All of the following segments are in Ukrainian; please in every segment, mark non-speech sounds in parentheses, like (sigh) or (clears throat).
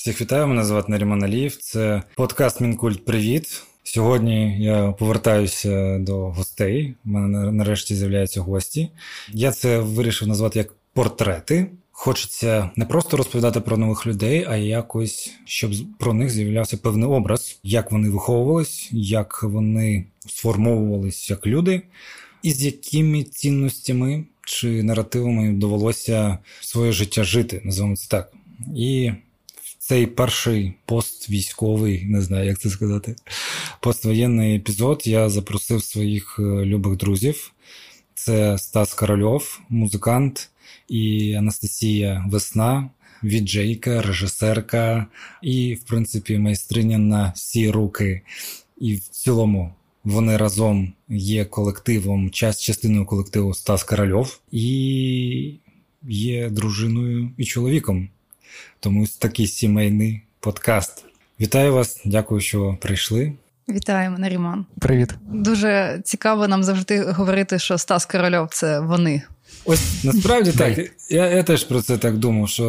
Всіх вітаю, мене звати Наріман Алієв. Це подкаст Мінкульт. Привіт. Сьогодні я повертаюся до гостей. У мене нарешті з'являються гості. Я це вирішив назвати як портрети. Хочеться не просто розповідати про нових людей, а якось щоб про них з'являвся певний образ, як вони виховувались, як вони сформовувались як люди, і з якими цінностями чи наративами довелося своє життя жити, називаємо це так. І цей перший поствійськовий, не знаю, як це сказати, поствоєнний епізод я запросив своїх е, любих друзів. Це Стас Корольов, музикант, і Анастасія Весна, віджейка, режисерка і, в принципі, майстриня на всі руки. І в цілому вони разом є колективом, частиною колективу Стас Корольов і є дружиною і чоловіком. Тому такий сімейний подкаст. Вітаю вас, дякую, що прийшли. Вітаю, мене Ріман. Привіт. Дуже цікаво нам завжди говорити, що Стас Корольов це вони. Ось насправді так. Я я теж про це так думав, що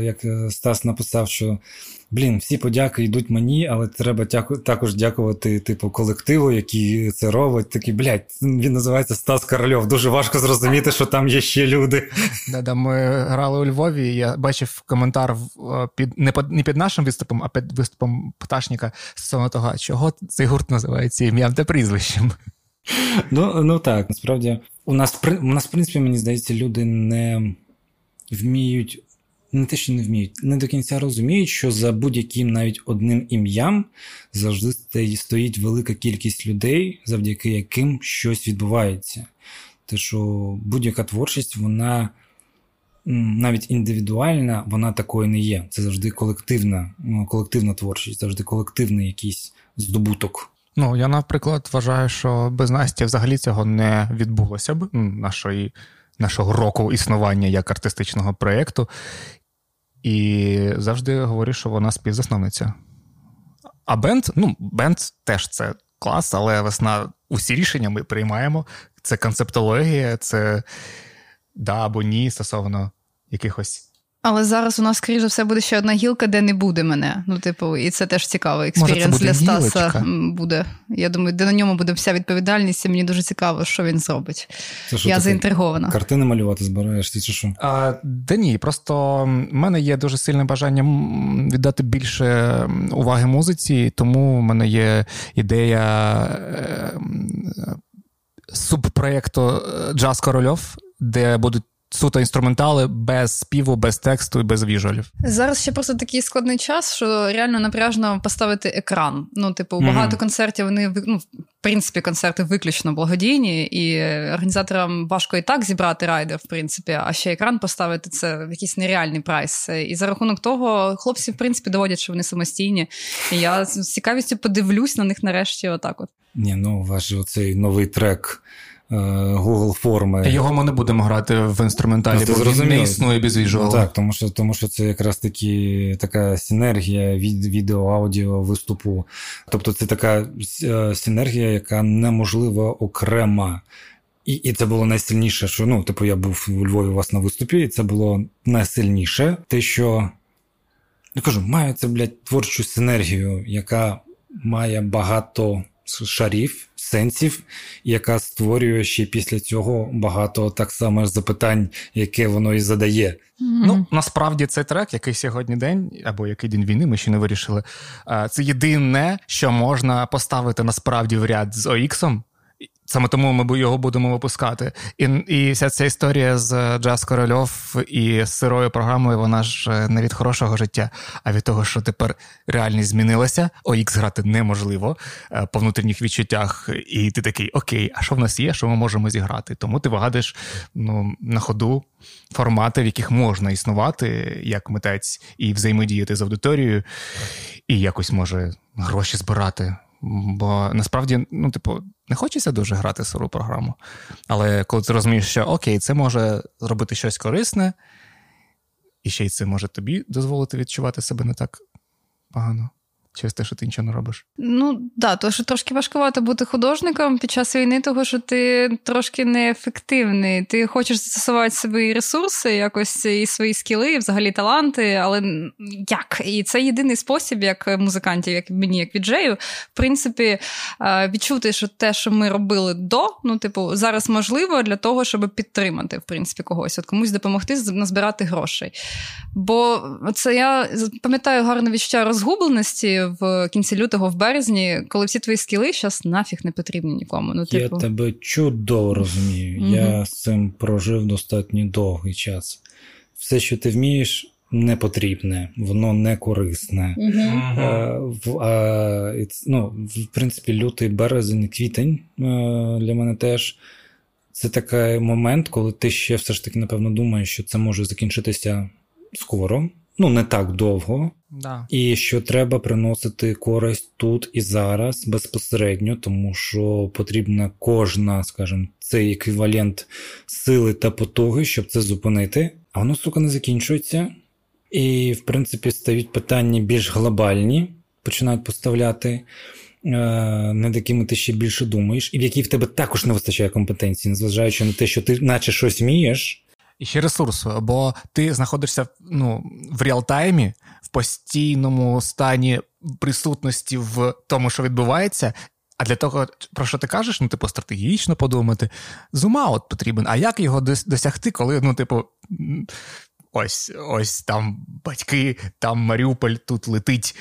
е, як Стас написав, що блін, всі подяки йдуть мені, але треба дяку, також дякувати типу колективу, який це робить. Такий, блядь, він називається Стас Корольов. Дуже важко зрозуміти, що там є ще люди. Да-да, Ми грали у Львові. і Я бачив коментар під не під не під нашим виступом, а під виступом пташника стосовно того, чого цей гурт називається ім'ям та прізвищем. Ну ну так, насправді у нас у нас, в принципі, мені здається, люди не вміють не те, що не вміють, не до кінця розуміють, що за будь-яким навіть одним ім'ям завжди стоїть велика кількість людей, завдяки яким щось відбувається. Те, що будь-яка творчість, вона навіть індивідуальна, вона такою не є. Це завжди колективна, ну, колективна творчість, завжди колективний якийсь здобуток. Ну, я, наприклад, вважаю, що без Насті взагалі цього не відбулося б нашої. Нашого року існування як артистичного проєкту. І завжди говорю, що вона співзасновниця. А бенд, ну, бенд теж це клас, але весна усі рішення ми приймаємо. Це концептологія, це да або ні стосовно якихось але зараз у нас, скоріше все, буде ще одна гілка, де не буде мене. Ну, типу, і це теж цікавий experience для Стаса гілочка. буде. Я думаю, де на ньому буде вся відповідальність, і мені дуже цікаво, що він зробить. Це що Я заінтригована. Картини малювати збираєшся чи що? А, Да ні, просто в мене є дуже сильне бажання віддати більше уваги музиці, тому в мене є ідея е, субпроєкту Джаз Корольов, де будуть суто інструментали без співу, без тексту і без віжуалів. Зараз ще просто такий складний час, що реально напряжно поставити екран. Ну, типу, багато mm-hmm. концертів вони ну, в принципі концерти виключно благодійні, і організаторам важко і так зібрати райдер, в принципі, а ще екран поставити це в якийсь нереальний прайс. І за рахунок того, хлопці, в принципі, доводять, що вони самостійні. І я з цікавістю подивлюсь на них нарешті. Отак, от ні, ну ваш оцей новий трек. Е, Google форми. Його ми не будемо грати в інструменталі, ну, бо він не існує без віжуалу. Так, тому що тому що це якраз таки така синергія від відео, аудіо, виступу. Тобто це така е, синергія, яка неможлива окрема. І і це було найсильніше, що ну, типу, я був у Львові у вас на виступі, і це було найсильніше. Те, що я кажу, має це, блядь, творчу синергію, яка має багато шарів сенсів, яка створює ще після цього багато так само запитань, яке воно і задає. Mm-hmm. Ну насправді цей трек, який сьогодні день, або який день війни, ми ще не вирішили. Це єдине, що можна поставити насправді в ряд з OX, Саме тому ми його будемо випускати. І і вся ця історія з Джаз Корольов і сирою програмою, вона ж е, не від хорошого життя, а від того, що тепер реальність змінилася. ОХ грати неможливо е, по внутрішніх відчуттях. І ти такий, окей, а що в нас є, що ми можемо зіграти? Тому ти вигадуєш ну, на ходу формати, в яких можна існувати як митець і взаємодіяти з аудиторією, і якось може гроші збирати. Бо насправді, ну, типу, не хочеться дуже грати сиру програму. Але коли ти розумієш, що окей, це може зробити щось корисне, і ще й це може тобі дозволити відчувати себе не так погано, через те, що ти нічого не робиш? Ну да, то що трошки важкувато бути художником під час війни, того що ти трошки неефективний. Ти хочеш застосувати свої ресурси, якось і свої скіли, і взагалі таланти, але як? І це єдиний спосіб, як музикантів, як мені, як віджею, в принципі, відчути, що те, що ми робили до, ну, типу, зараз можливо для того, щоб підтримати в принципі когось, от комусь допомогти назбирати грошей. Бо це я пам'ятаю гарне відчуття розгубленості в кінці лютого, в березні, коли всі твої скіли зараз нафіг не потрібні нікому. Ну, типу... Я тебе чудово розумію. Mm-hmm. Я з цим прожив достатньо довгий час. Все, що ти вмієш. Не потрібне, воно не корисне. Uh-huh. А, в, а, ну, в принципі, лютий березень, квітень для мене теж це такий момент, коли ти ще все ж таки, напевно, думаєш, що це може закінчитися скоро, ну не так довго, Да. і що треба приносити користь тут і зараз безпосередньо, тому що потрібна кожна, скажімо, цей еквівалент сили та потуги, щоб це зупинити. А воно, сука, не закінчується. І, в принципі, стають питання більш глобальні, починають поставляти. Е, над якими ти ще більше думаєш, і в якій в тебе також не вистачає компетенції, незважаючи на те, що ти, наче щось вмієш. Ще ресурсу, бо ти знаходишся ну, в реалтаймі, в постійному стані присутності в тому, що відбувається. А для того, про що ти кажеш, ну, типу, стратегічно подумати, зума от потрібен. А як його досягти, коли, ну, типу, ось ось там батьки, там Маріуполь тут летить.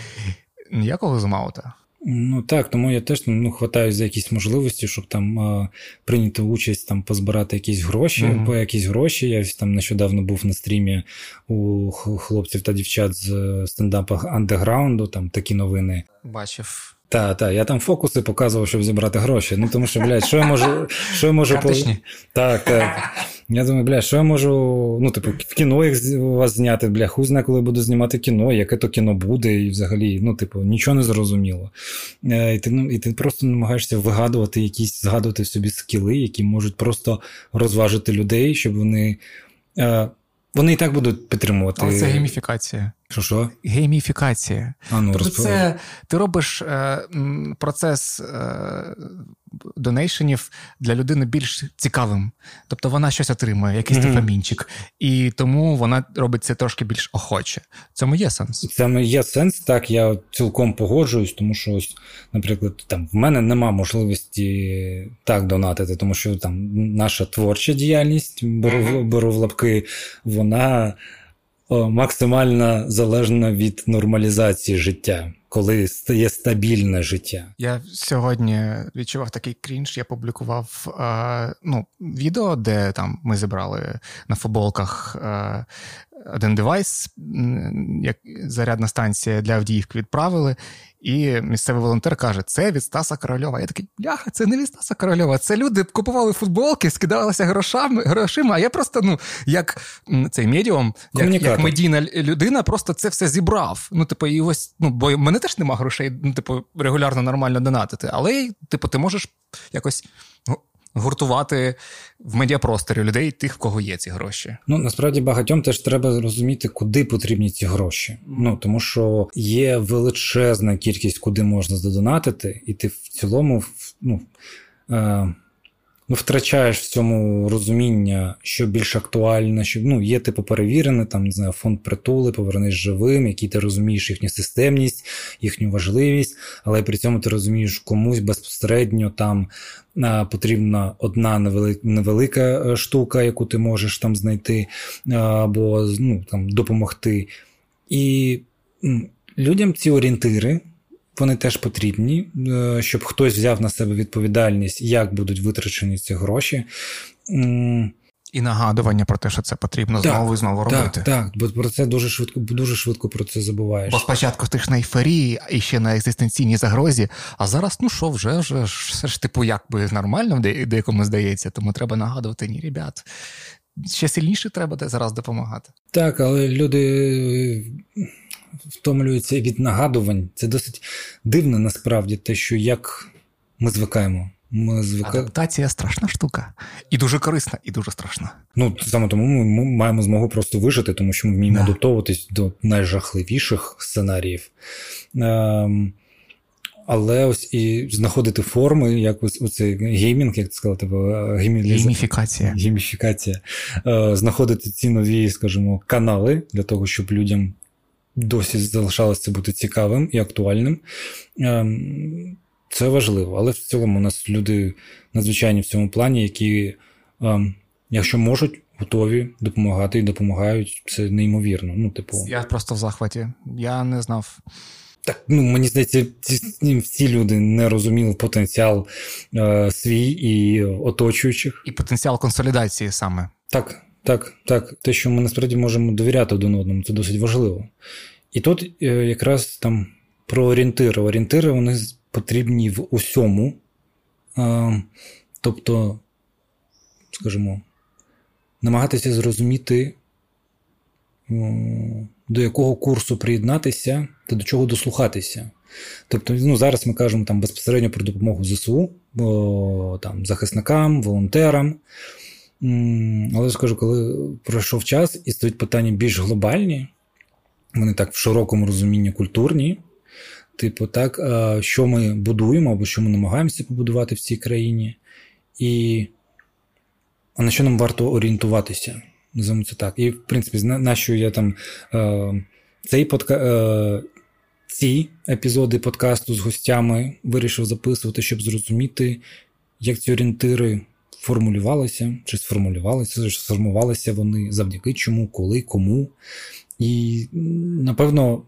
Ніякого зумаута? Ну так, тому я теж ну, хватаюсь за якісь можливості, щоб там а, прийняти участь, там позбирати якісь гроші, mm-hmm. по якісь гроші. Я там нещодавно був на стрімі у хлопців та дівчат з стендапа андеграунду, там такі новини. Бачив. Так, так, я там фокуси показував, щоб зібрати гроші. Ну тому що, блядь, що я можу. Що я можу. Так, так. Я думаю, бля, що я можу. Ну, типу, в кіно їх вас зняти, бля, хуй знає, коли буду знімати кіно, яке то кіно буде, і взагалі, ну, типу, нічого не зрозуміло. Е, і ти ну, і ти просто намагаєшся вигадувати якісь, згадувати собі скіли, які можуть просто розважити людей, щоб вони. Вони і так будуть підтримувати. Але це гейміфікація. Що що? Гейміфікація. А, ну, тобто це ти робиш е, процес е, донейшенів для людини більш цікавим. Тобто вона щось отримує, якийсь mm-hmm. дофамінчик, і тому вона робить це трошки більш охоче. Цьому є сенс. Це є сенс, так я цілком погоджуюсь, тому що ось, наприклад, там в мене нема можливості так донатити, тому що там наша творча діяльність беру, беру в лапки, вона максимально залежна від нормалізації життя, коли стає стабільне життя. Я сьогодні відчував такий крінж. Я публікував е, ну, відео, де там ми зібрали на футболках е, один девайс, як зарядна станція для Авдіївки відправили. І місцевий волонтер каже: це від Стаса Корольова. Я такий, бляха, це не від Стаса Корольова. Це люди купували футболки, скидалися грошами, грошима. А я просто, ну, як цей медіум, як як медійна людина, просто це все зібрав. Ну, типу, і ось, ну, бо в мене теж нема грошей, ну, типу, регулярно нормально донатити. Але, типу, ти можеш якось гуртувати в медіапросторі людей тих, в кого є ці гроші. Ну насправді багатьом теж треба зрозуміти, куди потрібні ці гроші. Ну тому що є величезна кількість, куди можна задонатити, і ти в цілому ну. Е- ну, втрачаєш в цьому розуміння, що більш актуально, що ну, є типу перевірене, там не знаю, фонд притули, повернись живим, який ти розумієш їхню системність, їхню важливість, але при цьому ти розумієш, комусь безпосередньо там потрібна одна невелика, невелика е, штука, яку ти можеш там знайти, або ну, там допомогти. І людям ці орієнтири вони теж потрібні, е, щоб хтось взяв на себе відповідальність, як будуть витрачені ці гроші. І нагадування про те, що це потрібно так, знову і знову робити. Так, так, бо про це дуже швидко дуже швидко про це забуваєш. Бо спочатку ти ж на ейфорії і ще на екзистенційній загрозі, а зараз, ну що, вже вже все ж типу, якби нормально, деякому здається, тому треба нагадувати, ні, ребят. Ще сильніше треба зараз допомагати. Так, але люди втомлюються від нагадувань. Це досить дивно насправді те, що як ми звикаємо. Ми звика... Адаптація страшна штука. І дуже корисна, і дуже страшна. Ну, саме тому ми маємо змогу просто вижити, тому що ми вміємо да. адаптовуватись до найжахливіших сценаріїв. Ем, але ось і знаходити форми, як ось оцей геймінг, як ти сказала, тебе гейміфікація. Гейміфікація. Е, знаходити ці нові, скажімо, канали для того, щоб людям досі залишалося бути цікавим і актуальним. Ем, це важливо, але в цілому у нас люди надзвичайні в цьому плані, які, ем, якщо можуть, готові допомагати і допомагають. Це неймовірно. Ну, типу, я просто в захваті. Я не знав. Так, ну мені здається, всі люди не розуміли потенціал е, свій і оточуючих. І потенціал консолідації саме. Так, так, так. Те, що ми насправді можемо довіряти один одному, це досить важливо. І тут е, якраз там про орієнтири. Орієнтири вони потрібні в усьому. Тобто, скажімо, намагатися зрозуміти, до якого курсу приєднатися та до чого дослухатися. Тобто, ну, зараз ми кажемо там безпосередньо про допомогу ЗСУ, бо, там, захисникам, волонтерам. Але скажу, коли пройшов час і стоять питання більш глобальні, вони так в широкому розумінні культурні. Типу, так, що ми будуємо або що ми намагаємося побудувати в цій країні, і а на що нам варто орієнтуватися? Називаємо це так. І, в принципі, на що я там цей подка... Ці епізоди подкасту з гостями вирішив записувати, щоб зрозуміти, як ці орієнтири формулювалися, чи сформулювалися, чи сформувалися вони завдяки чому, коли, кому. І, напевно,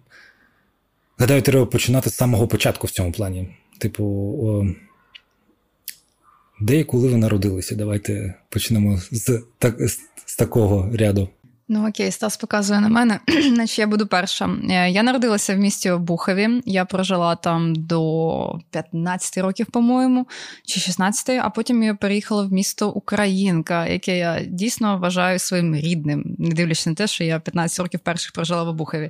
гадаю, треба починати з самого початку в цьому плані. Типу, о, де і коли ви народилися? Давайте почнемо з, так, з, з такого ряду. Ну окей, Стас показує на мене, (clears throat) значить я буду перша. Е, я народилася в місті Обухові. Я прожила там до 15 років, по-моєму, чи 16, а потім я переїхала в місто Українка, яке я дійсно вважаю своїм рідним, не дивлячись на те, що я 15 років перших прожила в Обухові.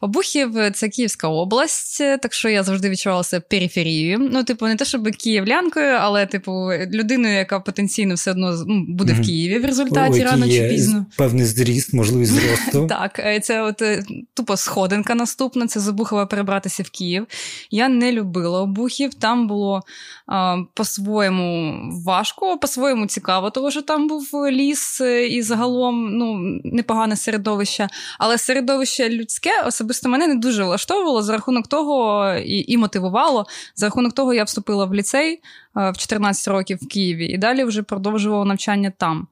Обухів це Київська область, так що я завжди відчувалася периферією. Ну, типу, не те, щоб київлянкою, але, типу, людиною, яка потенційно все одно ну, буде в Києві в результаті рано чи пізно. Певний зріст зріст, можливість зросту. (laughs) Так, е, це от е, тупо сходинка наступна. Це з перебратися в Київ. Я не любила обухів. Там було а, по-своєму важко, по-своєму цікаво, тому що там був ліс е, і загалом ну, непогане середовище. Але середовище людське особисто мене не дуже влаштовувало за рахунок того і, і мотивувало. За рахунок того, я вступила в ліцей в 14 років в Києві і далі вже продовжувала навчання там.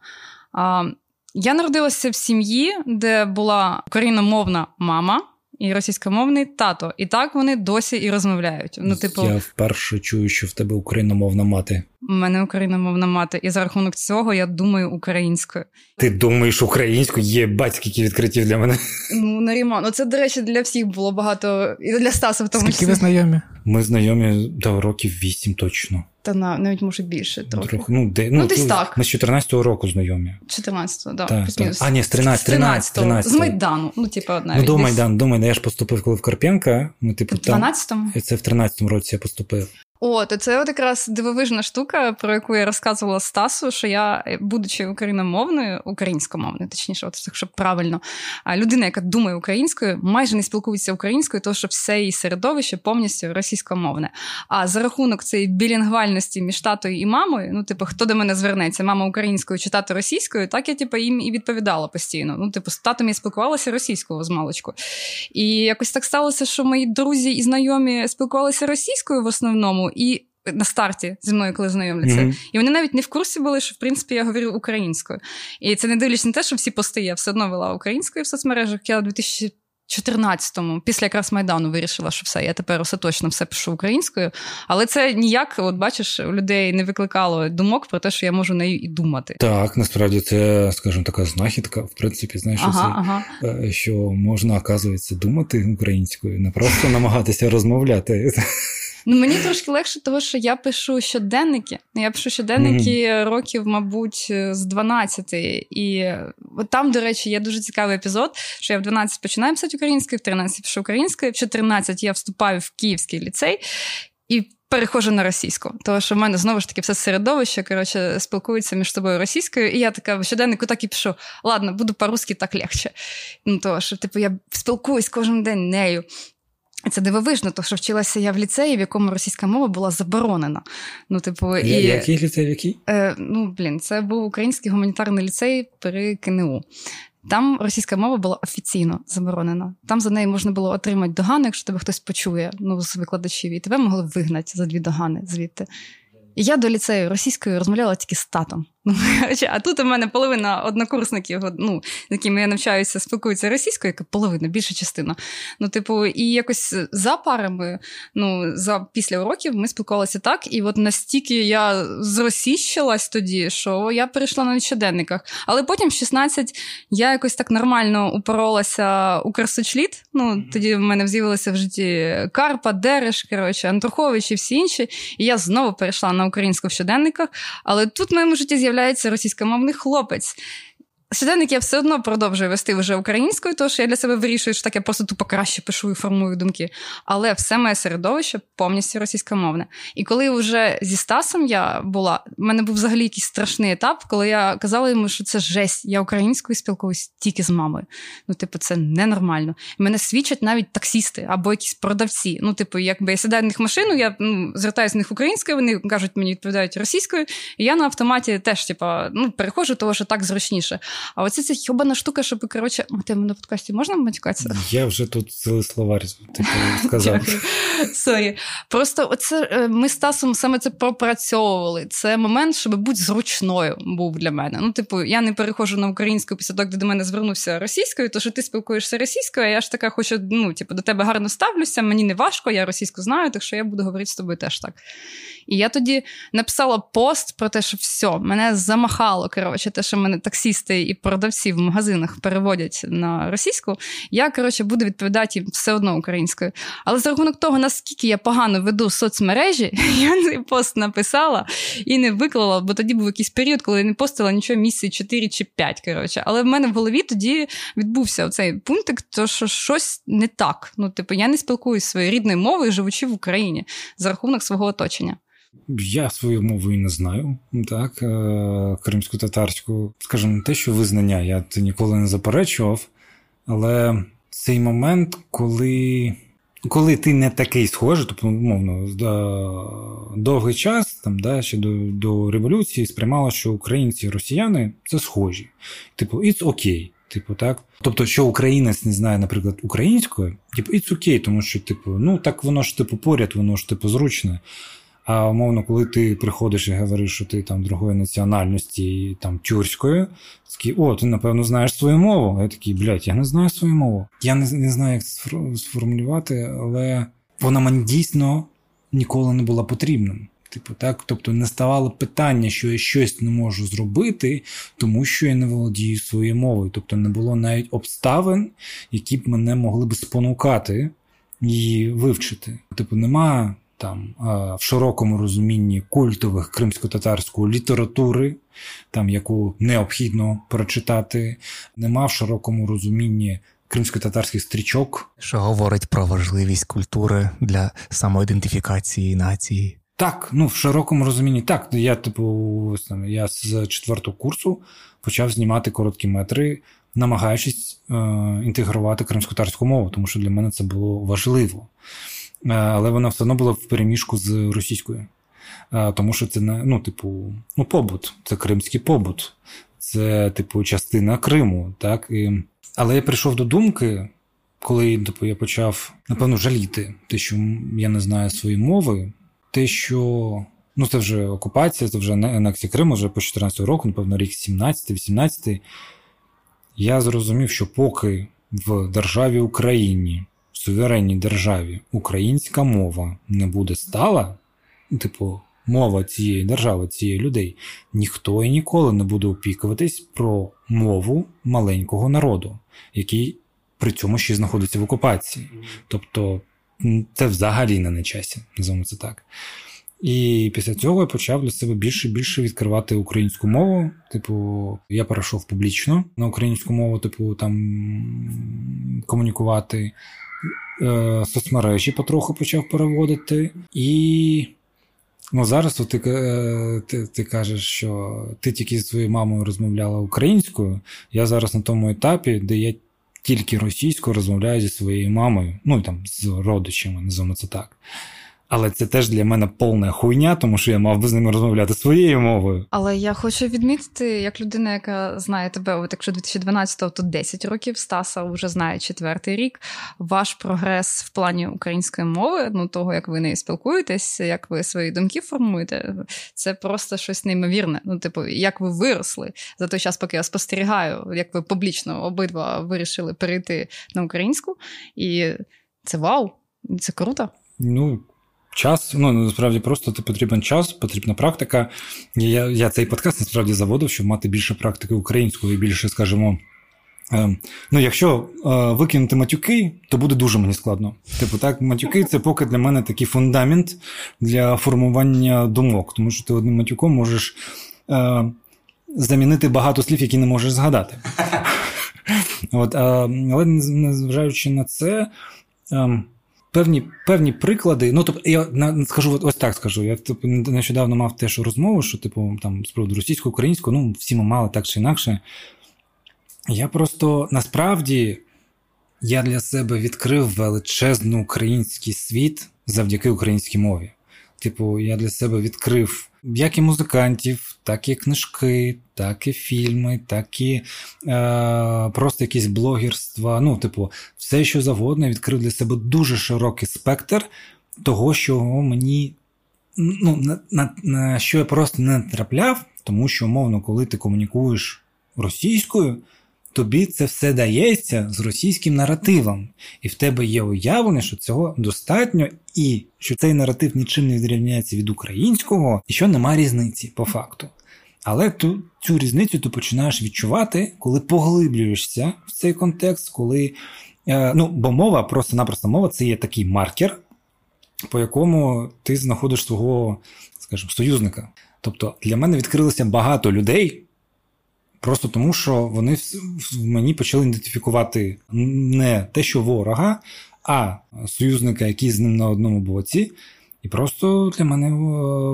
Я народилася в сім'ї, де була україномовна мама і російськомовний тато. І так вони досі і розмовляють. Ну, типу, я вперше чую, що в тебе україномовна мати. У мене україномовна мати, і за рахунок цього я думаю українською. Ти думаєш українською? Є батьківські відкриттів для мене. Ну Наріма, ну це, до речі, для всіх було багато і для Стаса в тому числі. Скільки ви знайомі? Ми знайомі до років вісім точно. Та на навіть може більше трохи. трохи. Ну, де, ну, ну десь так. Ми з 14-го року знайомі. 14-го, да, так. Так. А, ні, з 13 13 13 З Майдану. Ну, типу, навіть. Ну, до Майдану, до Майдану. Я ж поступив, коли в Карпенка. Ми, типу, в 12-му? Це в 13-му році я поступив. О, то це от якраз дивовижна штука, про яку я розказувала Стасу, що я, будучи україномовною, українськомовною, точніше, от щоб правильно, людина, яка думає українською, майже не спілкується українською, тому що все її середовище повністю російськомовне. А за рахунок цієї білінгвальності між татою і мамою, ну, типу, хто до мене звернеться, мама українською чи тато російською, так я типу, їм і відповідала постійно. Ну, типу, з татом я спілкувалася російською з маличкою. І якось так сталося, що мої друзі і знайомі спілкувалися російською в основному і. На старті зі мною, коли знайомляться, mm-hmm. і вони навіть не в курсі були, що в принципі я говорю українською. І це не дивлячись на те, що всі пости я все одно вела українською в соцмережах. Я у 2014-му, після якраз Майдану, вирішила, що все, я тепер остаточно все пишу українською. Але це ніяк, от бачиш, у людей не викликало думок про те, що я можу нею і думати. Так, насправді це, скажімо, така знахідка, в принципі, знаєш, ага, це, ага. Е, що можна, оказується, думати українською, не просто намагатися розмовляти. Ну мені трошки легше, тому що я пишу щоденники. Я пишу щоденники mm-hmm. років, мабуть, з 12. І от там, до речі, є дуже цікавий епізод, що я в 12 починаю писати українською, в 13 пишу українською, в 14 я вступаю в Київський ліцей. і перехожу на російську. Тому що в мене знову ж таки все середовище коротше, спілкується між собою російською, і я така в щоденнику так і пишу: ладно, буду по-русски так легче. Ну, того, що типу, я спілкуюсь кожен день нею. Це дивовижно, тому що вчилася я в ліцеї, в якому російська мова була заборонена. Ну, типу, і... Який ліцей? який? Е, Ну, блін, це був український гуманітарний ліцей при КНУ. Там російська мова була офіційно заборонена. Там за неї можна було отримати догани, якщо тебе хтось почує, ну з викладачів, і тебе могли вигнати за дві догани звідти. І я до ліцею російською розмовляла тільки з татом. Ну, (laughs) а тут у мене половина однокурсників, ну, з якими я навчаюся, спілкуються російською, яка половина, більша частина. Ну, типу, і якось за парами, ну, за після уроків ми спілкувалися так, і от настільки я зросіщилась тоді, що я перейшла на щоденниках. Але потім, в 16, я якось так нормально упоролася у красочліт. Ну, тоді в мене з'явилися в житті Карпа, Дереш, коротше, Антрухович і всі інші. І я знову перейшла на українську в щоденниках. Але тут в моєму житті з'явилася з'являється російськомовний хлопець. Щоденник я все одно продовжую вести вже українською, тому що я для себе вирішую, що так я просто тупо краще пишу і формую думки. Але все моє середовище повністю російськомовне. І коли вже зі Стасом я була, в мене був взагалі якийсь страшний етап, коли я казала йому, що це жесть, я українською спілкуюсь тільки з мамою. Ну, типу, це ненормально. Мене свідчать навіть таксісти або якісь продавці. Ну, типу, якби я сідаю в них машину, я ну, звертаюся з них українською, вони кажуть, мені відповідають російською, і я на автоматі теж, типу, ну, перехожу, того що так зручніше. А оце ця хьобана штука, щоб, коротше, ти на подкасті можна матюкатися? Я вже тут цілий словар типу, сказав. Sorry. Просто оце е, ми з Стасом саме це пропрацьовували. Це момент, щоб бути зручною був для мене. Ну, типу, я не переходжу на українську після того, де до мене звернувся російською, то що ти спілкуєшся російською, а я ж така хочу, ну, типу, до тебе гарно ставлюся, мені не важко, я російську знаю, так що я буду говорити з тобою теж так. І я тоді написала пост про те, що все, мене замахало. Коротше, те, що мене таксісти і продавці в магазинах переводять на російську. Я коротше буду відповідати їм все одно українською. Але за рахунок того, наскільки я погано веду соцмережі, (laughs) я цей пост написала і не виклала, бо тоді був якийсь період, коли я не постила нічого місяці 4 чи 5. Коротше. Але в мене в голові тоді відбувся цей пунктик, то що щось не так. Ну, типу, я не спілкуюся своєю рідною мовою, живучи в Україні за рахунок свого оточення. Я свою мову і не знаю, так, е, кримську татарську. Скажімо, не те, що визнання, я це ніколи не заперечував, але цей момент, коли коли ти не такий схожий, тобто, умовно, довгий час, там, да, ще до до революції, сприймало, що українці і росіяни це схожі. Типу, it's окей. Типу, так. Тобто, що українець не знає, наприклад, українською, типу, it's окей, тому що, типу, ну так воно ж типу поряд, воно ж типу зручне. А умовно, коли ти приходиш і говориш, що ти там другої національності, там тюркської, такий, о, ти напевно знаєш свою мову. Я такий, блядь, я не знаю свою мову. Я не, не знаю, як сформулювати, але вона мені дійсно ніколи не була потрібним. Типу, так, тобто не ставало питання, що я щось не можу зробити, тому що я не володію своєю мовою. Тобто не було навіть обставин, які б мене могли б спонукати її вивчити. Типу, немає там в широкому розумінні культових кримсько-татарської літератури, там яку необхідно прочитати, нема в широкому розумінні кримсько-татарських стрічок, що говорить про важливість культури для самоідентифікації нації. Так, ну в широкому розумінні так. Я, типу, я з четвертого курсу почав знімати короткі метри, намагаючись е, інтегрувати кримсько-татарську мову, тому що для мене це було важливо. Е, але вона все одно була в переміжку з російською. Е, тому що це ну, типу, ну, побут, це кримський побут, це, типу, частина Криму. так? І... Але я прийшов до думки, коли типу, я почав, напевно, жаліти те, що я не знаю своєї мови, те, що. Ну, це вже окупація, це вже анексія Криму, вже по 14 року, напевно, рік 17-18. Я зрозумів, що поки в державі Україні суверенній державі українська мова не буде стала, типу, мова цієї держави, цієї людей, ніхто і ніколи не буде опікуватись про мову маленького народу, який при цьому ще знаходиться в окупації. Тобто це взагалі не на часі, називаємо це так. І після цього я почав для себе більше і більше відкривати українську мову. Типу, я перейшов публічно на українську мову, типу, там комунікувати. Е, соцмережі потроху почав переводити. І ну, зараз ти, е, ти, ти кажеш, що ти тільки зі своєю мамою розмовляла українською. Я зараз на тому етапі, де я тільки російською розмовляю зі своєю мамою, ну там з родичами, називаємо це так. Але це теж для мене повна хуйня, тому що я мав би з ними розмовляти своєю мовою. Але я хочу відмітити, як людина, яка знає тебе, от якщо 2012-го, то 10 років Стаса вже знає четвертий рік. Ваш прогрес в плані української мови, ну того, як ви нею спілкуєтесь, як ви свої думки формуєте, це просто щось неймовірне. Ну, типу, як ви виросли за той час, поки я спостерігаю, як ви публічно обидва вирішили перейти на українську, і це вау, це круто. Ну, час. Ну насправді просто ти потрібен час, потрібна практика. Я я цей подкаст насправді заводив, щоб мати більше практики української більше, скажімо. Е, ну, якщо е, викинути матюки, то буде дуже мені складно. Типу, так, матюки це поки для мене такий фундамент для формування думок, тому що ти одним матюком можеш е, замінити багато слів, які не можеш згадати. (laughs) От, Але незважаючи на це, ем, певні певні приклади. Ну, тобто, я скажу ось так скажу. Я типу, нещодавно мав теж розмову, що, типу, там, з приводу російсько українського, ну, всі ми мали так чи інакше. Я просто насправді я для себе відкрив величезний український світ завдяки українській мові. Типу, я для себе відкрив як і музикантів, так і книжки, так і фільми, так і е, просто якісь блогерства. Ну, типу, все, що завгодно, відкрив для себе дуже широкий спектр того, що мені. Ну, на, на, на що я просто не трапляв, тому що, умовно, коли ти комунікуєш російською, тобі це все дається з російським наративом, і в тебе є уявлення, що цього достатньо, і що цей наратив нічим не відрівняється від українського, і що немає різниці по факту. Але ту, цю різницю ти починаєш відчувати, коли поглиблюєшся в цей контекст, коли. Е, ну, Бо мова, просто-напросто мова це є такий маркер, по якому ти знаходиш свого, скажімо, союзника. Тобто для мене відкрилося багато людей, Просто тому, що вони в мені почали ідентифікувати не те, що ворога, а союзника, який з ним на одному боці. І просто для мене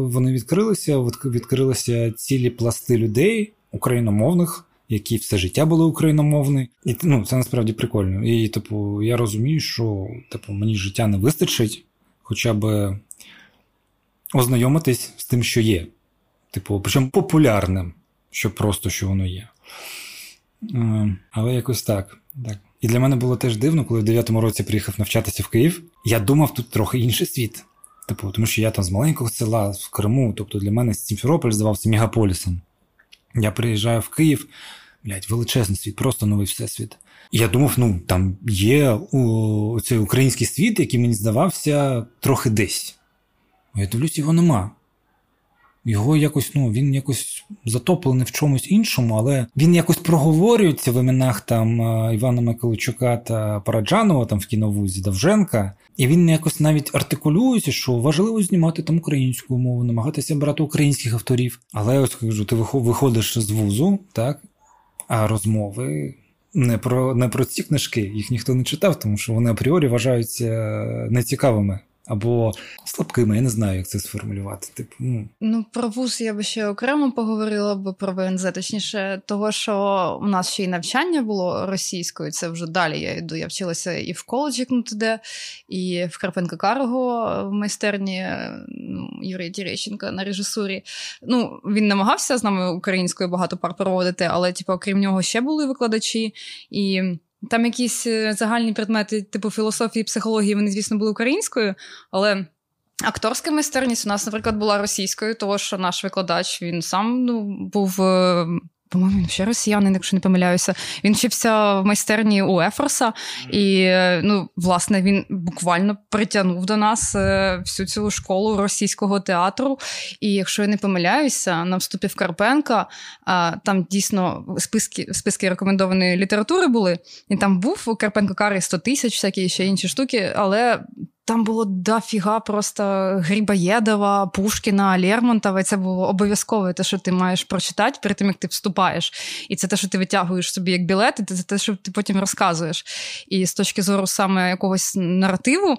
вони відкрилися, відкрилися цілі пласти людей україномовних, які все життя були україномовні. І ну, це насправді прикольно. І типу, я розумію, що типу, мені життя не вистачить, хоча б ознайомитись з тим, що є. Типу, причому популярним що просто що воно є. Е, але якось так. так. І для мене було теж дивно, коли в 9-му році приїхав навчатися в Київ. Я думав, тут трохи інший світ. Типу, тому що я там з маленького села в Криму, тобто для мене Сімферополь здавався мегаполісом. Я приїжджаю в Київ, блядь, величезний світ, просто новий всесвіт. І я думав, ну там є цей український світ, який мені здавався трохи десь. Я дивлюсь, його нема. Його якось, ну, він якось затоплений в чомусь іншому, але він якось проговорюється в іменах там е, Івана Миколайчука та Параджанова там в кіновузі Довженка, і він якось навіть артикулюється, що важливо знімати там українську мову, намагатися брати українських авторів. Але ось кажу, ти виходиш з вузу, так, а розмови. Не про не про ці книжки, їх ніхто не читав, тому що вони апріорі вважаються нецікавими або слабкими. Я не знаю, як це сформулювати. Типу, ну ну про вуз я би ще окремо поговорила б про ВНЗ, точніше, того, що у нас ще й навчання було російською. Це вже далі я йду. Я вчилася і в коледжі КНУТД, і в Карпенко Карго в майстерні ну, Юрія Тірещенка на режисурі. Ну, він намагався з нами українською багато пар проводити, але, типу, окрім нього, ще були викладачі. і... Там якісь е, загальні предмети, типу філософії, психології, вони, звісно, були українською, але акторська майстерність у нас, наприклад, була російською, тому що наш викладач він сам ну, був е, по-моєму, він ще росіянин, якщо не помиляюся. Він вчився в майстерні у Ефорса, і ну, власне він буквально притягнув до нас е, всю цю школу російського театру. І якщо я не помиляюся, на вступі в Карпенка там дійсно списки списки рекомендованої літератури були. І там був у Карпенко Карі 100 тисяч, всякі ще інші штуки, але там було дофіга просто Грибоєдова, Пушкіна, Лермонтова. І це було обов'язково те, що ти маєш прочитати перед тим, як ти вступаєш. І це те, що ти витягуєш собі як білет, і це те, що ти потім розказуєш. І з точки зору саме якогось наративу.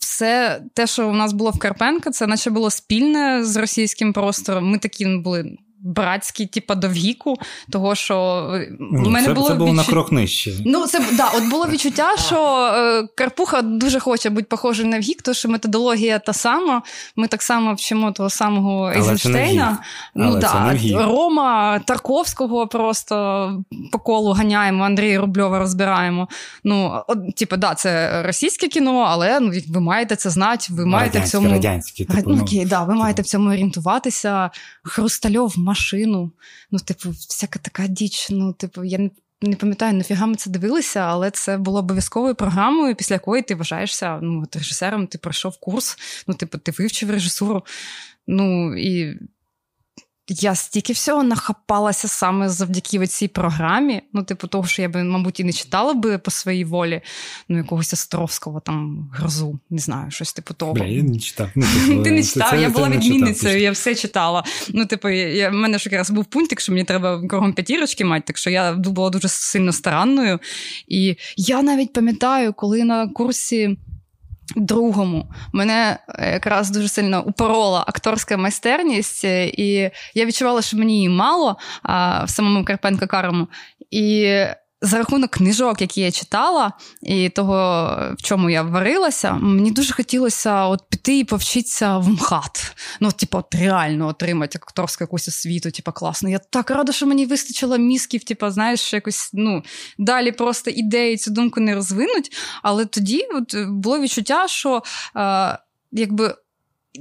Все те, що у нас було в Карпенка, це наче було спільне з російським простором. Ми такі були братські, типа до віку, того що Ні, в мене це, було це було відчут... на крок нижче. Ну це да, от було відчуття, що е, Карпуха дуже хоче бути похожий на вік, тому що методологія та сама. Ми так само вчимо того самого Ейзенштейна. Ну да, Рома Тарковського просто по колу ганяємо, Андрія Рубльова розбираємо. Ну, от, типу, да, це російське кіно, але ну, ви маєте це знати, ви маєте радянське, в цьому радянське, типу, ну, окей, да, ви маєте в цьому орієнтуватися. Хрустальов машину. Ну, типу, всяка така діч. Ну, типу, я не. Не пам'ятаю, нафіга ми це дивилися, але це було обов'язковою програмою, після якої ти вважаєшся ну, режисером, ти пройшов курс, ну, типу, ти вивчив режисуру. Ну, і я стільки всього нахапалася саме завдяки цій програмі. Ну, типу, того, що я би, мабуть, і не читала би по своїй волі, ну, якогось Островського там грозу, не знаю, щось типу того. Бля, я не читав. Ну, (laughs) типу, Ти не читав, це, я була відмінницею, я все читала. Ну, типу, я, в мене ж якраз був пунктик, що мені треба кругом п'ятірочки мати, так що я була дуже сильно старанною. І я навіть пам'ятаю, коли на курсі. Другому мене е, якраз дуже сильно упорола акторська майстерність, е, і я відчувала, що мені її мало а, в самому Карпенко Карому. І за рахунок книжок, які я читала, і того, в чому я варилася, мені дуже хотілося от піти і повчитися в МХАТ. Ну, типу, от реально отримати акторську якусь освіту, типу, класно. Я так рада, що мені вистачило мізків, типу, знаєш, якось ну, далі просто ідеї цю думку не розвинуть. Але тоді от, було відчуття, що е, якби.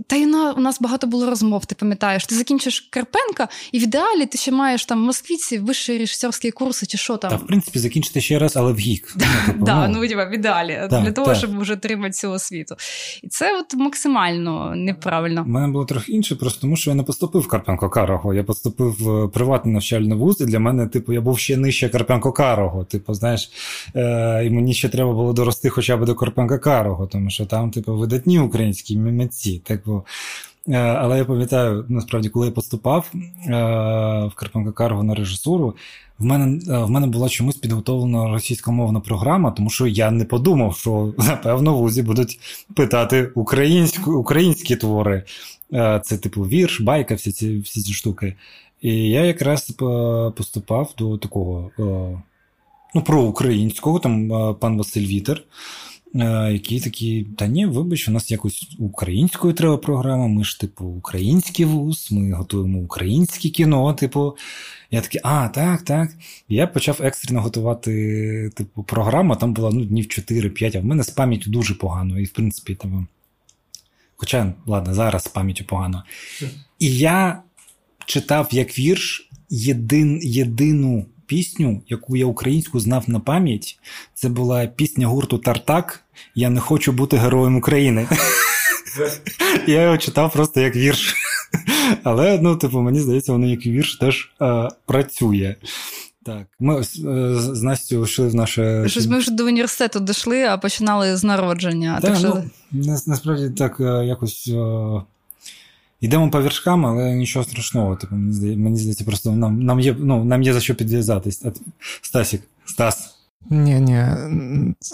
Та й на у нас багато було розмов, ти пам'ятаєш. Ти закінчиш Карпенка, і в ідеалі ти ще маєш там в Москвіці вищі режисерські курси, чи що там. Та, в принципі, закінчити ще раз, але в гік. (laughs) Так, ну, ну в ідеалі, для того, щоб вже отримати цю освіту. І це от максимально неправильно. У мене було трохи інше, просто тому що я не поступив в Карпенко Карого. Я поступив в приватний навчальний вуз, і для мене, типу, я був ще нижче Карпенко Карого. Типу, знаєш, е, і мені ще треба було дорости хоча б до Карпенка Карого, тому що там, типу, видатні українські митці. Типу, е, але я пам'ятаю, насправді, коли я поступав е, в Карпенка Карго на режисуру, в мене е, в мене була чомусь підготовлена російськомовна програма, тому що я не подумав, що (laughs) напевно в УЗІ будуть питати українську, українські твори. Це, типу, вірш, байка, всі ці всі ці штуки. І я якраз поступав до такого ну, проукраїнського, там пан Василь Вітер. Е, які такі, та ні, вибач, у нас якось українською треба програма, ми ж, типу, український вуз, ми готуємо українське кіно. Типу, я такий, а, так, так. я почав екстрено готувати типу, програму, там була ну, днів 4-5, а в мене з пам'яттю дуже погано. І, в принципі, там. Хоча, ладно, зараз з пам'яттю погано. І я читав як вірш єдин, єдину пісню, яку я українську знав на пам'ять. Це була пісня гурту Тартак. Я не хочу бути героєм України. (laughs) Я його читав просто як вірш. Але, ну, типу, мені здається, воно як вірш теж е, працює. Так, ми з, е, з Настю йшли в наше. Щось ми вже до університету дійшли, а починали з народження. Так, так що... ну, Насправді так е, якось. Е, Йдемо по вершкам, але нічого страшного. Типу, Мені здається, мені здається, просто нам нам, є ну, нам є за що підв'язатись. Стасік, Стас. Ні, ні,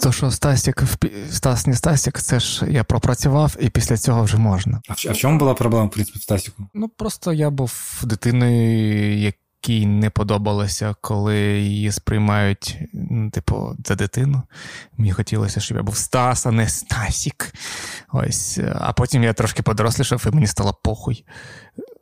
то що Стасік, Стас не Стасік, це ж я пропрацював, і після цього вже можна. А в, а в чому була проблема, в принципі, в Стасіку? Ну просто я був дитиною, якій не подобалося, коли її сприймають, ну, типу, за дитину. Мені хотілося, щоб я був Стас, а не Стасік. Ось. А потім я трошки подорослішав, і мені стало похуй.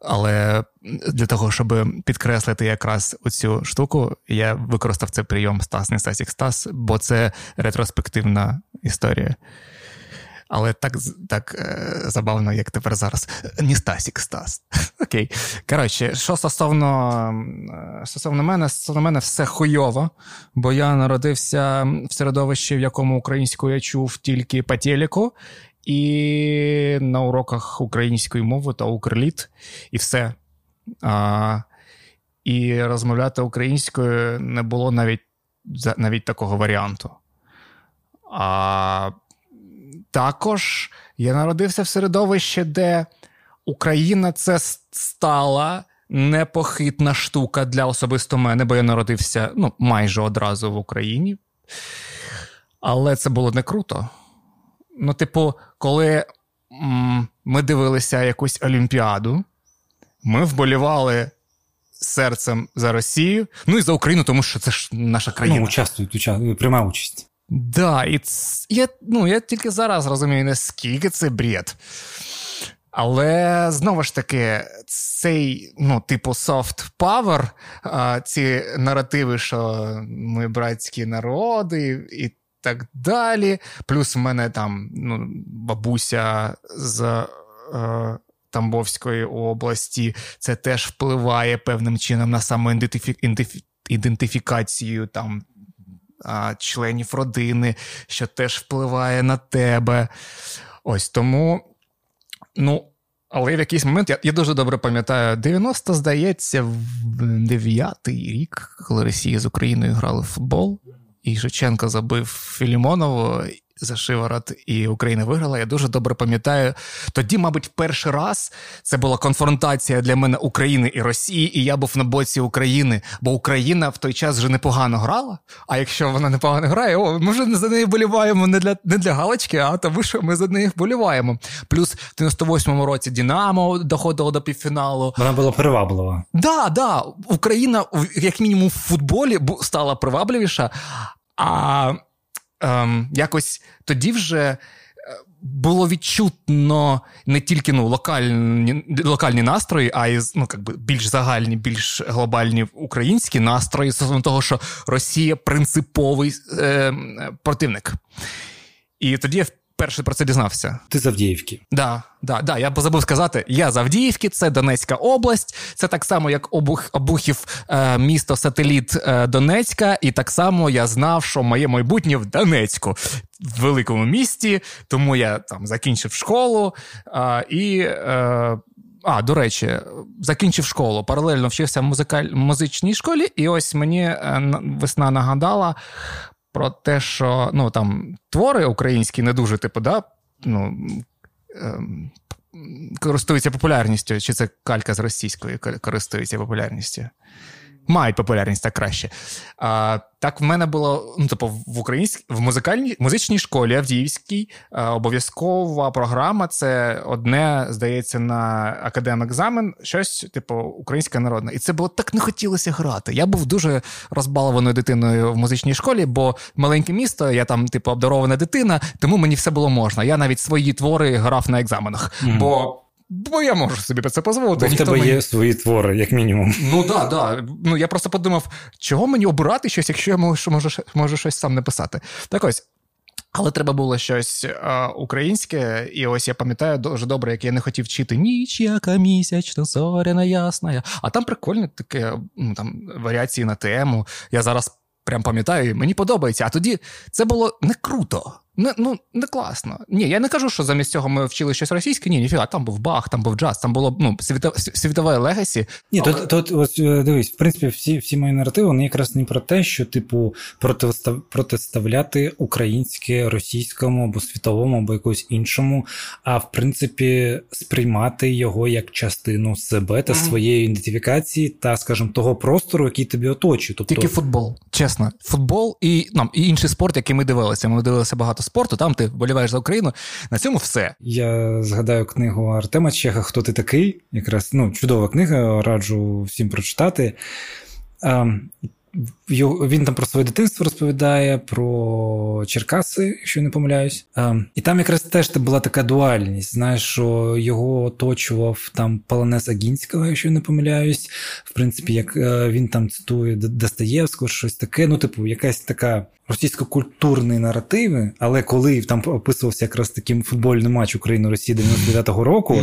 Але для того, щоб підкреслити якраз оцю штуку, я використав цей прийом Стас, не Стасік Стас, бо це ретроспективна історія. Але так так е, забавно, як тепер зараз. Не Стасік Стас. (laughs) Окей. Коротше, що стосовно е, стосовно мене, стосовно мене все хуйово, бо я народився в середовищі, в якому українську я чув тільки по телеку, і на уроках української мови та укрліт, і все. А, І розмовляти українською не було навіть навіть такого варіанту. А також я народився в середовищі, де Україна це стала непохитна штука для особисто мене, бо я народився ну, майже одразу в Україні. Але це було не круто. Ну, типу, коли м- ми дивилися якусь Олімпіаду, ми вболівали серцем за Росію, ну і за Україну, тому що це ж наша країна. Ну, участвують, приймав участь. Да, і я ну, я тільки зараз розумію, наскільки це бред. Але знову ж таки, цей, ну, типу, soft power, ці наративи, що ми братські народи і так далі. Плюс в мене там ну, бабуся з е, Тамбовської області, це теж впливає певним чином на самоідентифікацію там. Членів родини, що теж впливає на тебе. Ось тому Ну, але в якийсь момент я я дуже добре пам'ятаю, 90, здається, 9-й рік, коли Росія з Україною грали в футбол, і Шевченко забив Філімонову, за шиворот, і Україна виграла. Я дуже добре пам'ятаю. Тоді, мабуть, перший раз це була конфронтація для мене України і Росії, і я був на боці України, бо Україна в той час вже непогано грала. А якщо вона непогано грає, о, ми вже за неї боліваємо не для не для галочки, а тому що ми за неї боліваємо. Плюс в 98-му році Дінамо доходило до півфіналу. Вона була приваблива. Да, да, Україна, як мінімум, в футболі стала привабливіша. А ем, якось тоді вже. Е, було відчутно не тільки ну, локальні локальні настрої, а й ну, би, більш загальні, більш глобальні українські настрої стосовно того, що Росія принциповий е, противник. І тоді я перше про це дізнався. Ти з Авдіївки. Да, да, да. Я забув сказати, я з Авдіївки, це Донецька область, це так само, як Обух, Обухів е, місто сателіт е, Донецька, і так само я знав, що моє майбутнє в Донецьку, в великому місті, тому я там закінчив школу е, і. Е, а, до речі, закінчив школу, паралельно вчився в музикаль... музичній школі, і ось мені е, весна нагадала про те, що ну там твори українські не дуже, типу, да, ну, ем, користуються популярністю, чи це калька з російської користується популярністю мають популярність так краще. А, Так, в мене було ну, типу, в українській в музикальній музичній школі Авдіївській обов'язкова програма. Це одне, здається, на академ-екзамен, щось, типу, українська народна. І це було так не хотілося грати. Я був дуже розбалованою дитиною в музичній школі, бо маленьке місто, я там, типу, обдарована дитина, тому мені все було можна. Я навіть свої твори грав на екзаменах. Mm-hmm. бо Бо я можу собі це дозволити. Бо в тебе мені... є свої твори, як мінімум. Ну так, да, да. Ну я просто подумав, чого мені обирати щось, якщо я можу, можу, можу щось сам написати. Так ось. Але треба було щось а, українське, і ось я пам'ятаю дуже добре, як я не хотів вчити ніч, яка місячна, зоряна ясна. А там прикольне таке ну, там варіації на тему. Я зараз прям пам'ятаю, і мені подобається. А тоді це було не круто. Не, ну, не класно. Ні, я не кажу, що замість цього ми вчили щось російське. Ні, ніфіга, там був бах, там був джаз, там було ну, світове legacy. Ні, Але... тут, тут ось е, дивись, в принципі, всі всі мої наративи вони якраз не про те, що, типу, протистав, протиставляти українське російському або світовому, або якомусь іншому, а в принципі, сприймати його як частину себе та mm-hmm. своєї ідентифікації та, скажімо, того простору, який тобі оточує. Тобто... Тільки футбол, чесно, футбол і ну, і інший спорт, який ми дивилися. Ми дивилися багато спорту, там ти вболіваєш за Україну. На цьому все. Я згадаю книгу Артема Чеха Хто ти такий? Якраз ну, чудова книга, раджу всім прочитати. Він там про своє дитинство розповідає, про Черкаси, якщо не помиляюсь. І там якраз теж була така дуальність. Знаєш, що його оточував там Полонез Агінського, якщо не помиляюсь. В принципі, як е, він там цитує Достоєвського, щось таке. Ну, типу, якась така російсько-культурні наративи, але коли там описувався якраз таким футбольний матч України Росії 99-го року,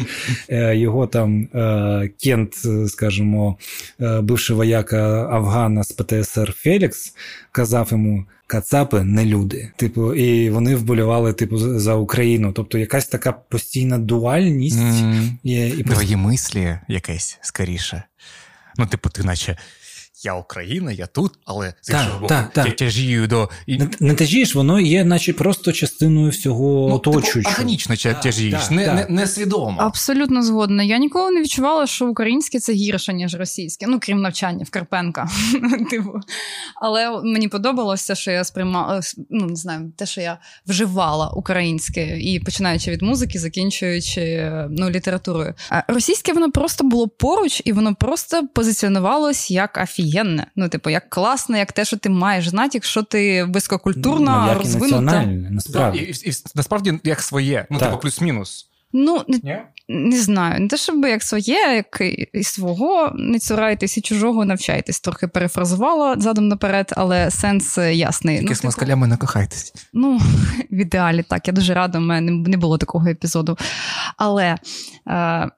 е, його там е, Кент, скажімо, бивший вояка Афгана з ПТСР Фелікс казав йому. Кацапи не люди, типу, і вони вболівали, типу, за Україну. Тобто, якась така постійна дуальність mm. і, і Твої мислі якесь скоріше. Ну, типу, ти наче я Україна, я тут, але з іншого боку тяжію до. Не, не тяжієш, воно є, наче просто частиною всього ну, типу, оточуючого. Типу, органічно тяжієш, не, не, не свідомо. Абсолютно згодна. Я ніколи не відчувала, що українське це гірше, ніж російське. Ну, крім навчання в Карпенка. (laughs) типу. Але мені подобалося, що я сприймала, ну не знаю, те, що я вживала українське, і починаючи від музики, закінчуючи ну, літературою. А російське воно просто було поруч, і воно просто позиціонувалось як офігенне. Ну, типу, як класне, як те, що ти маєш знати, якщо ти висококультурна, ну, розвинута. Насправді. І, і, і, насправді як своє, ну, типу, плюс-мінус. Ну, не, не знаю, не те, щоб як своє, як і свого, не цурайтесь, і чужого навчайтесь. Трохи перефразувала задом наперед, але сенс ясний. Тільки ну, з типу, москалями не кохайтесь. Ну, (laughs) в ідеалі так. Я дуже рада, у мене не було такого епізоду. Але е,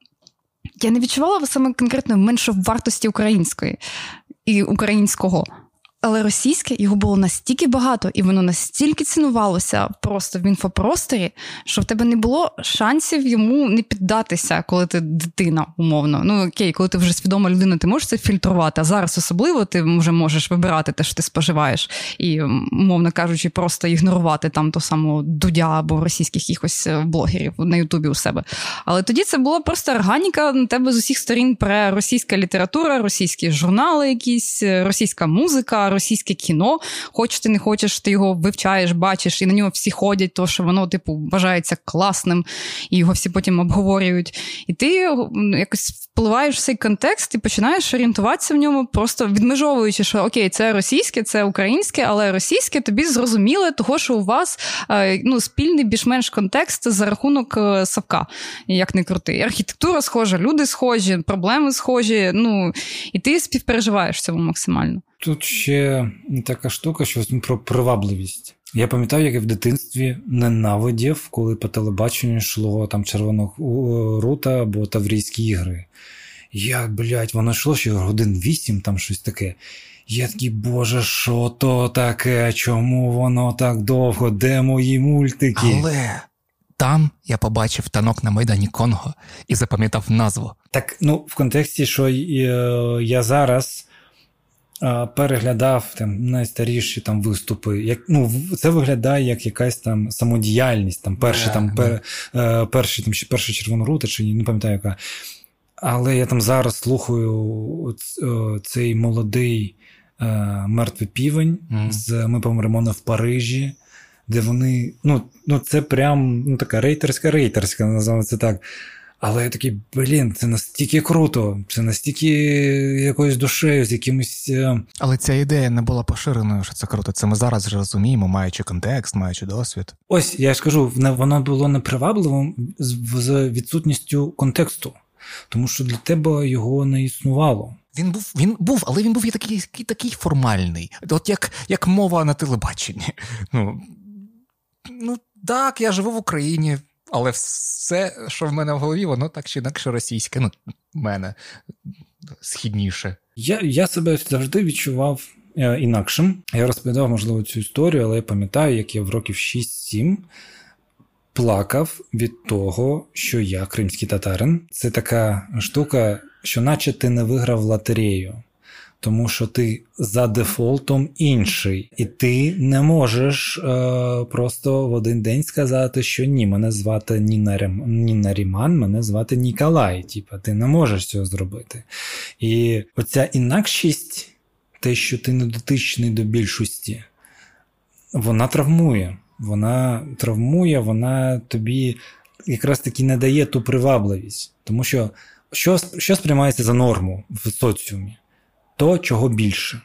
я не відчувала саме конкретно меншовартості української і українського. Але російське його було настільки багато, і воно настільки цінувалося просто в інфопросторі, що в тебе не було шансів йому не піддатися, коли ти дитина, умовно. Ну окей, коли ти вже свідома людина, ти можеш це фільтрувати. А зараз особливо ти вже можеш вибирати те, що ти споживаєш, і, умовно кажучи, просто ігнорувати там ту саму дудя або російських якихось е, блогерів на Ютубі у себе. Але тоді це була просто органіка на тебе з усіх сторін про російська література, російські журнали, якісь е, російська музика російське кіно, хочеш ти не хочеш, ти його вивчаєш, бачиш, і на нього всі ходять, то що воно, типу, вважається класним, і його всі потім обговорюють. І ти якось впливаєш в цей контекст і починаєш орієнтуватися в ньому, просто відмежовуючи, що окей, це російське, це українське, але російське тобі зрозуміле, того, що у вас е, ну, спільний більш-менш контекст за рахунок е, Савка, як не крути. Архітектура схожа, люди схожі, проблеми схожі. Ну і ти співпереживаєш цьому максимально. Тут ще така штука, що про привабливість. Я пам'ятаю, як я в дитинстві ненавидів, коли по телебаченню йшло там червоного рута або Таврійські ігри. Я, блядь, воно йшло ще годин вісім, там щось таке. Я такий, боже, що то таке? Чому воно так довго? Де мої мультики? Але там я побачив танок на Майдані Конго і запам'ятав назву. Так, ну, в контексті, що е, я зараз переглядав там найстаріші там виступи. Як, ну, Це виглядає як якась там самодіяльність, там перші yeah, там, пер, yeah. перші, там, перша червонорота, чи не пам'ятаю яка. Але я там зараз слухаю цей молодий е, мертвий півень mm. з Ми помремо в Парижі, де вони. Ну, ну це прям ну, така рейтерська рейтерська, називаємо це так. Але я такий, блін, це настільки круто, це настільки якоюсь душею, з якимось. Е, Але ця ідея не була поширеною, що це круто. Це ми зараз вже розуміємо, маючи контекст, маючи досвід. Ось я ж кажу, воно було непривабливим з відсутністю контексту, тому що для тебе його не існувало. Він був, він був, але він був такий такий, такий формальний, от як як мова на телебаченні. (laughs) Ну, Ну так, я живу в Україні. Але все, що в мене в голові, воно так чи інакше російське. Ну, мене східніше. Я я себе завжди відчував е, інакшим. Я розповідав, можливо, цю історію, але я пам'ятаю, як я в років 6-7 плакав від того, що я кримський татарин. Це така штука, що наче ти не виграв лотерею тому що ти за дефолтом інший, і ти не можеш е, просто в один день сказати, що ні, мене звати Ніна, Рем... Ніна Ріман, мене звати Ніколай. Типа, ти не можеш цього зробити. І оця інакшість, те, що ти не дотичний до більшості, вона травмує. Вона травмує, вона тобі якраз таки не дає ту привабливість. Тому що що, що сприймається за норму в соціумі? То, чого більше.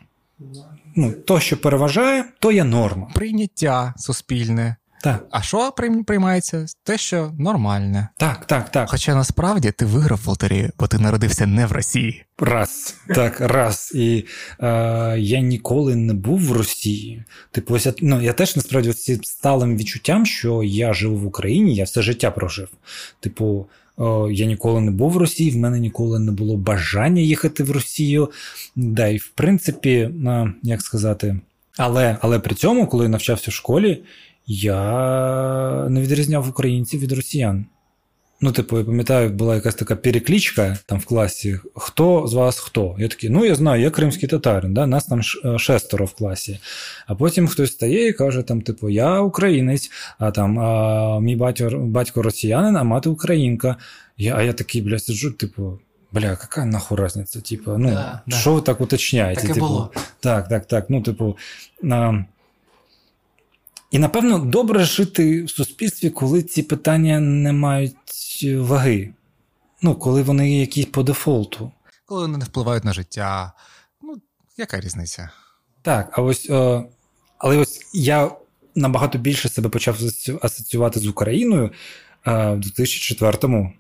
Ну, То, що переважає, то є норма. Прийняття суспільне. Так. А що приймається? Те, що нормальне. Так, так, так. Хоча насправді ти виграв в лотерею, бо ти народився не в Росії. Раз, так, раз. І е, я ніколи не був в Росії. Типу, ось я, ну, я теж насправді з сталим відчуттям, що я живу в Україні, я все життя прожив. Типу, я ніколи не був в Росії, в мене ніколи не було бажання їхати в Росію. Да, і в принципі, як сказати, але але при цьому, коли навчався в школі, я не відрізняв українців від росіян. Ну, типу, я пам'ятаю, була якась така переклічка там в класі. Хто з вас хто? Я такий, ну я знаю, я кримський татарин, да? нас там е, шестеро в класі. А потім хтось стає і каже, там, типу, я українець, а там а, мій батько батько росіянин, а мати українка. Я, А я такий, бля, сиджу, типу. Бля, яка нахуй разниця? Типу, ну, да, що да. ви так уточняєте? Так типу, було. Так, так, так. Ну, типу. А, і напевно добре жити в суспільстві, коли ці питання не мають ваги. Ну, коли вони якісь по дефолту. Коли вони не впливають на життя. Ну, яка різниця? Так, а ось. О, але ось я набагато більше себе почав асоціювати з Україною в 2004-му,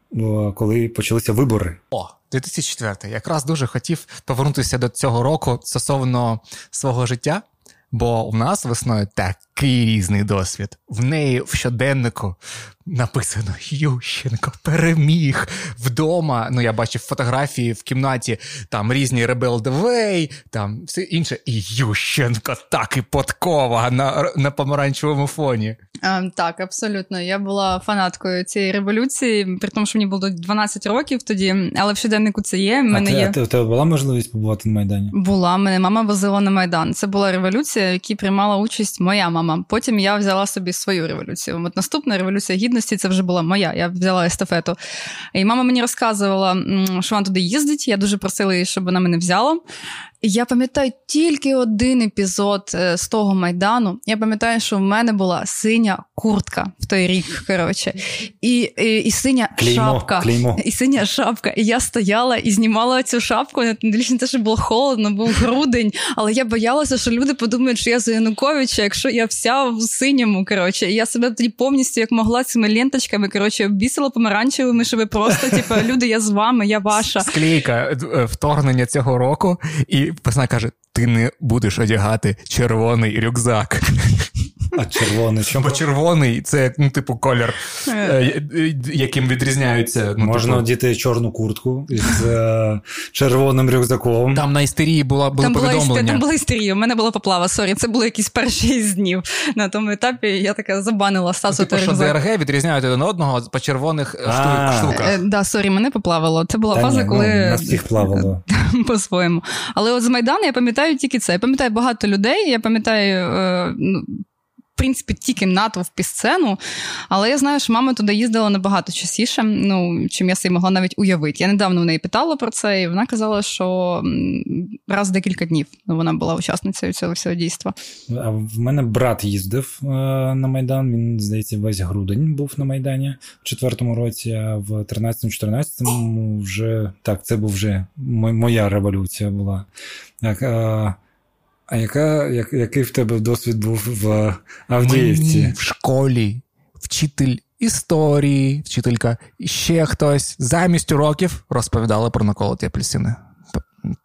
коли почалися вибори. О, 2004 Якраз дуже хотів повернутися до цього року стосовно свого життя. Бо у нас весною такий різний досвід. В неї в щоденнику написано Ющенко переміг вдома. Ну, я бачив фотографії в кімнаті, там різні Rebel the Way, там все інше. І Ющенко так і подкова на на помаранчевому фоні. А, Так, абсолютно. Я була фанаткою цієї революції, при тому, що мені було 12 років тоді, але в щоденнику це є. Мене а є... А у тебе була можливість побувати на Майдані? Була. Мене мама возила на Майдан. Це була революція, в якій приймала участь моя мама. Потім я взяла собі свою революцію. От наступна революція гідності це вже була моя. Я взяла естафету. І мама мені розказувала, що вона туди їздить. Я дуже просила її, щоб вона мене взяла. Я пам'ятаю тільки один епізод е, з того майдану. Я пам'ятаю, що в мене була синя куртка в той рік. коротше, І і, і синя клеймо, шапка. Клеймо. І синя шапка. І я стояла і знімала цю шапку. Не те, що було холодно, був грудень, але я боялася, що люди подумають, що я за Януковича, якщо я вся в синьому. коротше. І я себе тоді повністю як могла цими ленточками коротше, обвісила помаранчевими, щоб просто, типу, люди, я з вами, я ваша. Склейка е, вторгнення цього року. і і пацана каже: ти не будеш одягати червоний рюкзак. А червоний? Бо червоний це, ну, типу, колір, е. Е, яким відрізняються. Ну, Можна типу... одіти чорну куртку з е, червоним рюкзаком. Там на істерії була було там повідомлення. Була, там була істерія, у мене була поплава, сорі. Це були якісь перші з днів. На тому етапі я така забанила Стасу. Ну, типу, що ДРГ відрізняють один одного по червоних штуках. Е, да, sorry, мене поплавило. Це була фаза, коли. Ну, нас всіх плавало. (laughs) По-своєму. Але от з Майдану я пам'ятаю тільки це. Я пам'ятаю багато людей, я пам'ятаю. Принципі, тільки натовп і сцену, але я знаю, що мама туди їздила набагато частіше, ну, чим я собі могла навіть уявити. Я недавно в неї питала про це, і вона казала, що раз в декілька днів вона була учасницею цього всього дійства. А в мене брат їздив е, на Майдан, він, здається, весь грудень був на Майдані в четвертому році, а в 13-14 вже так, це був вже моя революція була. Так, е, а яка, як, який в тебе досвід був в Авдіївці? Мені в школі вчитель історії, вчителька ще хтось замість уроків розповідала про наколоті апельсини.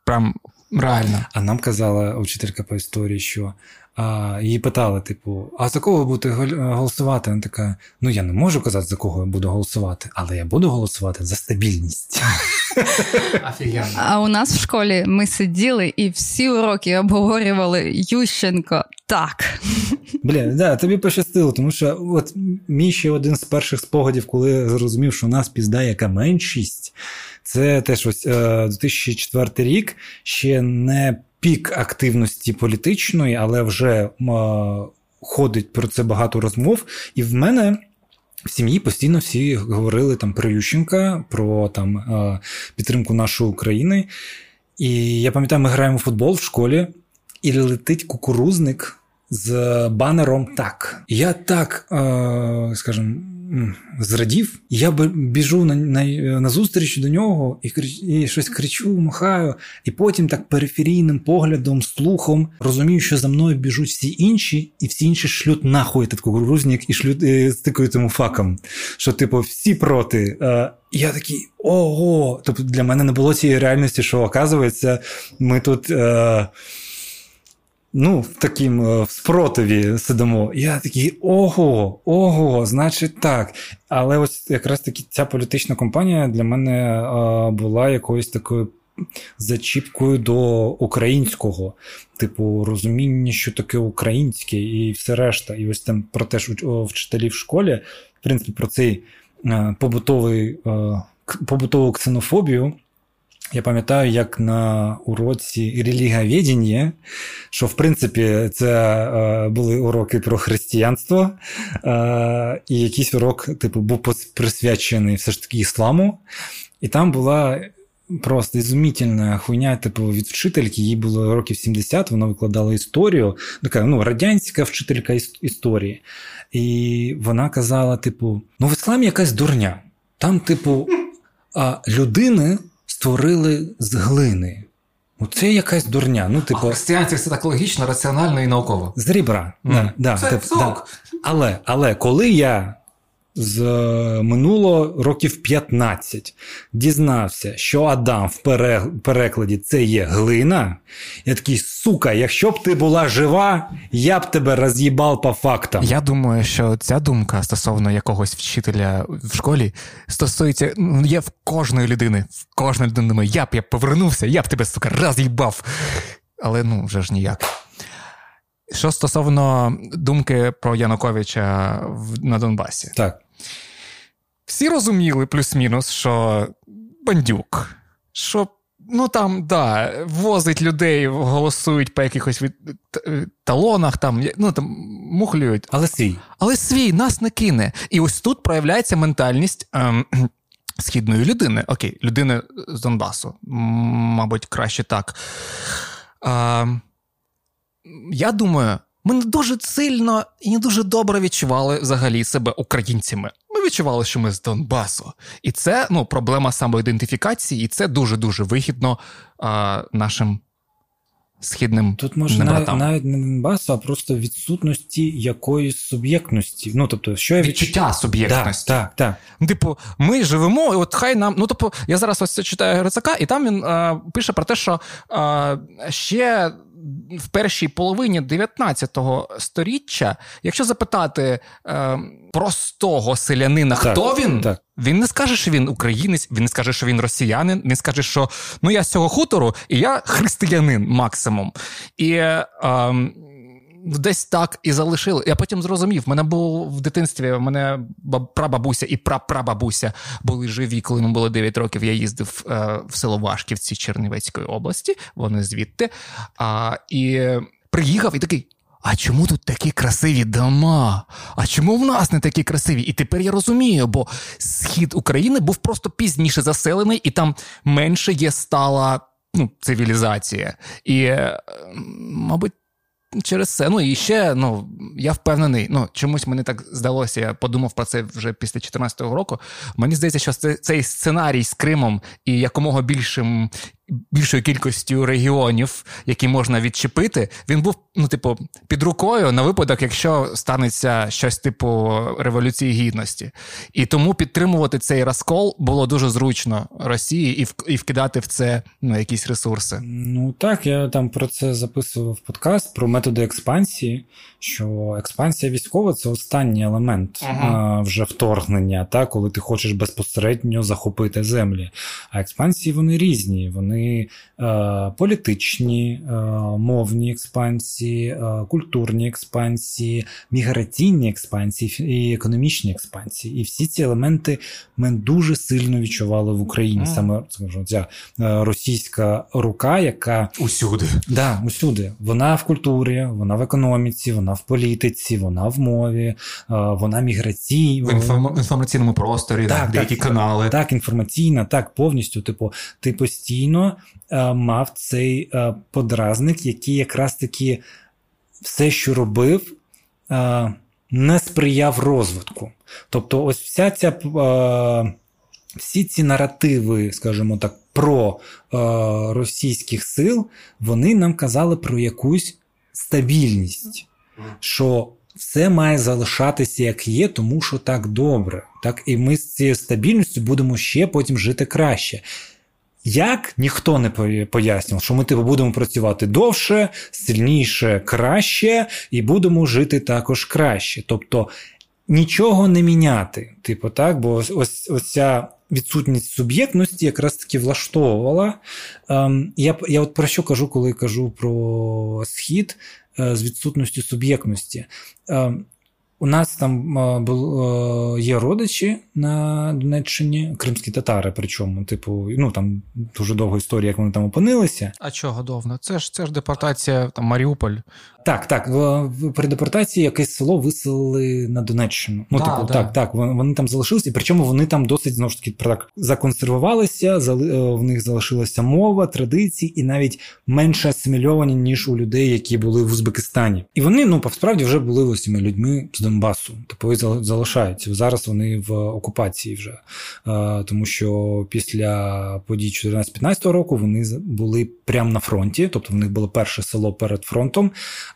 Прям реально. А нам казала учителька по історії, що а, її питали: типу, а за кого ви будете голосувати? Вона така: ну я не можу казати, за кого я буду голосувати, але я буду голосувати за стабільність. (laughs) А у нас в школі ми сиділи і всі уроки обговорювали Ющенко. Так. Бля, да, тобі пощастило, тому що от мій ще один з перших спогадів, коли я зрозумів, що у нас пізда яка меншість. Це теж ось 2004 е, рік ще не пік активності політичної, але вже ходить про це багато розмов. І в мене. В сім'ї постійно всі говорили там про Ющенка, про там е, підтримку нашої України. І я пам'ятаю, ми граємо в футбол в школі, і летить кукурузник з банером так. Я так, е, скажімо, зрадів, я біжу на на, на зустріч до нього і і щось кричу, махаю, і потім так периферійним поглядом, слухом розумію, що за мною біжуть всі інші, і всі інші шлють нахуй этот кукурузник і шлють і стикають йому факом. Що, типу, всі проти. Е, я такий ого! Тобто для мене не було цієї реальності, що оказується, ми тут. Е, ну, в таким е, в спротиві сидимо. Я такий ого, ого, значить так. Але ось якраз таки ця політична компанія для мене е, була якоюсь такою. Зачіпкою до українського, типу, розуміння, що таке українське, і все решта. І ось там про те, що вчителі в школі, в принципі, про цей побутовий, побутову ксенофобію. Я пам'ятаю, як на уроці релігіоведення, що в принципі це е, були уроки про християнство, е, і якийсь урок, типу, був присвячений все ж таки ісламу. І там була просто ізумітельна хуйня, типу, від вчительки, їй було років 70, вона викладала історію, така ну, радянська вчителька історії. І вона казала: типу, ну в ісламі якась дурня. Там, типу, людини створили з глини. Ну, це якась дурня. Ну, типу, Християнці все так логічно, раціонально і науково. З рібра. Mm. Да, да, це тип, да. Але, Але коли я з минуло років 15 дізнався, що Адам в перекладі це є глина. Я такий, сука, якщо б ти була жива, я б тебе роз'їбав по фактам. Я думаю, що ця думка стосовно якогось вчителя в школі стосується ну, є в кожної людини. В кожної людини думає, я б я повернувся, я б тебе, сука, роз'їбав. Але ну вже ж ніяк. Що стосовно думки про Януковича на Донбасі, так. Всі розуміли плюс-мінус, що бандюк, що ну там, да, возить людей, голосують по якихось від... талонах, там, ну там мухлюють. Але свій. Але свій нас не кине. І ось тут проявляється ментальність. Ем... (clears throat) Східної людини, окей, людини з Донбасу, мабуть, краще так. А, Я думаю, ми не дуже сильно і не дуже добре відчували взагалі себе українцями. Ми відчували, що ми з Донбасу. І це ну, проблема самоідентифікації, і це дуже-дуже вигідно а, нашим східним. Тут може навіть, навіть не Донбасу, а просто відсутності якоїсь суб'єктності. Ну, тобто, що я Відчуття відч... суб'єктності. Так, так, так. Ну, типу, ми живемо, і от хай нам. Ну, тобто, я зараз ось це читаю Грицака, і там він а, пише про те, що а, ще в першій половині 19 століття, якщо запитати е, простого селянина, так, хто він, так. він не скаже, що він українець, він не скаже, що він росіянин, він скаже, що ну я з цього хутору, і я християнин максимум. І е, е, десь так і залишили. Я потім зрозумів, мене було в дитинстві, в мене прабабуся і прапрабабуся були живі, коли йому було 9 років. Я їздив е, в село Вашківці Чернівецької області, вони звідти. А, І приїхав і такий. А чому тут такі красиві дома? А чому в нас не такі красиві? І тепер я розумію, бо схід України був просто пізніше заселений, і там менше є стала ну, цивілізація. І, е, мабуть, через це. Ну і ще ну я впевнений, ну чомусь мені так здалося. Я подумав про це вже після 2014 року. Мені здається, що цей сценарій з Кримом і якомога більшим більшою кількістю регіонів, які можна відчепити, він був ну, типу, під рукою на випадок, якщо станеться щось типу революції гідності. І тому підтримувати цей розкол було дуже зручно Росії і в, і вкидати в це ну, якісь ресурси. Ну так, я там про це записував подкаст про методи експансії. Що експансія військова це останній елемент ага. а, вже вторгнення, та, коли ти хочеш безпосередньо захопити землі. А експансії вони різні. Вони вони е, політичні, е, мовні експансії, е, культурні експансії, міграційні експансії і економічні експансії. І всі ці елементи ми дуже сильно відчували в Україні. Саме скажімо, ця російська рука, яка усюди. Да, усюди. Вона в культурі, вона в економіці, вона в політиці, вона в мові, вона міграційна. В інформаційному просторі, так, деякі так, канали. Так, інформаційна, так, повністю. Типу, ти постійно е, мав цей е, подразник, який якраз таки все, що робив, е, не сприяв розвитку. Тобто, ось вся ця. Всі ці наративи, скажімо так, про російських сил, вони нам казали про якусь стабільність, що все має залишатися як є, тому що так добре. Так, І ми з цією стабільністю будемо ще потім жити краще. Як ніхто не пояснював, що ми типу будемо працювати довше, сильніше, краще, і будемо жити також краще. Тобто нічого не міняти. Типу, так, бо ось ось, ця відсутність суб'єктності якраз таки влаштовувала. Ем, Я я от про що кажу, коли кажу про схід е, з відсутністю суб'єктності. Ем, У нас там бул, є родичі на Донеччині, кримські татари, причому, типу, ну там дуже довга історія, як вони там опинилися. А чого довго? Це ж це ж депортація там Маріуполь. Так, так. При депортації якесь село виселили на Донеччину. Ну, да, типу, да. так, так. Вони там залишилися, і причому вони там досить знову ж таки так законсервувалися, е, в них залишилася мова, традиції, і навіть менше асимільовані, ніж у людей, які були в Узбекистані. І вони ну справді вже були ось цими людьми з Донбасу. Типу залишаються. Зараз вони в окупації вже. Е, тому що після подій 14-15 року вони були прямо на фронті, тобто в них було перше село перед фронтом.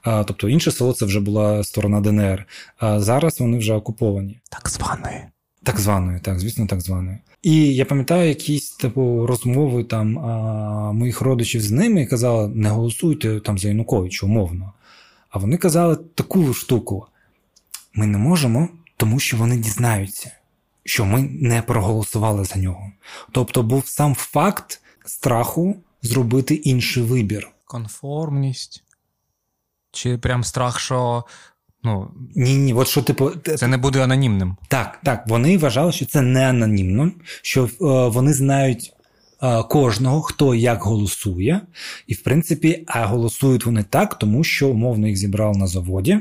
Тобто інше село це вже була сторона ДНР. А зараз вони вже окуповані. Так званої. Так званої, так, звісно, так званої. І я пам'ятаю якісь типу розмови там а, моїх родичів з ними і казали, не голосуйте там за Януковича, умовно. А вони казали таку штуку: ми не можемо, тому що вони дізнаються, що ми не проголосували за нього. Тобто був сам факт страху зробити інший вибір. Конформність. Чи прям страх, що. Ну, Ні, ні, от що типу. Це не буде анонімним. Так, так. Вони вважали, що це не анонімно, що е, вони знають е, кожного, хто як голосує. І, в принципі, а голосують вони так, тому що умовно їх зібрали на заводі,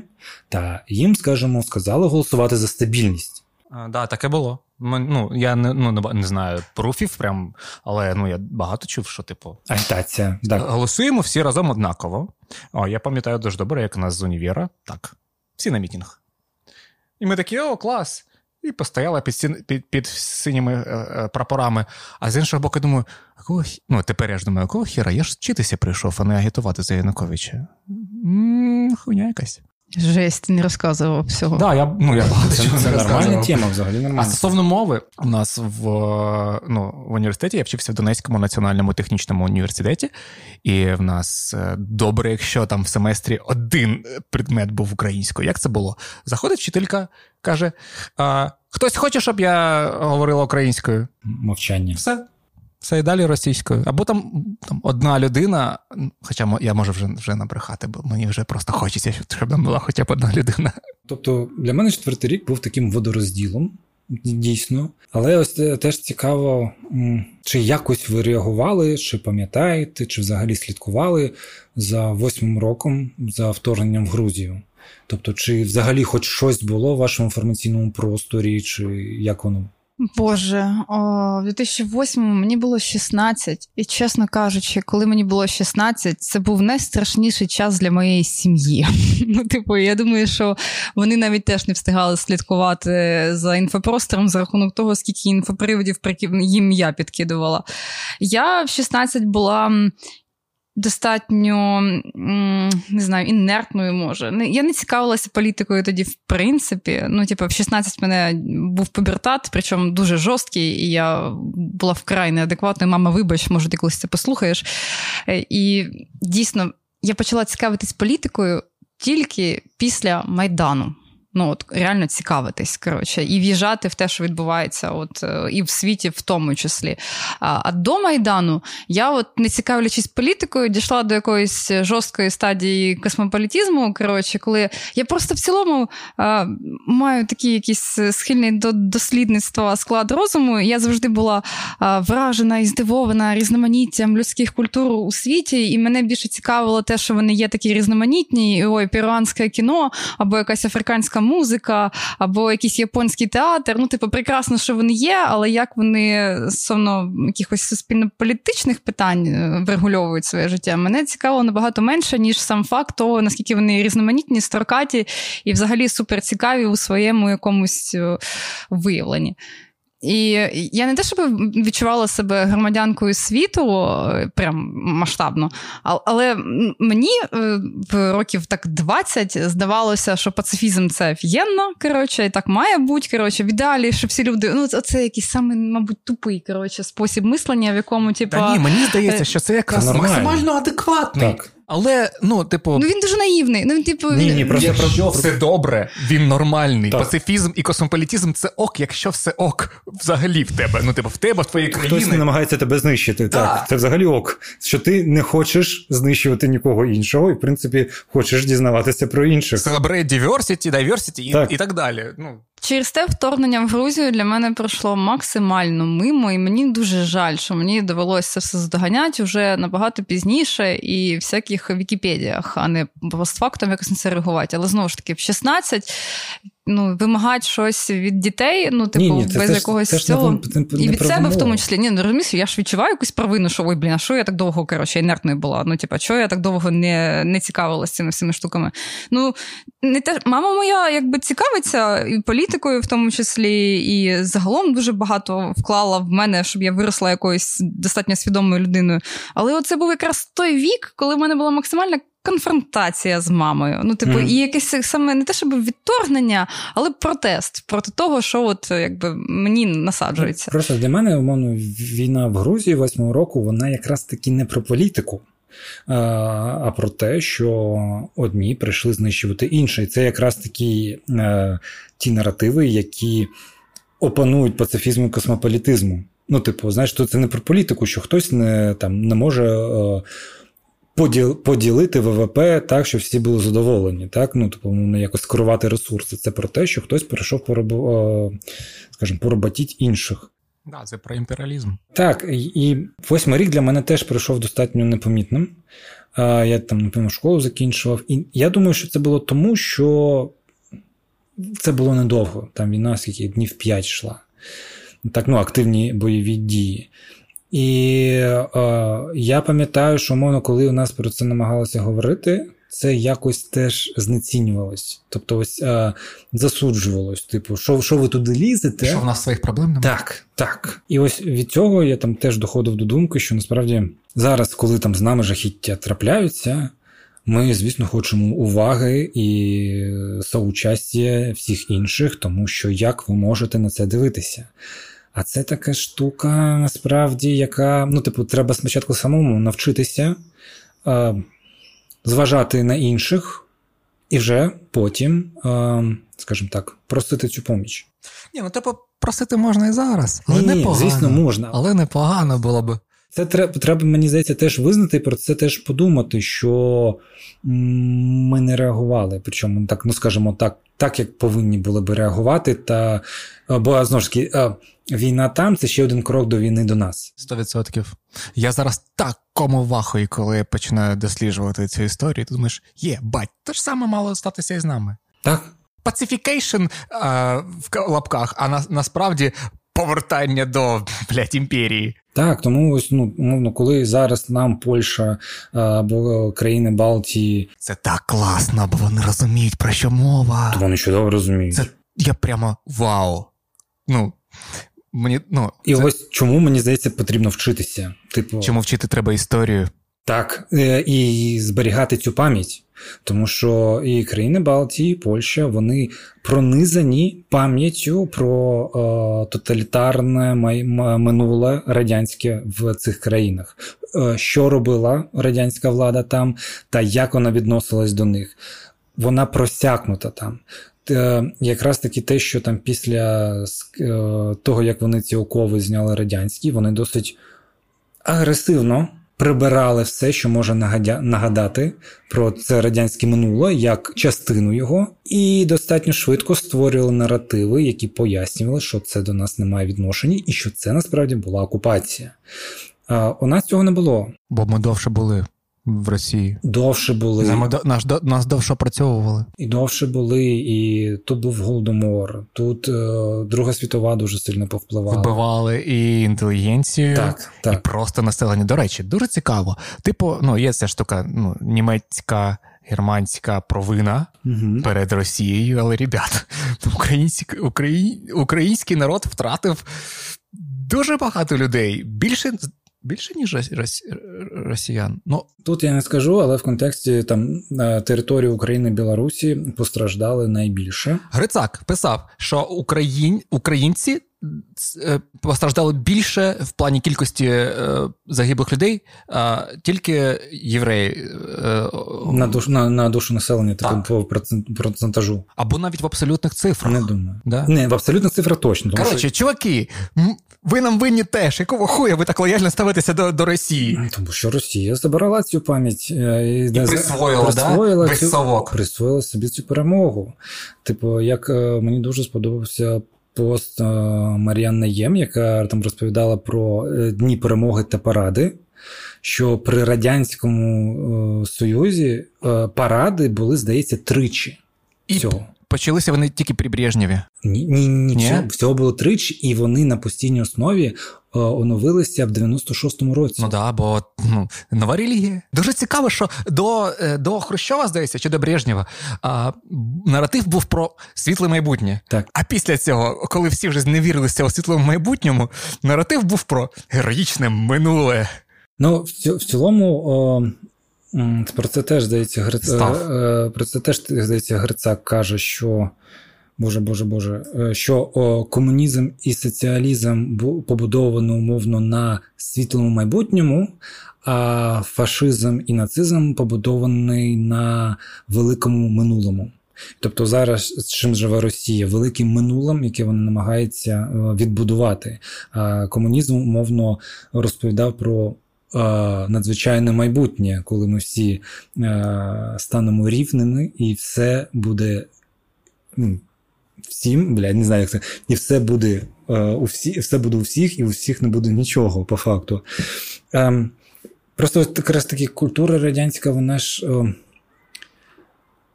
та їм, скажімо, сказали голосувати за стабільність. Так, да, таке було. Ну, Я не ну, не знаю пруфів, прям, але ну, я багато чув, що типу. Агітація. Так. Голосуємо всі разом однаково. О, Я пам'ятаю дуже добре, як у нас з універа. Так, всі на мітінг. І ми такі, о, клас! І постояли під син, під, під синіми е, е, прапорами. А з іншого боку, думаю, а кого ну тепер я ж думаю, кого хіра? Я ж вчитися прийшов, а не агітувати за Януковича. М-м, Хуйня якась. Жесть, не розказував всього. Да, я, ну, я багато чого Це нормальна тема взагалі. нормальна. А стосовно мови, у нас в ну, в університеті я вчився в Донецькому національному технічному університеті, і в нас е, добре, якщо там в семестрі один предмет був українською. Як це було? Заходить вчителька, каже: а, хтось хоче, щоб я говорила українською? Мовчання. Все. Це і далі російською. Або там там одна людина, хоча я можу вже вже набрехати, бо мені вже просто хочеться, щоб там була хоча б одна людина. Тобто для мене четвертий рік був таким водорозділом, дійсно. Але ось теж цікаво, чи якось ви реагували, чи пам'ятаєте, чи взагалі слідкували за восьмим роком за вторгненням в Грузію. Тобто, чи взагалі хоч щось було в вашому інформаційному просторі, чи як воно Боже, в 2008-му мені було 16, і чесно кажучи, коли мені було 16, це був найстрашніший час для моєї сім'ї. (laughs) Ну, типу, я думаю, що вони навіть теж не встигали слідкувати за інфопростором за рахунок того, скільки інфоприводів їм я підкидувала. Я в 16 була достатньо не знаю, інертною може. Я не цікавилася політикою тоді, в принципі. Ну, типу, в 16 мене був пубертат, причому дуже жорсткий, і я була вкрай неадекватною. Мама, вибач, може, ти колись це послухаєш. Е, і дійсно, я почала цікавитись політикою тільки після Майдану ну от реально цікавитись, коротше, і в'їжджати в те, що відбувається, от е, і в світі, в тому числі. А, а до Майдану я, от не цікавлячись політикою, дійшла до якоїсь жорсткої стадії космополітізму. Коротше, коли я просто в цілому а, маю такий якийсь схильний до дослідництва склад розуму. Я завжди була а, вражена і здивована різноманіттям людських культур у світі, і мене більше цікавило те, що вони є такі різноманітні, і ой, перуанське кіно або якась африканська музика або якийсь японський театр. Ну, типу, прекрасно, що вони є, але як вони стосовно якихось суспільно-політичних питань е, врегульовують своє життя, мене цікаво набагато менше, ніж сам факт того, наскільки вони різноманітні, строкаті і взагалі суперцікаві у своєму якомусь е, виявленні. І я не те, щоб відчувала себе громадянкою світу прям масштабно, але мені е, в років так 20 здавалося, що пацифізм це офігенно, коротше, і так має бути. Коротше, в ідеалі, що всі люди. Ну, це якийсь самий, мабуть, тупий коротше, спосіб мислення, в якому типу... Та ні, мені здається, що це якраз максимально адекватний. Так. Але ну, типу, ну він дуже наївний. Ну, типу, ні, ні, просто якщо про... все добре, він нормальний. Так. Пацифізм і космополітизм це ок, якщо все ок взагалі в тебе. Ну, типу, в тебе, в твоїй країні. Хтось не намагається тебе знищити. Так. Так. це взагалі ок. Що ти не хочеш знищувати нікого іншого, і в принципі хочеш дізнаватися про інших. Celebrate diversity, diversity і, Так. і так далі. Ну, Через те вторгнення в Грузію для мене пройшло максимально мимо, і мені дуже жаль, що мені довелося все здоганяти вже набагато пізніше і в всяких Вікіпедіях, а не постфактом якось на це реагувати. Але знову ж таки, в 16 ну, вимагати щось від дітей, ну, типу, Ні, ні, без теж- якогось це цього. не- це не і від себе в тому числі. Ні, ну розумієш, я ж відчуваю якусь провину, що ой, блін, а що я так довго, коротше, інертною була. Ну, типа, що я так довго не, не цікавилася цими всіми штуками. Ну, не те, мама моя якби цікавиться і політикою, в тому числі, і загалом дуже багато вклала в мене, щоб я виросла якоюсь достатньо свідомою людиною. Але оце був якраз той вік, коли в мене була максимальна. Конфронтація з мамою. Ну, типу, Мгм. і якесь саме не те, щоб відторгнення, але протест проти того, що от якби мені насаджується. Просто для мене, умовно, війна в Грузії восьмого року, вона якраз таки не про політику, а, про те, що одні прийшли знищувати інших. І це якраз такі е, ті наративи, які опанують пацифізму і космополітизму. Ну, типу, знаєш, то це не про політику, що хтось не, там, не може. Е, поділити ВВП так, щоб всі були задоволені, так? Ну, типу, ну, якось скерувати ресурси. Це про те, що хтось прийшов порабо, е, скажімо, поработіть інших. да, це про імперіалізм. Так, і- восьмий рік для мене теж пройшов достатньо непомітним. Е, Я там, напевно, школу закінчував. І я думаю, що це було тому, що це було недовго. Там війна скільки днів 5 йшла. Так, ну, активні бойові дії. І е, я пам'ятаю, що, умовно, коли у нас про це намагалися говорити, це якось теж знецінювалось. Тобто, ось е, засуджувалось. Типу, що, що ви туди лізете? Що в нас своїх проблем немає? Так, так. І ось від цього я там теж доходив до думки, що насправді зараз, коли там з нами жахіття трапляються, ми, звісно, хочемо уваги і соучастя всіх інших, тому що як ви можете на це дивитися? А це така штука, насправді, яка, ну, типу, треба спочатку самому навчитися е, зважати на інших, і вже потім, е, скажімо так, просити цю поміч. Ні, ну типу, просити можна і зараз. Але Ні, непогано. звісно, можна. Але непогано було би. Це треба, треба, мені здається, теж визнати, про це теж подумати, що ми не реагували. Причому так, ну скажімо так, так як повинні були би реагувати. Та бо знову ж таки, е, війна там це ще один крок до війни до нас. 100%. Я зараз в такому ахую, коли я починаю досліджувати цю історію, ти думаєш, є, блядь, то ж саме мало статися і з нами. Так? Pacification в лапках, а на, насправді повертання до блядь, імперії. Так, тому ось ну умовно, коли зараз нам Польща е, або країни Балтії, Це так класно, бо вони розуміють, про що мова. то вони чудово розуміють. Це я прямо вау. Ну, мені, ну, І це, ось чому мені здається потрібно вчитися. Типу, чому вчити треба історію? Так, е, і зберігати цю пам'ять. Тому що і країни Балтії, і Польща, вони пронизані пам'яттю про е, тоталітарне минуле радянське в цих країнах. Е, що робила радянська влада там, та як вона відносилась до них. Вона просякнута там. Е, якраз таки те, що там після е, того, як вони ці окови зняли радянські, вони досить агресивно прибирали все, що може нагадати про це радянське минуле як частину його, і достатньо швидко створювали наративи, які пояснювали, що це до нас не має відношення, і що це насправді була окупація. У нас цього не було. Бо ми довше були в Росії. Довше були. Нам, до- наш, нас довше опрацьовували. І довше були, і тут був голодомор, тут е, Друга світова дуже сильно повпливала. Вбивали і інтелігенцію, Так, і просто населення. До речі, дуже цікаво. Типу, ну, є ця штука, ну, німецька, германська провина Угу. перед Росією, але, ребят, (laughs) український, україн, український народ втратив дуже багато людей. Більше, більше ніж рос- рос- росіян. Ну, Тут я не скажу, але в контексті там території України Білорусі постраждали найбільше. Грицак писав, що україн... українці постраждало більше в плані кількості е, загиблих людей, а тільки євреї е, на душу на, на душу населення таким по процентажу. Або навіть в абсолютних цифрах. Не думаю. Да? Не, в абсолютних цифрах точно. Тому Коротше, що... чуваки, ви нам винні теж. Якого хуя ви так лояльно ставитеся до до Росії? Тому що Росія забирала цю пам'ять і, і присвоїла, присвоїла, да? цю, присвоїла собі цю перемогу. Типу, як мені дуже сподобався пост Мар'ян Єм, яка там розповідала про е, дні перемоги та паради. Що при Радянському е, Союзі е, паради були, здається, тричі. І цього. Почалися вони тільки при Брежнєві? Ні, ні, ні, ні? всього було тричі, і вони на постійній основі Е, оновилися в 96-му році. Ну да, бо ну, нова релігія. Дуже цікаво, що до е, до Хрущова, здається, чи до Брежнєва а, наратив був про світле майбутнє. Так. А після цього, коли всі вже зневірилися у світлому майбутньому, наратив був про героїчне минуле. Ну, в цілому. О... Про це теж здається, Гриц... Е, про це теж здається, Грицак каже, що Боже, Боже, Боже, е, що комунізм і соціалізм побудовано умовно на світлому майбутньому, а фашизм і нацизм побудований на великому минулому. Тобто зараз з чим живе Росія великим минулим, яке вона намагається е, відбудувати. Комунізм умовно розповідав про. Е, надзвичайне майбутнє, коли ми всі станемо рівними, і все буде всім, блядь, не знаю, як це, і все буде е, у всі, все буде у всіх, і у всіх не буде нічого, по факту. Е, Просто якраз таки культура радянська, вона ж. Е,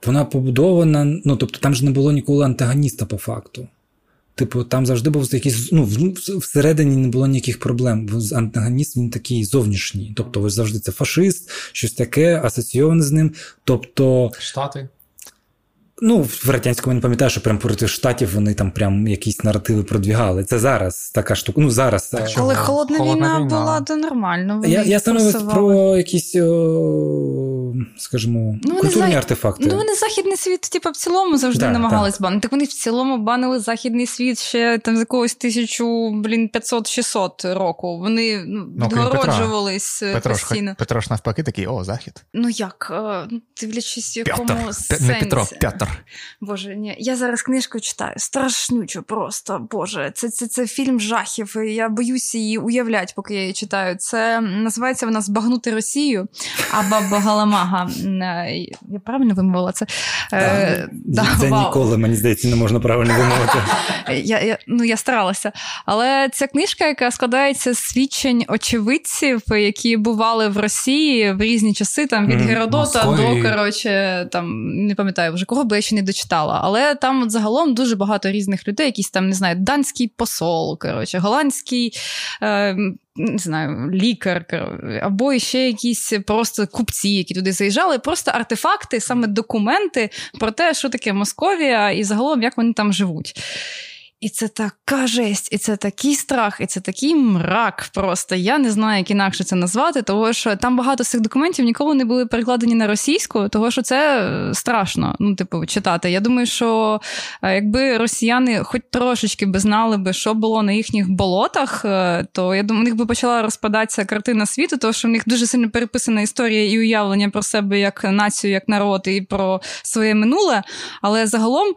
вона побудована, ну тобто там ж не було ніколи антагоніста по факту. Типу, там завжди був якийсь, ну, всередині не було ніяких проблем. Антагоніст він такий зовнішній. Тобто, ось завжди це фашист, щось таке, асоційоване з ним. Тобто. Штати. Ну, в радянському не пам'ятаю, що прям проти штатів вони там прям якісь наративи продвігали. Це зараз така штука. Ну зараз так, коли холодна, холодна війна, війна була, то нормально. Вони я я становив про якісь, о, скажімо, ну, культурні зах... артефакти. Ну вони західний світ, типу, в цілому завжди да, намагались да. банити. Так вони в цілому банили західний світ ще там з якогось тисячу, блін, 500-600 року. Вони ну, ну відгороджувались е, Петро, постійно. Петро ж навпаки такий, о, захід. Ну як, е, дивлячись, в якому Петр. сенсі. Не Петро, Петр. Боже, ні, я зараз книжку читаю. Страшнючо просто. Боже, це це, це фільм жахів. і Я боюся її уявляти, поки я її читаю. Це називається вона Збагнути Росію або Багаламага. Е, я правильно вимовила це? Е, да, Це вау. ніколи, мені здається, не можна правильно вимовити. (laughs) Я я, ну, я старалася. Але ця книжка, яка складається з свідчень очевидців, які бували в Росії в різні часи, там від Геродота до коротше, там не пам'ятаю вже кого би я ще не дочитала. Але там от загалом дуже багато різних людей, якісь там, не знаю, данський посол, коротше, голландський. Е, не знаю, лікар, або ще якісь просто купці, які туди заїжджали, просто артефакти, саме документи про те, що таке Московія, і загалом як вони там живуть. І це така жесть, і це такий страх, і це такий мрак. Просто я не знаю, як інакше це назвати, тому що там багато з цих документів ніколи не були перекладені на російську, тому що це е, страшно. Ну, типу, читати. Я думаю, що е, якби росіяни хоч трошечки би знали би, що було на їхніх болотах, е, то я думаю, у них би почала розпадатися картина світу, тому що в них дуже сильно переписана історія і уявлення про себе як націю, як народ, і про своє минуле. Але загалом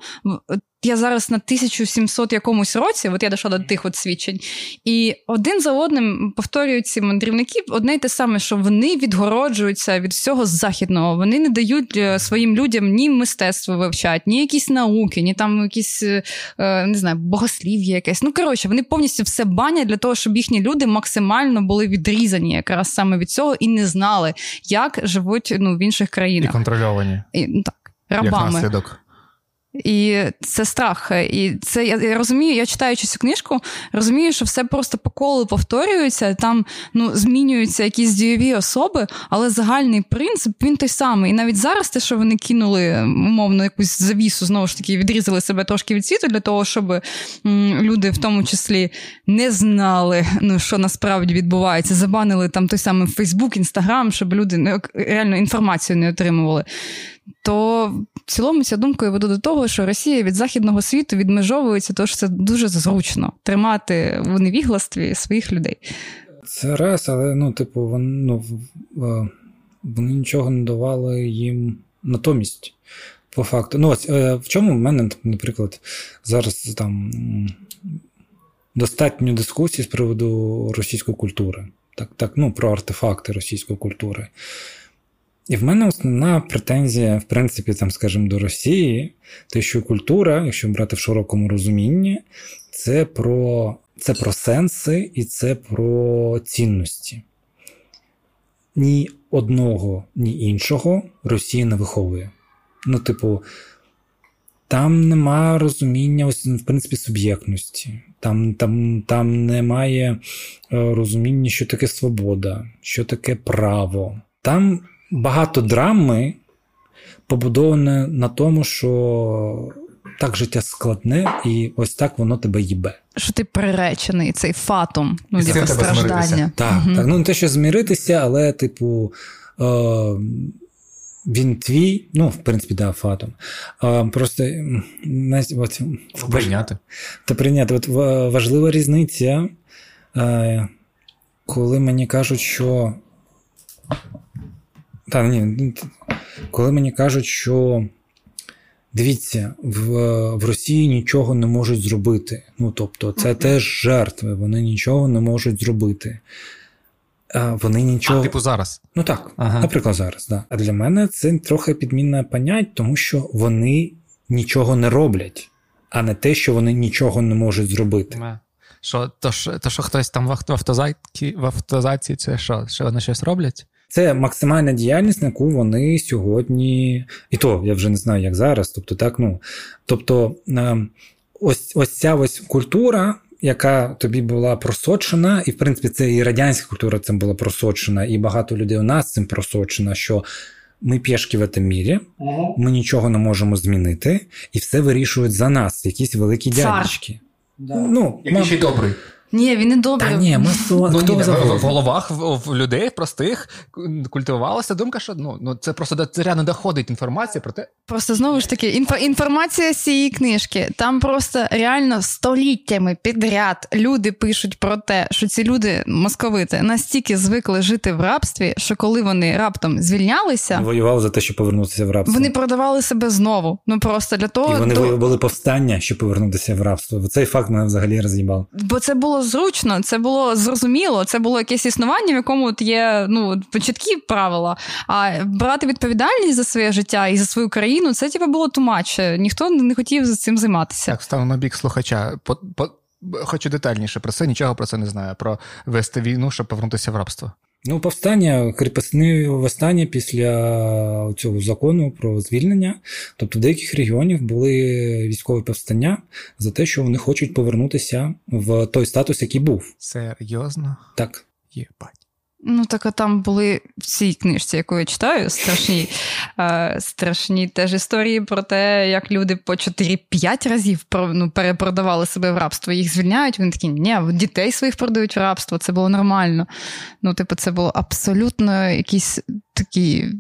я зараз на 1700 якомусь році, от я дійшла до тих от свідчень, і один за одним повторюють ці мандрівники одне й те саме, що вони відгороджуються від всього західного. Вони не дають е, своїм людям ні мистецтво вивчати, ні якісь науки, ні там якісь е, е, не знаю, богослів'я якесь. Ну коротше, вони повністю все банять для того, щоб їхні люди максимально були відрізані якраз саме від цього і не знали, як живуть ну, в інших країнах. І контрольовані. І, ну, так, рабами. Як наслідок. І це страх. І це я, я розумію, я читаючи цю книжку, розумію, що все просто по колу повторюється, там ну, змінюються якісь дієві особи, але загальний принцип він той самий. І навіть зараз те, що вони кинули, умовно, якусь завісу, знову ж таки, відрізали себе трошки від світу для того, щоб м, люди в тому числі не знали, ну, що насправді відбувається. Забанили там той самий Фейсбук, Інстаграм, щоб люди ну, реально інформацію не отримували то в цілому ця думка веду до того, що Росія від західного світу відмежовується, тому що це дуже зручно тримати в невігластві своїх людей. Це раз, але ну, типу, вони, ну, вони нічого не давали їм натомість. По факту. Ну, ось е, в чому в мене, наприклад, зараз там достатньо дискусій з приводу російської культури. Так, так, ну, про артефакти російської культури. І в мене основна претензія, в принципі, там, скажімо, до Росії, те, що культура, якщо брати в широкому розумінні, це про це про сенси і це про цінності. Ні одного, ні іншого Росія не виховує. Ну, типу, там нема розуміння, ось, в принципі, суб'єктності. Там там, там немає е, розуміння, що таке свобода, що таке право. Там багато драми побудоване на тому, що так життя складне, і ось так воно тебе їбе. Що ти приречений, цей фатум, ну, як страждання. Так, угу. так, ну не те, що змиритися, але, типу, е, він твій, ну, в принципі, да, фатум. Е, просто от, прийняти. Та прийняти. От важлива різниця, е, коли мені кажуть, що. Та, ні, коли мені кажуть, що Дивіться, в в Росії нічого не можуть зробити. Ну тобто, це okay. теж жертви, вони нічого не можуть зробити. А Вони нічого. А, типу зараз. Ну так, ага. наприклад, зараз. Да. А для мене це трохи підмінне понять, тому що вони нічого не роблять, а не те, що вони нічого не можуть зробити. Що, то, що, то, що хтось там в автозаці, в автозаці, це що? Що вони щось роблять? Це максимальна діяльність, на яку вони сьогодні, і то я вже не знаю, як зараз. Тобто, так, ну, тобто, ем, ось ось ця ось культура, яка тобі була просочена, і в принципі це і радянська культура цим була просочена, і багато людей у нас цим просочена, що ми пішки в цьому мірі, ми нічого не можемо змінити, і все вирішують за нас, якісь великі дядечки. Да. Ну, Який ще добрий. Ні, він не добрий. Та ні, масо... ну, Хто ні, в, в головах в, в людей простих культивувалася думка, що ну, ну це просто до царя не доходить інформація про те. Просто знову ж таки, інфо, інформація з цієї книжки. Там просто реально століттями підряд люди пишуть про те, що ці люди московити настільки звикли жити в рабстві, що коли вони раптом звільнялися, воювали за те, щоб повернутися в рабство. Вони продавали себе знову. Ну просто для того І вони то... були повстання, щоб повернутися в рабство. Цей факт мене взагалі роз'їбав. Бо це було зручно, це було зрозуміло, це було якесь існування, в якому от є ну чіткі правила. А брати відповідальність за своє життя і за свою країну це типу, було тумаче. Ніхто не хотів за цим займатися. Так, стану на бік слухача. По, по... Хочу детальніше про це, нічого про це не знаю. Про вести війну, щоб повернутися в рабство. Ну, повстання, кріпосні восстання після цього закону про звільнення. Тобто в деяких регіонів були військові повстання за те, що вони хочуть повернутися в той статус, який був. Серйозно? Так. Єбать. Ну, так а там були в цій книжці, яку я читаю, страшні (laughs) е, страшні теж історії про те, як люди по 4-5 разів ну, перепродавали себе в рабство. Їх звільняють. Вони такі, ні, дітей своїх продають в рабство, це було нормально. Ну, типу, це було абсолютно якийсь такий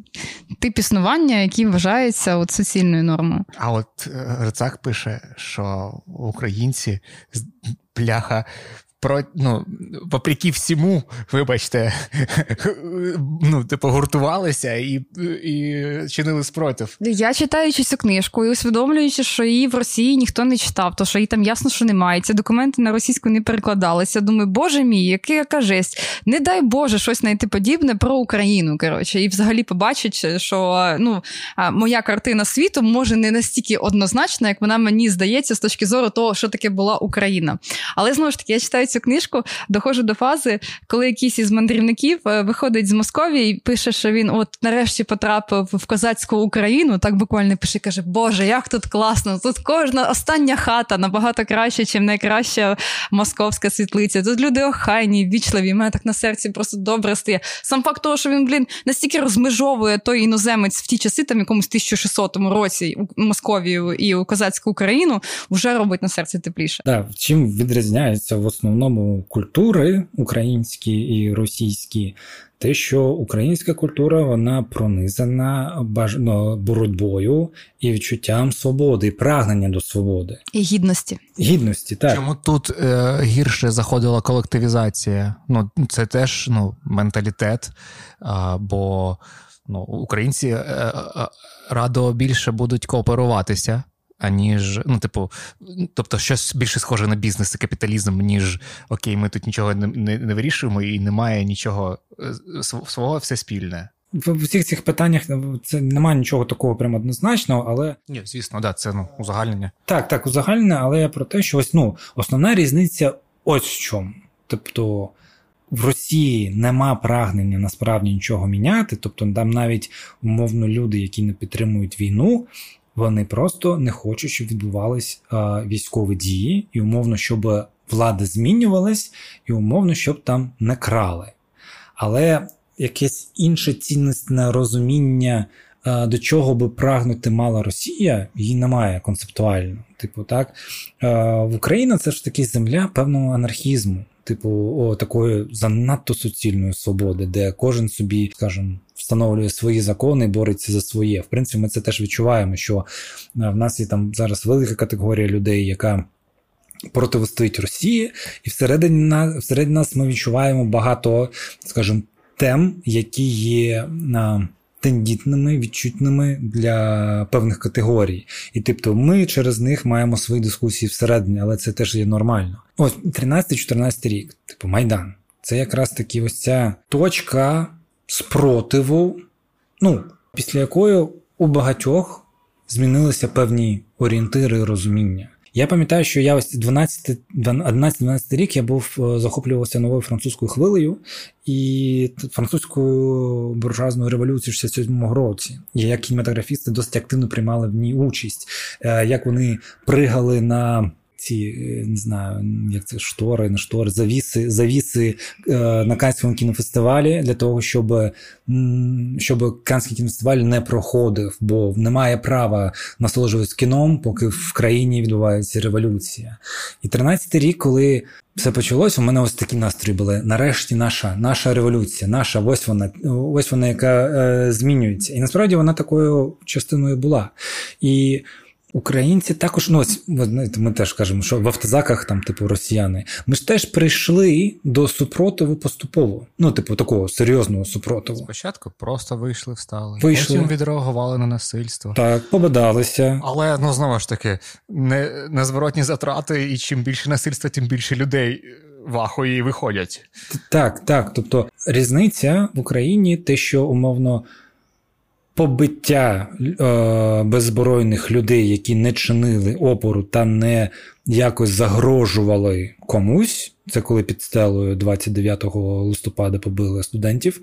тип існування, який вважається от суцільною нормою. А от е, Рицак пише, що українці бляха про, ну, вопреки всьому, вибачте, (laughs) ну, типу, гуртувалися і і чинили спротив. Я читаючи цю книжку і усвідомлюючи, що її в Росії ніхто не читав, то що її там ясно, що немає. Ці документи на російську не перекладалися. Думаю, боже мій, яка, яка жесть. Не дай Боже щось знайти подібне про Україну. коротше, І взагалі побачить, що ну, моя картина світу може не настільки однозначна, як вона мені здається, з точки зору того, що таке була Україна. Але знову ж таки, я читаю цю книжку, доходжу до фази, коли якийсь із мандрівників е, виходить з Московії і пише, що він от нарешті потрапив в козацьку Україну. Так буквально пише, каже: Боже, як тут класно! Тут кожна остання хата набагато краще, ніж найкраща московська світлиця. Тут люди охайні, ввічливі. Мене так на серці просто добре стає. Сам факт того, що він, блін, настільки розмежовує той іноземець в ті часи, там якомусь 1600 році у Московію і у козацьку Україну, вже робить на серці тепліше. Так, чим відрізняється в основному основному культури українські і російські, те, що українська культура вона пронизана баж... ну, боротьбою і відчуттям свободи, і прагнення до свободи і гідності. Гідності, так чому тут е, гірше заходила колективізація? Ну це теж ну менталітет, а, бо ну, українці е, е, радо більше будуть кооперуватися аніж, ну, типу, тобто, щось більше схоже на бізнес і капіталізм, ніж окей, ми тут нічого не не, не вирішуємо, і немає нічого е, свого все спільне. В всіх цих питаннях це немає нічого такого прямо однозначного, але. Ні, звісно, да, це ну, узагальнення. Так, так, узагальнення, але я про те, що ось ну, основна різниця ось в чому. Тобто. В Росії нема прагнення насправді нічого міняти, тобто там навіть умовно люди, які не підтримують війну, вони просто не хочуть, щоб відбувались військові дії, і умовно, щоб влада змінювалась, і умовно, щоб там не крали. Але якесь інше цінностне розуміння, до чого би прагнути мала Росія, її немає концептуально. Типу, так в Україні це ж таки земля певного анархізму типу, о, такої занадто суцільної свободи, де кожен собі, скажімо, встановлює свої закони, бореться за своє. В принципі, ми це теж відчуваємо, що е, в нас є там зараз велика категорія людей, яка. Противостоїть Росії, і всередині нас всередині нас ми відчуваємо багато, скажімо, тем, які є на тендітними, відчутними для певних категорій. І тобто ми через них маємо свої дискусії всередині, але це теж є нормально. Ось 13-14 рік, типу Майдан. Це якраз таки ось ця точка спротиву, ну, після якої у багатьох змінилися певні орієнтири і розуміння. Я пам'ятаю, що я ось 11-12 рік я був е, захоплювався новою французькою хвилею і французькою буржуазною революцією 67-го році. Як кінематографісти досить активно приймали в ній участь, е, як вони пригали на ці е, не знаю, як це штори, не штори, завіси завіси е, на Канському кінофестивалі для того, щоб щоб Канський кінофестиваль не проходив, бо немає права насолоджуватися кіном, поки в країні відбувається революція. І 13-й рік, коли все почалось, у мене ось такі настрої були. Нарешті наша наша революція, наша ось вона, ось вона, яка е, змінюється. І насправді вона такою частиною була. І Українці також, ну ось ми теж кажемо, що в автозаках там, типу, росіяни, ми ж теж прийшли до супротиву поступово. Ну, типу, такого серйозного супротиву. Спочатку просто вийшли, встали. Вийшли. Потім відреагували на насильство. Так, побадалися. Але ну знову ж таки, не, незворотні затрати, і чим більше насильства, тим більше людей. Вахої виходять. Так, так. Тобто різниця в Україні, те, що умовно побиття е, беззбройних людей, які не чинили опору та не якось загрожували комусь. Це коли під стелою 29 листопада побили студентів,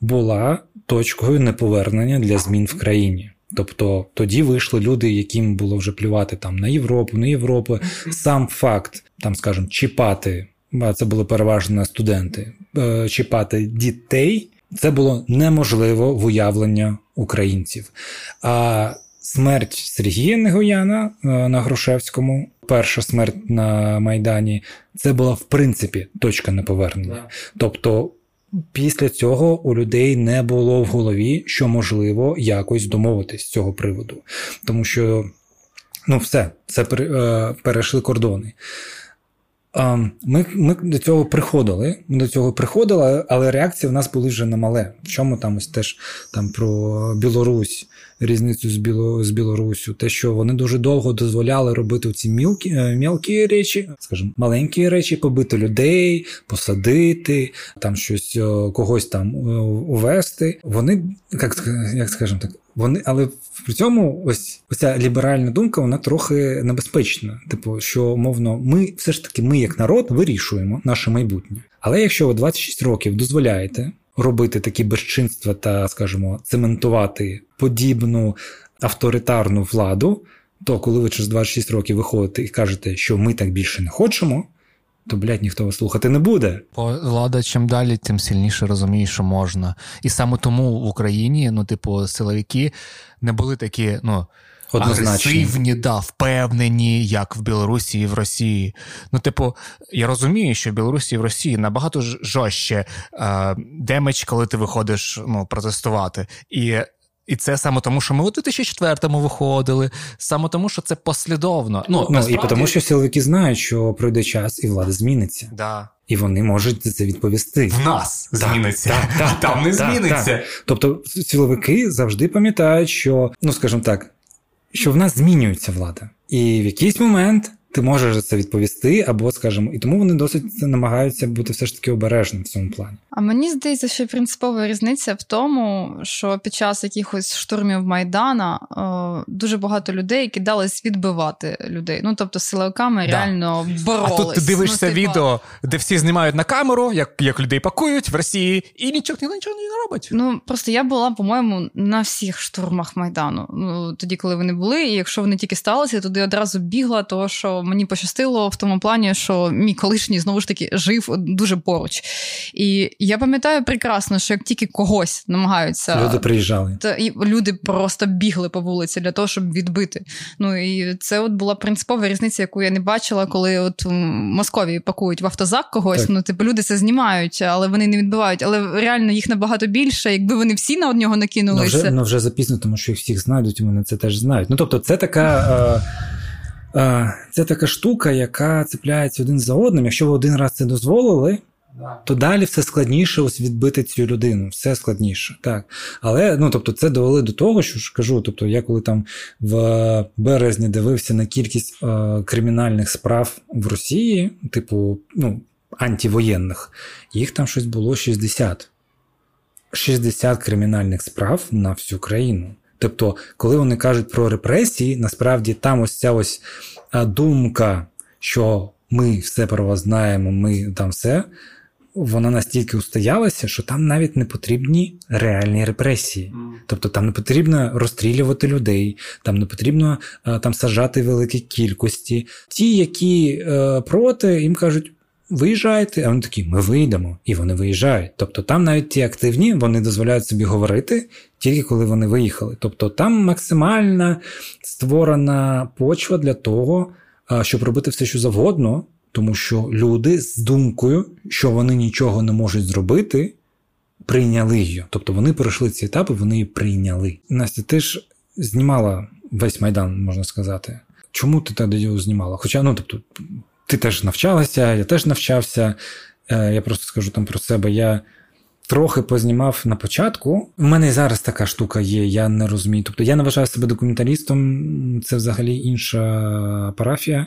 була точкою неповернення для змін в країні. Тобто тоді вийшли люди, яким було вже плювати там на Європу, на Європу. Сам факт, там, скажімо, чіпати, а це були переважно студенти, е, чіпати дітей це було неможливо в уявлення українців. А смерть Сергія Негояна е, на Грушевському, перша смерть на Майдані, це була в принципі точка неповернення. Тобто. Після цього у людей не було в голові, що можливо якось домовитись з цього приводу. Тому що ну все, це е, перейшли кордони. Ми ми до цього приходили. Ми до цього приходили, але реакції в нас були вже немале. В чому там ось теж там про Білорусь, різницю з Біло, з Білорусю, те, що вони дуже довго дозволяли робити ці мілкі, е, мілкі речі, скажімо, маленькі речі, побити людей, посадити, там щось когось там е, увести. Вони, як як скажімо так, вони, але при цьому ось ця ліберальна думка, вона трохи небезпечна. Типу, що мовно, ми все ж таки, ми як народ вирішуємо наше майбутнє. Але якщо ви 26 років дозволяєте робити такі безчинства та, скажімо, цементувати подібну авторитарну владу, то коли ви через 26 років виходите і кажете, що ми так більше не хочемо, то, блядь, ніхто вас слухати не буде. Бо влада чим далі, тим сильніше розуміє, що можна. І саме тому в Україні, ну, типу, силовики не були такі, ну. Агресивні, да, впевнені, як в Білорусі і в Росії. Ну, типу, я розумію, що в Білорусі і в Росії набагато жорстче е, damage, коли ти виходиш ну, протестувати. І і це саме тому, що ми у 2004-му виходили, саме тому, що це послідовно. Ну, ну насправді... І тому, що силовики знають, що пройде час і влада зміниться. Да. І вони можуть це відповісти. В нас так, зміниться, так, так, там не зміниться. Тобто силовики завжди пам'ятають, що, ну скажімо так, що в нас змінюється влада. І в якийсь момент ти можеш за це відповісти, або, скажімо, і тому вони досить намагаються бути все ж таки обережним в цьому плані. А мені здається, що принципова різниця в тому, що під час якихось штурмів Майдана е, дуже багато людей кидались відбивати людей. Ну тобто силовиками да. реально боролись. А тут ти дивишся ну, типу... відео, де всі знімають на камеру, як як людей пакують в Росії, і нічого нічого не робить. Ну просто я була, по-моєму, на всіх штурмах Майдану. Ну тоді, коли вони були, і якщо вони тільки сталися, я туди одразу бігла, того що мені пощастило в тому плані, що мій колишній знову ж таки жив дуже поруч. І я пам'ятаю прекрасно, що як тільки когось намагаються люди приїжджали, то і люди просто бігли по вулиці для того, щоб відбити. Ну і це от була принципова різниця, яку я не бачила, коли от в Московії пакують в автозак когось. Так. Ну, типу, люди це знімають, але вони не відбивають. Але реально їх набагато більше. Якби вони всі на одного накинулися. Ну вже, ну, вже запізно, тому що їх всіх знайдуть, вони це теж знають. Ну тобто, це така. Е... Це така штука, яка цепляється один за одним. Якщо ви один раз це дозволили, то далі все складніше ось відбити цю людину, все складніше. Так. Але ну, тобто, це довели до того, що ж кажу. Тобто, я коли там в березні дивився на кількість е, кримінальних справ в Росії, типу, ну, антивоєнних, їх там щось було 60. 60 кримінальних справ на всю країну. Тобто, коли вони кажуть про репресії, насправді там ось ця ось думка, що ми все про вас знаємо, ми там все, вона настільки устоялася, що там навіть не потрібні реальні репресії. Тобто там не потрібно розстрілювати людей, там не потрібно там сажати великі кількості. Ті, які е, проти, їм кажуть. Виїжджайте, а вони такі, ми вийдемо, і вони виїжджають. Тобто там навіть ті активні вони дозволяють собі говорити тільки коли вони виїхали. Тобто там максимальна створена почва для того, щоб робити все, що завгодно, тому що люди з думкою, що вони нічого не можуть зробити, прийняли її. Тобто вони пройшли ці етапи, вони її прийняли. Настя, ти ж знімала весь майдан, можна сказати. Чому ти тоді його знімала? Хоча, ну тобто, ти теж навчалася, я теж навчався. Е, я просто скажу там про себе. Я трохи познімав на початку. У мене і зараз така штука є, я не розумію. Тобто я не вважаю себе документалістом, це взагалі інша парафія.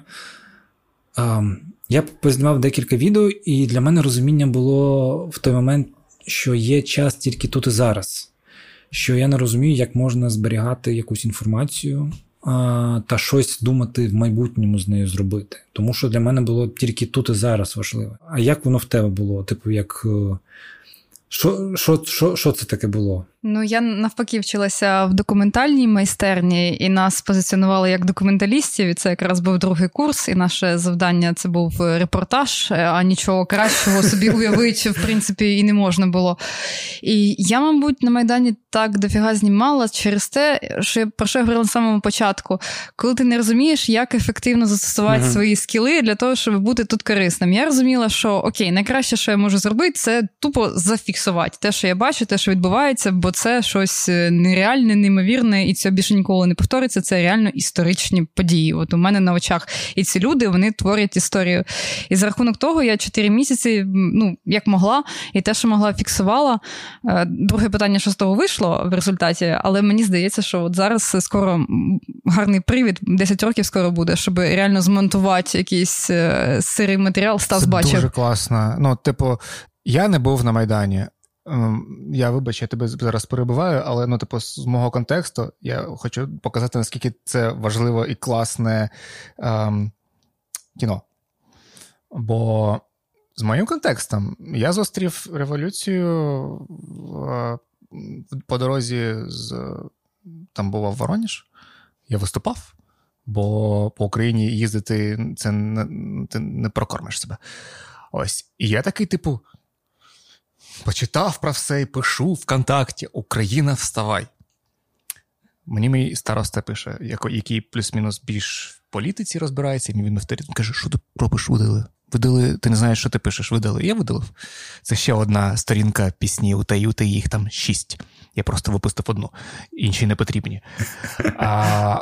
Я познімав декілька відео, і для мене розуміння було в той момент, що є час тільки тут і зараз. Що я не розумію, як можна зберігати якусь інформацію та щось думати в майбутньому з нею зробити. Тому що для мене було тільки тут і зараз важливо. А як воно в тебе було? Типу, як е, що що, що, що це таке було? Ну, я навпаки вчилася в документальній майстерні, і нас позиціонували як документалістів. І це якраз був другий курс, і наше завдання це був репортаж, а нічого кращого собі уявити, в принципі, і не можна було. І я, мабуть, на Майдані так дофіга знімала через те, що я про що я говорила на самому початку, коли ти не розумієш, як ефективно застосувати uh-huh. свої скіли для того, щоб бути тут корисним. Я розуміла, що окей, найкраще, що я можу зробити, це тупо зафіксувати те, що я бачу, те, що відбувається. Бо це щось е, нереальне, неймовірне, і це більше ніколи не повториться. Це реально історичні події. От у мене на очах і ці люди вони творять історію. І за рахунок того, я чотири місяці, ну як могла, і те, що могла, фіксувала. Е, друге питання, що з того вийшло в результаті, але мені здається, що от зараз скоро гарний привід, 10 років скоро буде, щоб реально змонтувати якийсь е, сирий матеріал. Стас бачив. Дуже класно. Ну, типу, я не був на Майдані. Ем, я вибач, я тебе зараз перебуваю, але ну, типу, з мого контексту я хочу показати, наскільки це важливо і класне ем, кіно. Бо з моїм контекстом я зустрів революцію в, по дорозі з там був Вороніж, я виступав, бо по Україні їздити це не, ти не прокормиш себе. Ось. І я такий, типу. Почитав про все і пишу ВКонтакті Україна, вставай. Мені мій староста пише, який плюс-мінус більш в політиці розбирається, і він авторитет каже, що ти робиш, видали? Видали, ти не знаєш, що ти пишеш, видали. Я видалив. Це ще одна сторінка пісні у Таї, та їх там шість. Я просто випустив одну, інші не потрібні. А,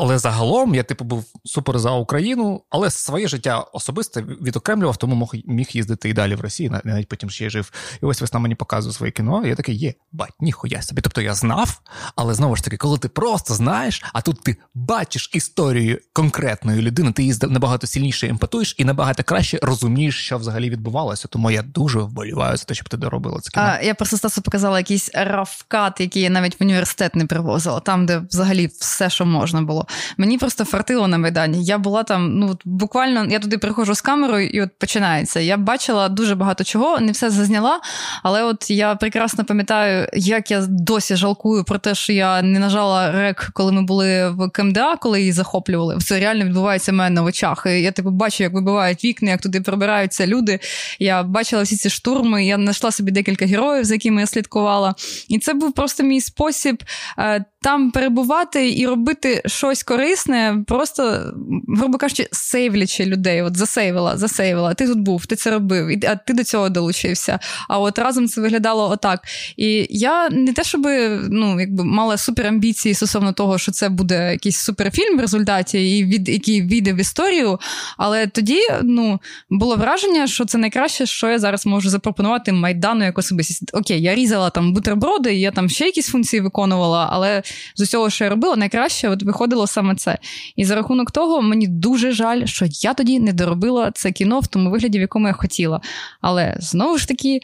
але загалом я, типу, був супер за Україну, але своє життя особисте відокремлював, тому мог, міг їздити і далі в Росії, навіть потім ще жив. І ось весна мені показує своє кіно. і Я такий, є, бать, ніхуя собі. Тобто я знав, але знову ж таки, коли ти просто знаєш, а тут ти бачиш історію конкретної людини, ти її набагато сильніше емпатуєш і набагато краще розумієш, що взагалі відбувалося. Тому я дуже вболіваю за те, щоб ти доробила це кіно. А, Я просто Стасу показала якийсь рафкат, який я навіть в університет не привозила, там, де взагалі все, що можна було. Мені просто фартило на Майдані. Я була там, ну буквально я туди приходжу з камерою, і от починається. Я бачила дуже багато чого, не все зазняла, але от я прекрасно пам'ятаю, як я досі жалкую про те, що я не нажала рек, коли ми були в КМДА, коли її захоплювали. Це реально відбувається в мене на очах. Я типу бачу, як вибивають вікна, як туди прибираються люди. Я бачила всі ці штурми. Я знайшла собі декілька героїв, за якими я слідкувала. І це був просто мій спосіб е, там перебувати і робити щось корисне, просто, грубо кажучи, сейвлячи людей. От засейвила, засейвила. Ти тут був, ти це робив, а ти до цього долучився. А от разом це виглядало отак. І я не те, щоб ну, якби мала суперамбіції стосовно того, що це буде якийсь суперфільм в результаті, і від який війде в історію. Але тоді ну, було враження, що це найкраще, що я зараз можу запропонувати майдану як особистість. Окей, я різала там бутерброди, я там ще якісь функції виконувала, але з усього, що я робила, найкраще от виходило саме це. І за рахунок того, мені дуже жаль, що я тоді не доробила це кіно в тому вигляді, в якому я хотіла. Але знову ж таки,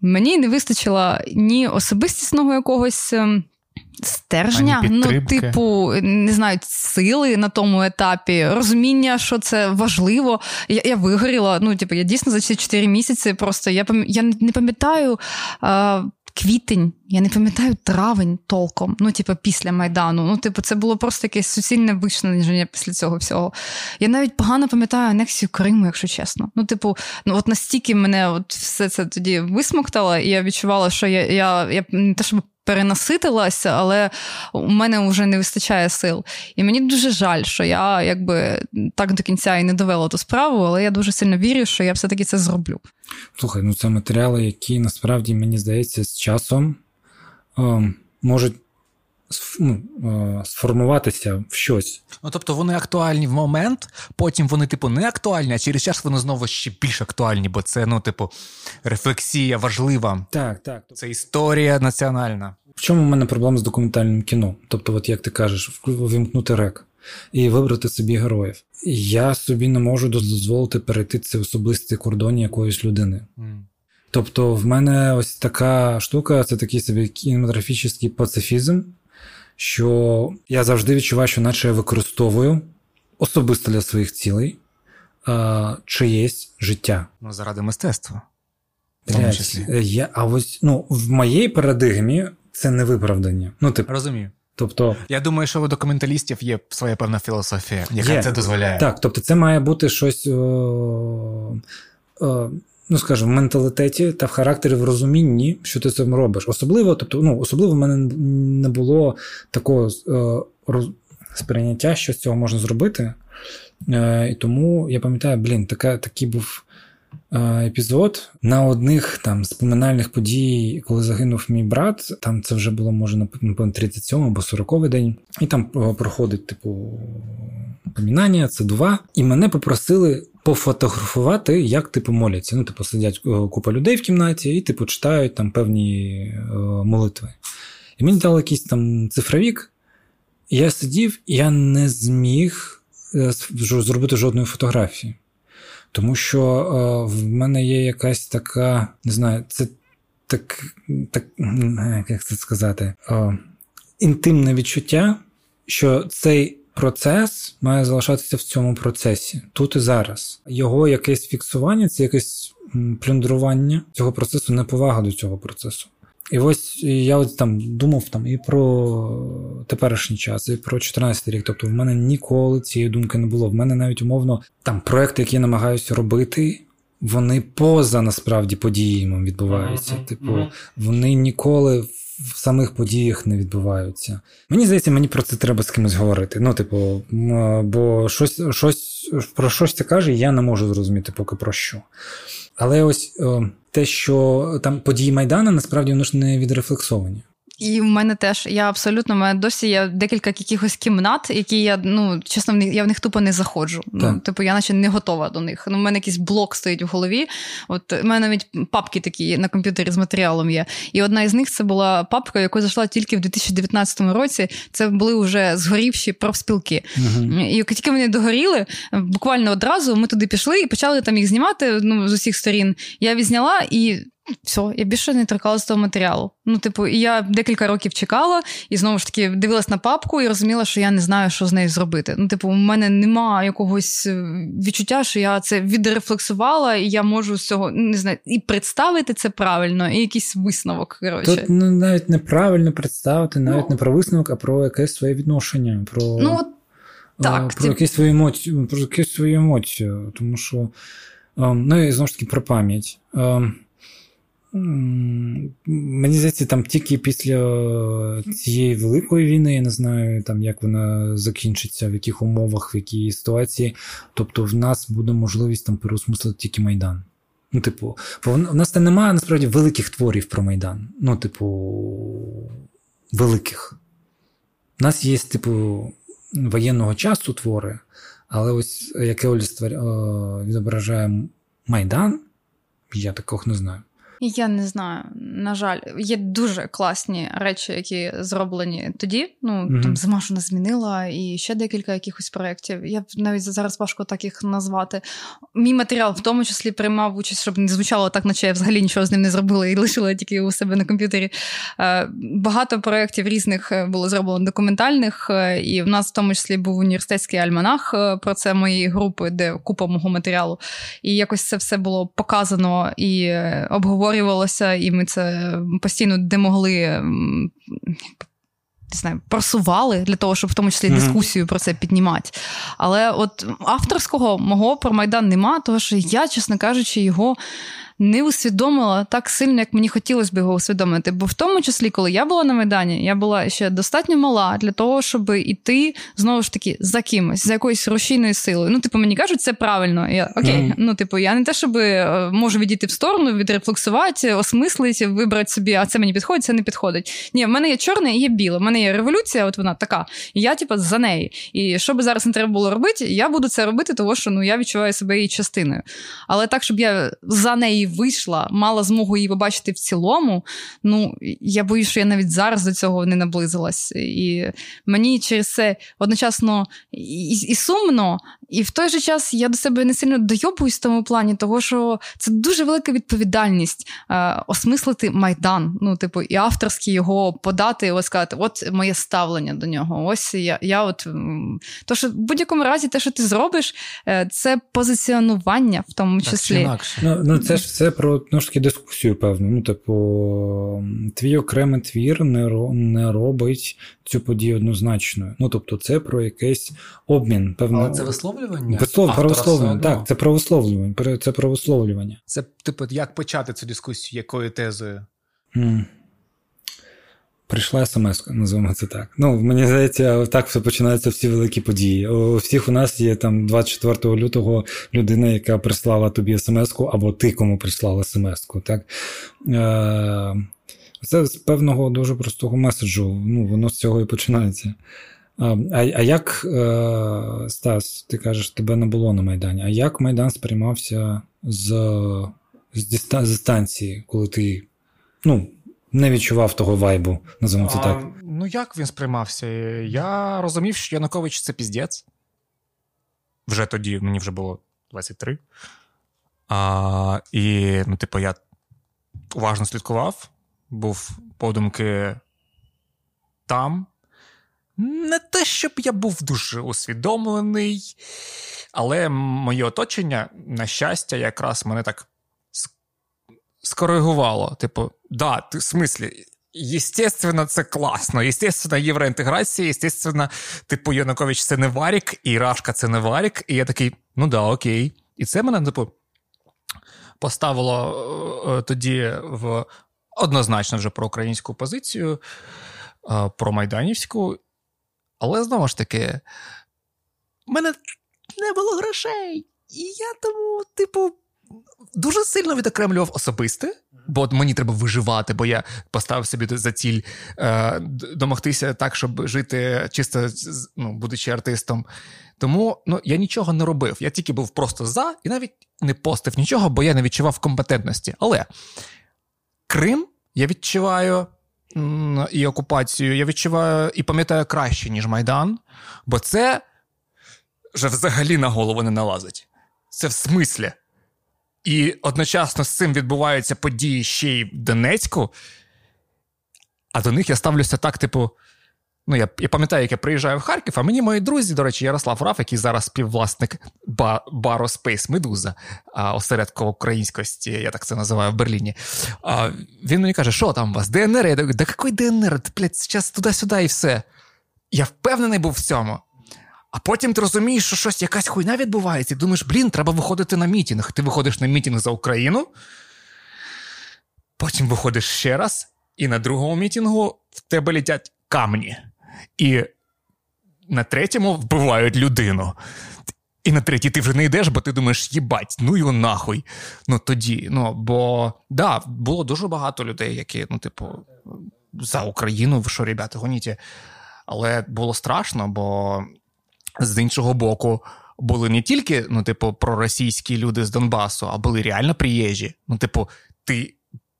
мені не вистачило ні особистісного якогось. Ем, стержня, ну, типу, не знаю, сили на тому етапі, розуміння, що це важливо. Я я вигоріла. Ну, типу, я дійсно за ці 4 місяці просто я я не пам'ятаю а, квітень, я не пам'ятаю травень толком, ну, типу, після Майдану. Ну, типу, це було просто якесь суцільне вичнення після цього всього. Я навіть погано пам'ятаю анексію Криму, якщо чесно. Ну, типу, ну от настільки мене от все це тоді висмоктало, і я відчувала, що я я, я не те, щоб перенаситилася, але у мене вже не вистачає сил. І мені дуже жаль, що я якби так до кінця і не довела ту справу, але я дуже сильно вірю, що я все-таки це зроблю. Слухай, ну це матеріали, які насправді мені здається з часом о, можуть ну, е, сформуватися в щось. Ну тобто вони актуальні в момент, потім вони, типу, не актуальні, а через час вони знову ще більш актуальні, бо це, ну, типу, рефлексія важлива. Так, так. Це історія національна. В чому в мене проблема з документальним кіно? Тобто, от як ти кажеш, вимкнути рек і вибрати собі героїв. Я собі не можу дозволити перейти це особистий кордон якоїсь людини. Mm. Тобто, в мене ось така штука, це такий собі кінематографічний пацифізм, що я завжди відчуваю, що наче я використовую особисто для своїх цілей а, чиєсь життя. Ну, заради мистецтва. Блять, я, А ось ну, в моїй парадигмі це не виправдання. Ну, тип, Розумію. Тобто, я думаю, що у документалістів є своя певна філософія, яка є. це дозволяє. Так, тобто, це має бути щось. О, о, ну скажімо, в менталітеті та в характері в розумінні, що ти цим робиш. Особливо, тобто, ну, особливо в мене не було такого е, роз, сприйняття, що з цього можна зробити. Е, І тому я пам'ятаю, блін, така, такий був. Е, епізод на одних там з поминальних подій, коли загинув мій брат, там це вже було може напевно 37 або 40 день, і там е, проходить типу помінання, це два. І мене попросили пофотографувати, як типу моляться. Ну, типу, сидять е, купа людей в кімнаті і типу читають там певні молитви. І мені дали якийсь там цифровік, я сидів, я не зміг зробити жодної фотографії. Тому що е, в мене є якась така, не знаю, це так, так як це сказати, е, інтимне відчуття, що цей процес має залишатися в цьому процесі тут і зараз. Його якесь фіксування, це якесь плюндрування цього процесу, неповага до цього процесу. І ось я от там думав там і про теперішній час, і про 14 рік. Тобто в мене ніколи цієї думки не було. В мене навіть умовно там проекти, які я намагаюся робити, вони поза насправді подіями відбуваються. Uh-huh. Типу, вони ніколи в самих подіях не відбуваються. Мені здається, мені про це треба з кимось говорити. Ну, типу, бо щось щось про щось це каже, я не можу зрозуміти поки про що. Але ось те, що там події Майдана, насправді воно ж не відрефлексовані. І в мене теж я абсолютно в мене досі є декілька якихось кімнат, які я ну чесно, я в них тупо не заходжу. Ну, типу, я наче не готова до них. Ну, в мене якийсь блок стоїть в голові. От в мене навіть папки такі на комп'ютері з матеріалом є. І одна із них це була папка, яку зайшла тільки в 2019 році. Це були вже згорівші профспілки. uh І тільки вони догоріли, буквально одразу ми туди пішли і почали там їх знімати ну, з усіх сторін. Я відзняла і все, я більше не торкалася того матеріалу. Ну, типу, і я декілька років чекала і знову ж таки дивилась на папку і розуміла, що я не знаю, що з нею зробити. Ну, типу, у мене немає якогось е, відчуття, що я це відрефлексувала, і я можу з цього не знаю, і представити це правильно, і якийсь висновок. коротше. Тут ну, навіть неправильно представити, навіть ну, не про висновок, а про якесь своє відношення. про... Ну, так, Про якісь свої емоції, про якісь свої емоції, тому що ем, ну і знову ж таки про пам'ять. Мені здається, там тільки після цієї великої війни, я не знаю, там як вона закінчиться, в яких умовах, в якій ситуації. Тобто, в нас буде можливість там переосмислити тільки Майдан. Ну, типу, бо в нас там немає насправді великих творів про Майдан. Ну, типу, великих. У нас є, типу, воєнного часу твори, але ось яке Оля відображає Майдан, я такого не знаю. Я не знаю. На жаль, є дуже класні речі, які зроблені тоді. Ну mm-hmm. там ж змінила, і ще декілька якихось проєктів. Я навіть зараз важко так їх назвати. Мій матеріал в тому числі приймав участь, щоб не звучало так, наче я взагалі нічого з ним не зробила і лишила тільки у себе на комп'ютері. Е, багато проєктів різних е, було зроблено документальних, е, і в нас в тому числі був університетський альманах про це моєї групи, де купа мого матеріалу. І якось це все було показано і обговорено обговорювалося, і ми це постійно де могли. Не знаю, просували для того, щоб в тому числі дискусію про це піднімати. Але от авторського мого про Майдан нема, тому що я, чесно кажучи, його не усвідомила так сильно, як мені хотілося б його усвідомити. Бо в тому числі, коли я була на Майдані, я була ще достатньо мала для того, щоб іти знову ж таки за кимось, за якоюсь рушійною силою. Ну, типу, мені кажуть, це правильно. Я окей, mm-hmm. ну типу, я не те, щоб е, можу відійти в сторону, відрефлексувати, осмислити, вибрати собі, а це мені підходить, це не підходить. Ні, в мене є чорне і є біле. В мене є революція, от вона така. І я, типу, за неї. І що би зараз не треба було робити, я буду це робити, тому що ну я відчуваю себе її частиною. Але так, щоб я за неї вийшла, мала змогу її побачити в цілому. Ну я боюсь, що я навіть зараз до цього не наблизилась. І мені через це одночасно і, і сумно, і в той же час я до себе не сильно дойобуюсь в тому плані, того що це дуже велика відповідальність е, осмислити майдан. Ну, типу, і авторськи його подати, ось сказати, от моє ставлення до нього. Ось я я от то, що в будь-якому разі, те, що ти зробиш, е, це позиціонування в тому числі. Так, ну, ну це ж все про ну, ж таки дискусію, певно. Ну, типу, твій окремий твір не не робить цю подію однозначною. Ну, тобто, це про якийсь обмін. певно. Але це висловлювання? Вислов, про висловлювання, так, це про висловлювання. Це про висловлювання. Це, типу, як почати цю дискусію, якою тезою? Mm. Прийшла смс, називаємо це так. Ну, мені здається, так все починаються всі великі події. У всіх у нас є там 24 лютого людина, яка прислала тобі смс-ку, або ти кому прислала смс-ку. Так? Е, це з певного дуже простого меседжу. Ну, Воно з цього і починається. А а як, е, Стас, ти кажеш, тебе не було на Майдані? А як Майдан сприймався з з дистанції, коли ти ну, не відчував того вайбу, називаємо це так? Ну, як він сприймався? Я розумів, що Янукович це піздець. Вже тоді мені вже було 23. А, І, ну, типу, я уважно слідкував, був подумки там. Не те, щоб я був дуже усвідомлений, але моє оточення, на щастя, якраз мене так скоригувало. Типу, да, ти в смислі, естественно, це класно. Естественно, євроінтеграція, естественно, типу, Янукович це не варік, і Рашка це не варік. І я такий, ну да, окей. І це мене, типу, поставило е, тоді в однозначно вже про українську позицію, про майданівську. Але знову ж таки, в мене не було грошей. І я тому, типу, дуже сильно відокремлював особисте. Бо мені треба виживати, бо я поставив собі за ціль е, домогтися так, щоб жити чисто ну, будучи артистом. Тому ну, я нічого не робив. Я тільки був просто за і навіть не постив нічого, бо я не відчував компетентності. Але Крим я відчуваю і окупацію, я відчуваю і пам'ятаю краще, ніж Майдан, бо це вже взагалі на голову не налазить. Це в смислі. І одночасно з цим відбуваються події ще й в Донецьку, а до них я ставлюся так, типу. Ну, я я пам'ятаю, як я приїжджаю в Харків, а мені мої друзі, до речі, Ярослав Раф, який зараз співвласник бару Space Медуза, осередку українськості, я так це називаю в Берліні. А, Він мені каже, що там у вас? ДНР? Я так, да який ДНР? Блядь, зараз туди-сюди і все. Я впевнений був в цьому. А потім ти розумієш, що щось якась хуйня відбувається, і думаєш, блін, треба виходити на мітінг. Ти виходиш на мітінг за Україну, потім виходиш ще раз, і на другому мітінгу в тебе літять камні. І на третьому вбивають людину. І на третій ти вже не йдеш, бо ти думаєш, їбать, ну його нахуй. Ну тоді. Ну, Бо да, було дуже багато людей, які, ну, типу, за Україну, ви що, ребята, гоніті. Але було страшно, бо з іншого боку, були не тільки, ну, типу, проросійські люди з Донбасу, а були реально приїжджі. Ну, типу, ти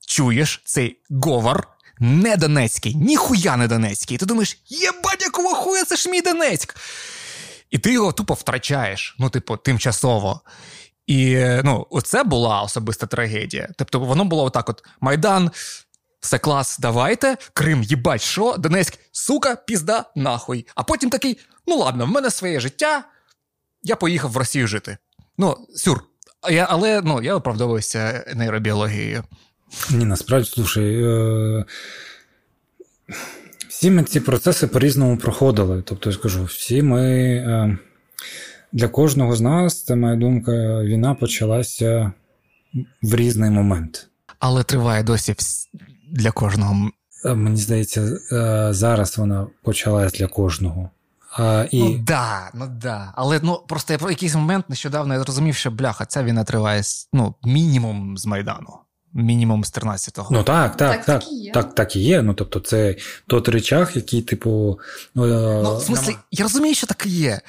чуєш цей говор не Донецький, ніхуя не Донецький. І ти думаєш, єбать, якого хуя це ж мій Донецьк. І ти його тупо втрачаєш, ну, типу, тимчасово. І ну, оце була особиста трагедія. Тобто, воно було отак: от Майдан, все клас, давайте, Крим, їбать, що, Донецьк, сука, пізда, нахуй. А потім такий: ну ладно, в мене своє життя, я поїхав в Росію жити. Ну, сюр. Я, Але ну, я оправдовуюся нейробіологією. Ні, насправді, слушай. Е- всі ми ці процеси по-різному проходили. Тобто, я скажу, всі ми е, для кожного з нас, це моя думка, війна почалася в різний момент. Але триває досі для кожного. Е, мені здається, е, зараз вона почалась для кожного. А, і... Ну да, ну да. Але ну просто я про якийсь момент нещодавно я зрозумів, що бляха, ця війна триває ну, мінімум з Майдану мінімум з 13-го. Ну так, так, так, так, так, так, так і є. Ну тобто, це тот речах, який, типу. Ну, е, ну в смислі, я розумію, що так і є.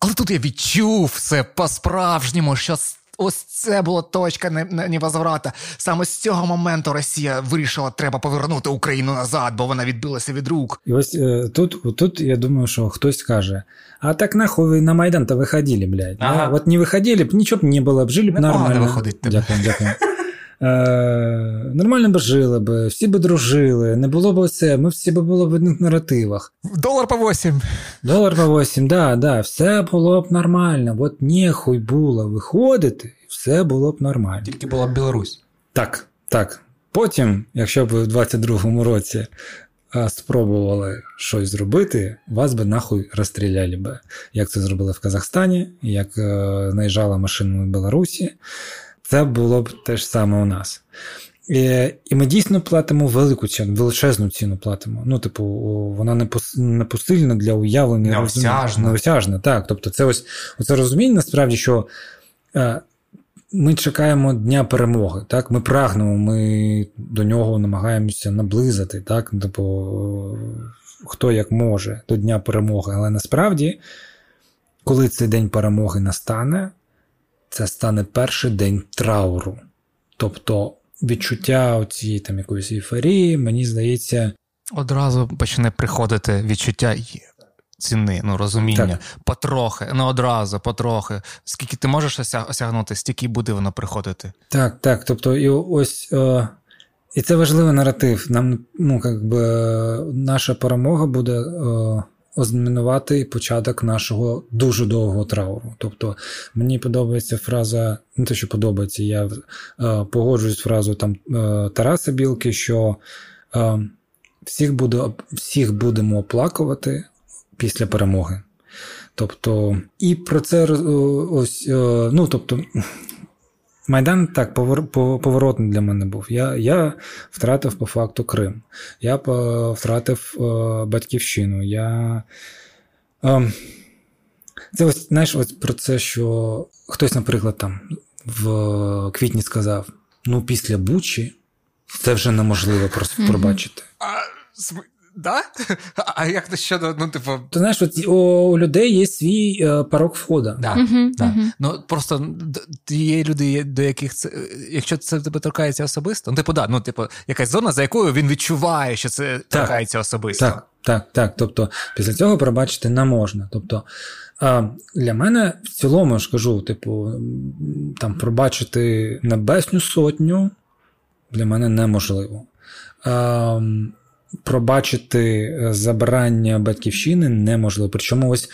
Але тут я відчув все по-справжньому, що ось це була точка невозврата. Саме з цього моменту Росія вирішила, треба повернути Україну назад, бо вона відбилася від рук. І ось е, тут, тут я думаю, що хтось скаже: а так нахуй ви на Майдан-то виходили, блядь. Ага. А, от не виходили б, нічого б не було б, жили б нормально. Виходить, дякую, дякую. Е, Нормально би жили би, всі би дружили, не було б оце, ми всі би були в одних наративах. Долар по 8. Долар по 8, да, да, все було б нормально. От нехуй було виходити, і все було б нормально. Тільки була б Білорусь. Так, так. Потім, якщо б ви в 22-му році а, спробували щось зробити, вас би нахуй розстріляли би. Як це зробили в Казахстані, як е, наїжджала машина в Білорусі це було б те ж саме у нас. І і ми дійсно платимо велику ціну, величезну ціну платимо. Ну, типу, вона не не посильна для уявлення. Неосяжна. Неосяжна, так. Тобто, це ось оце розуміння насправді, що е, ми чекаємо дня перемоги. так, Ми прагнемо, ми до нього намагаємося наблизити, так, типу, хто як може до Дня перемоги. Але насправді, коли цей день перемоги настане це стане перший день трауру. Тобто відчуття цієї там якоїсь ейфорії, мені здається. Одразу почне приходити відчуття ціни, ну розуміння, так. потрохи, ну одразу, потрохи. Скільки ти можеш осягнути, стільки буде воно приходити. Так, так. Тобто, і ось. О, і це важливий наратив. Нам, ну, якби наша перемога буде. О, ознаменувати початок нашого дуже довгого трауру. Тобто мені подобається фраза, не те, що подобається, я е, погоджуюсь з фразою там е, Тараса Білки, що е, всіх, буде, всіх будемо оплакувати після перемоги. Тобто, і про це ось, е, ну тобто. Майдан так поворотний для мене був. Я я втратив по факту Крим. Я втратив е, батьківщину. Я... Е, це ось знаєш, ось про це, що хтось, наприклад, там в квітні сказав: ну, після Бучі це вже неможливо просто пробачити. А, Да? (laughs) А як то щодо, ну, типу. Ти знаєш, от у людей є свій е, порог входу. Да, uh-huh, да. Uh-huh. Ну просто є люди, до яких це, якщо це тебе торкається особисто, ну, типу, да, ну, типу, якась зона, за якою він відчуває, що це так, торкається особисто. Так, так, так. Тобто, після цього пробачити не можна. Тобто, а для мене в цілому ж кажу, типу, там пробачити небесню сотню для мене неможливо. А, пробачити е, забрання батьківщини неможливо. Причому ось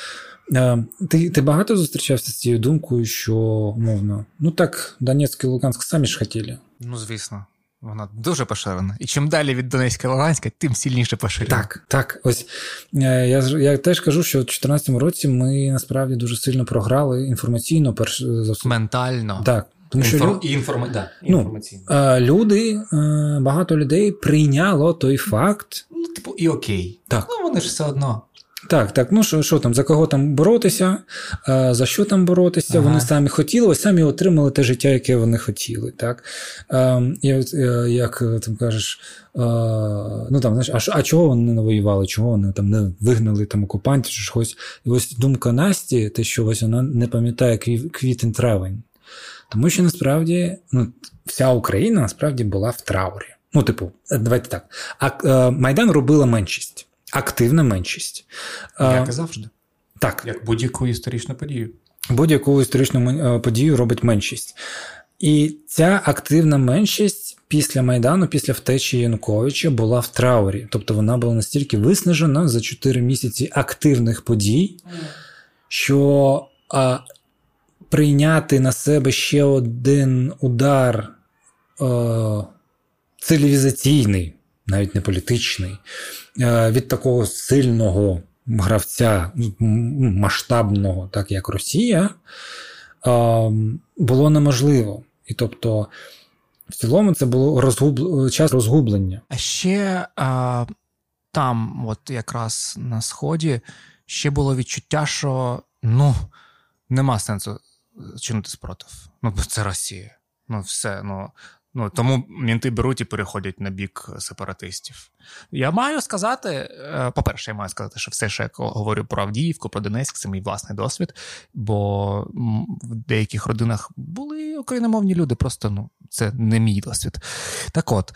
е, ти ти багато зустрічався з цією думкою, що умовно, ну так, Донецьк і Луганськ самі ж хотіли. Ну, звісно. Вона дуже поширена. І чим далі від Донецька і Луганська, тим сильніше поширена. Так, так. Ось е, я я теж кажу, що в 2014 році ми насправді дуже сильно програли інформаційно, перш за все. Ментально. Так. Тому що Інфор... і інформа... да, ну, люди, багато людей прийняло той факт. Ну, типу, і окей. Так. Ну, вони ж все одно. Так, так, ну що що там, за кого там боротися, за що там боротися? Ага. Вони самі хотіли, ось самі отримали те життя, яке вони хотіли. Так? От, е, Як е, там кажеш, ну там, знаєш, а а чого вони не воювали, чого вони там не вигнали там окупантів чи щось? І ось думка Насті, те, що ось вона не пам'ятає квітень-травень. Тому що насправді ну, вся Україна насправді була в траурі. Ну, типу, давайте так. А е, Майдан робила меншість, активна меншість. Як і завжди. Так. Як будь-яку історичну подію. Будь-яку історичну е, подію робить меншість. І ця активна меншість після Майдану, після втечі Януковича, була в траурі. Тобто вона була настільки виснажена за 4 місяці активних подій, що а, прийняти на себе ще один удар е, цивілізаційний, навіть не політичний, е, від такого сильного гравця, масштабного, так як Росія, е, було неможливо. І тобто, в цілому, це було розгуб... час розгублення. А ще а, там, от якраз на Сході, ще було відчуття, що ну, нема сенсу чинити спротив. Ну, це Росія. Ну, все. ну, ну Тому мінти беруть і переходять на бік сепаратистів. Я маю сказати, е, по-перше, я маю сказати, що все, що я говорю про Авдіївку, про Донецьк, це мій власний досвід, бо в деяких родинах були україномовні люди, просто ну, це не мій досвід. Так от,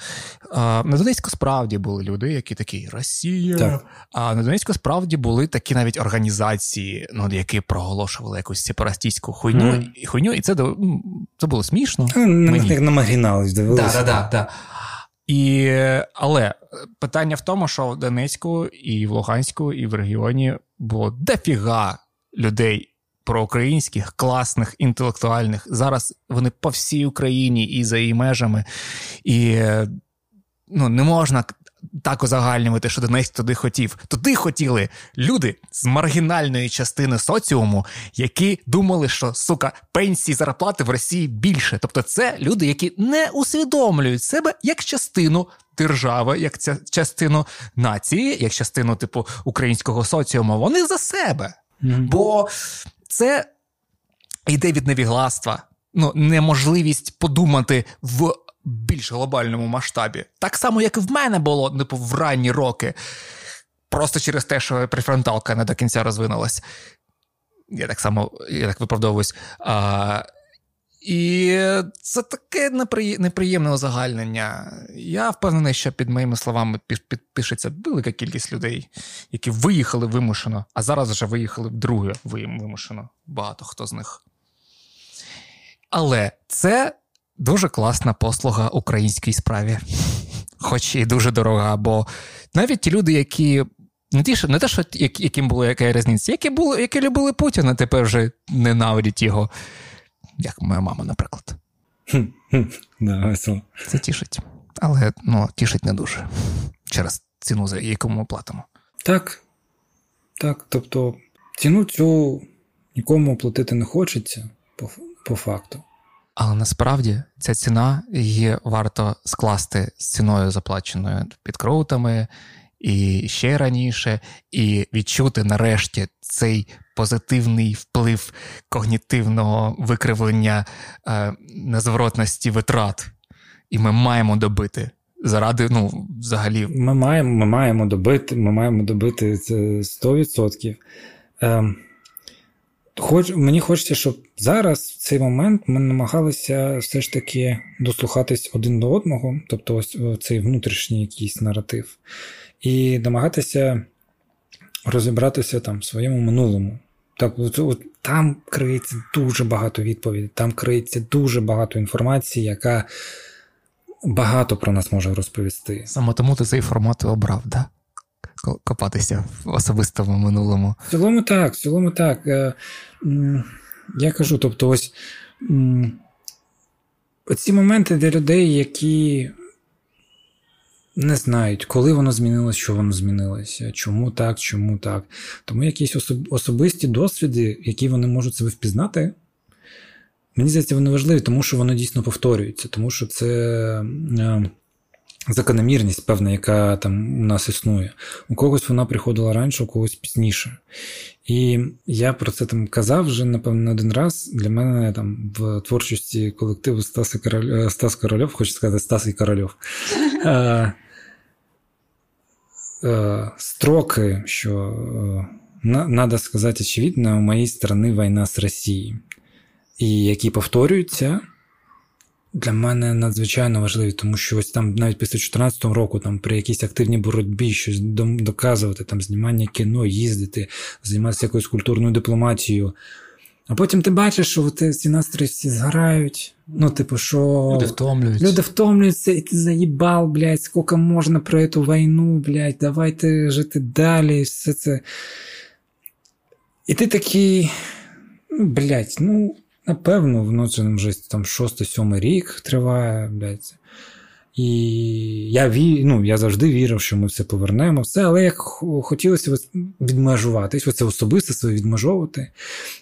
на Донецьку справді були люди, які такі Росія. Так. А на Донецьку справді були такі навіть організації, ну, які проголошували якусь сепаратистську хуйню, mm. хуйню, і це це було смішно. Як на маргінали дивилися. Да, да, да, і, Але питання в тому, що в Донецьку, і в Луганську, і в регіоні було дофіга людей проукраїнських, класних, інтелектуальних. Зараз вони по всій Україні і за її межами. І ну, не можна так узагальнювати, що Донецьк туди хотів. Туди хотіли люди з маргінальної частини соціуму, які думали, що сука пенсії зарплати в Росії більше. Тобто, це люди, які не усвідомлюють себе як частину держави, як ця частину нації, як частину типу українського соціуму. Вони за себе. Mm-hmm. Бо це йде від невігластва. Ну, неможливість подумати в більш глобальному масштабі. Так само, як і в мене було типу, в ранні роки. Просто через те, що префронталка не до кінця розвинулась. Я так само я так виправдовуюсь. А, І це таке неприємне узагальнення. Я впевнений, що під моїми словами підпишеться велика кількість людей, які виїхали вимушено, а зараз вже виїхали вдруге вимушено. Багато хто з них. Але це дуже класна послуга українській справі, хоч і дуже дорога. Бо навіть ті люди, які не ті, не те, що яким була яка різниця, які були, які любили Путіна, тепер вже ненавидять його, як моя мама, наприклад. Да. Це тішить. Але ну, тішить не дуже через ціну, за яку ми платимо. Так. Так. Тобто ціну цю нікому платити не хочеться по, по факту. Але насправді ця ціна її варто скласти з ціною, заплаченою під кроутами, і ще раніше, і відчути нарешті цей позитивний вплив когнітивного викривлення е, незворотності витрат. І ми маємо добити. Заради, ну, взагалі. Ми маємо ми маємо добити, ми маємо добити це 100%. Ем, хоч, Мені хочеться, щоб зараз, в цей момент, ми намагалися все ж таки дослухатись один до одного, тобто ось цей внутрішній якийсь наратив, і намагатися розібратися там в своєму минулому. Так, от, от, Там криється дуже багато відповідей, там криється дуже багато інформації, яка багато про нас може розповісти. Саме тому ти цей формат обрав, да? Копатися в особистому минулому. В цілому так, в цілому так. Е, я кажу, тобто, ось ці моменти для людей, які не знають, коли воно змінилось, що воно змінилося, чому так, чому так. Тому якісь особисті досвіди, які вони можуть себе впізнати, Мені здається, вони важливі, тому що воно дійсно повторюється, тому що це е, закономірність, певна, яка там у нас існує. У когось вона приходила раніше, у когось пізніше. І я про це там казав вже, напевно, один раз. Для мене там в творчості колективу Стас Король... Стас Корольов, хочу сказати, Стас і Корольов. (laughs) Е, е, строки, що надо сказати очевидно, у моей стороны война з Росією і які повторюються, для мене надзвичайно важливі, тому що ось там навіть після 2014 року там при якійсь активній боротьбі щось доказувати, там знімання кіно, їздити, займатися якоюсь культурною дипломатією. А потім ти бачиш, що ці настрої всі згорають. Ну, типу, що люди втомлюються, Люди втомлюються, і ти заїбал, блядь, скільки можна про цю війну, блядь, давайте жити далі, і все це. І ти такий, ну, блядь, ну, Напевно, воно це вже там шостий-сьомий рік триває, блядь. І я ві... ну, я завжди вірив, що ми все повернемо, все, але як хотілося відмежуватись, оце особисто себе відмежовувати.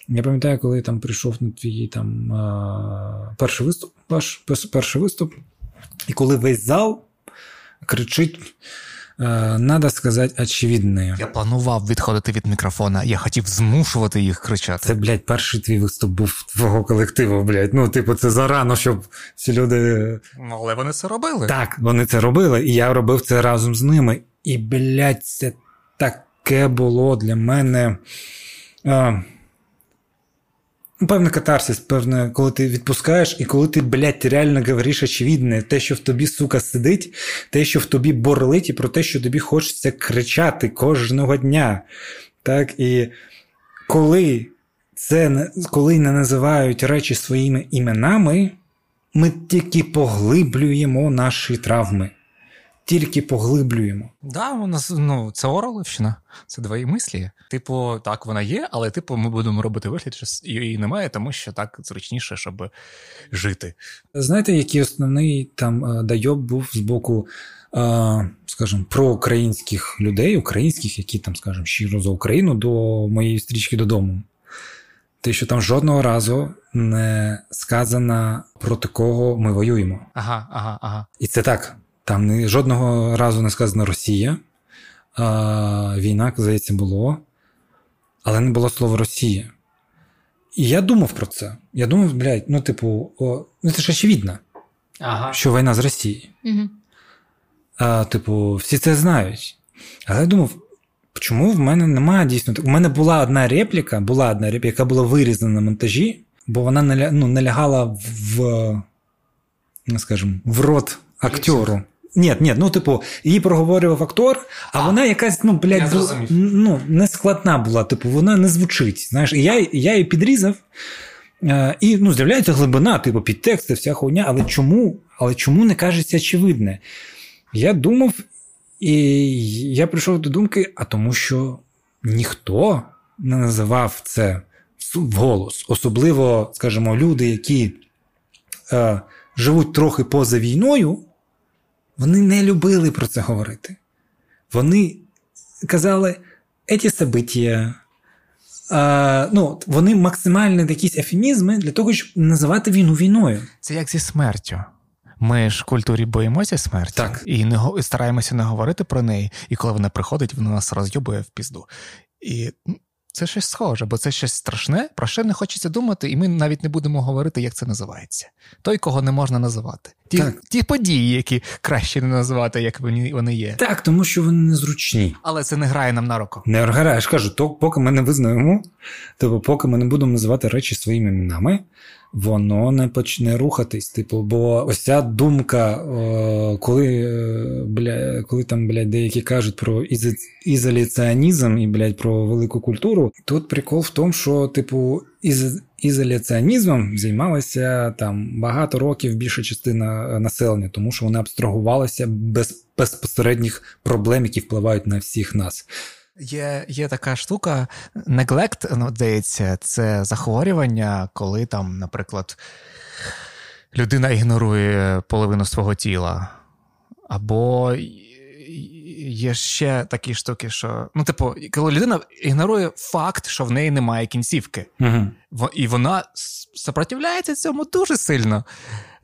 Я пам'ятаю, коли там прийшов на твій там перший виступ, ваш перший виступ, і коли весь зал кричить. Е, надо сказати очевидне. Я планував відходити від мікрофона, я хотів змушувати їх кричати. Це, блядь, перший твій виступ був твого колективу, блядь. Ну, типу, це зарано, щоб ці люди. Ну, але вони це робили. Так, вони це робили, і я робив це разом з ними. І, блядь, це таке було для мене. А... Ну, певний катарсис, певне, коли ти відпускаєш, і коли ти, блядь, реально говориш очевидне, те, що в тобі, сука, сидить, те, що в тобі борлить, і про те, що тобі хочеться кричати кожного дня. Так, І коли це коли не називають речі своїми іменами, ми тільки поглиблюємо наші травми тільки поглиблюємо. Да, у нас ну це Ороловщина, це двої мислі. Типу, так вона є, але типу, ми будемо робити вигляд, що її немає, тому що так зручніше, щоб жити. Знаєте, який основний там е, дайоб був з боку, е, скажімо, проукраїнських людей, українських, які там, скажімо, щиро за Україну до моєї стрічки додому. Те, що там жодного разу не сказано проти кого ми воюємо. Ага, ага, ага. І це так. Там не, жодного разу не сказано Росія. А, Війна, здається, було, але не було слова Росія. І я думав про це. Я думав, блядь, ну, типу, о, ну це ж очевидно, ага. що війна з Росії. Угу. А, Типу, всі це знають. Але я думав, чому в мене немає дійсно. У мене була одна репліка, була одна репліка, яка була вирізана на монтажі, бо вона не, ну, не лягала в, ну, скажімо, в рот актеру. Ні, ні, ну типу, її проговорював актор, а, а вона якась, ну, блядь, бу... ну, нескладна була, типу, вона не звучить. Знаєш, і я я її підрізав, е, і ну, з'являється глибина, типу, підтексти, вся хуйня, але чому але чому не кажеться очевидне? Я думав, і я прийшов до думки, а тому що ніхто не називав це вголос. Особливо, скажімо, люди, які е, живуть трохи поза війною. Вони не любили про це говорити. Вони казали, «Еті события, е, ну, вони максимально якісь ефемізми для того, щоб називати війну війною. Це як зі смертю. Ми ж в культурі боїмося смерті так. і не і стараємося не говорити про неї, і коли вона приходить, вона нас розйобує в пізду. І це щось схоже, бо це щось страшне, про що не хочеться думати, і ми навіть не будемо говорити, як це називається. Той, кого не можна називати. Ті так. ті події, які краще не називати, як вони вони є. Так, тому що вони незручні. Але це не грає нам на руку. Не грає, я ж кажу, то поки ми не визнаємо, тобто поки ми не будемо називати речі своїми іменами, воно не почне рухатись. Типу, бо ось ця думка, коли е, бля, коли там блядь, деякі кажуть про ізоляціонізм і блядь, про велику культуру, тут прикол в тому, що, типу, із ізоляціонізмом займалася там багато років більша частина населення, тому що вони абстрагувалися без безпосередніх проблем, які впливають на всіх нас. Є є така штука, неглект, ну, здається, це захворювання, коли там, наприклад, людина ігнорує половину свого тіла. Або є ще такі штуки, що. Ну, типу, коли людина ігнорує факт, що в неї немає кінцівки, угу. і вона сопротивляється цьому дуже сильно.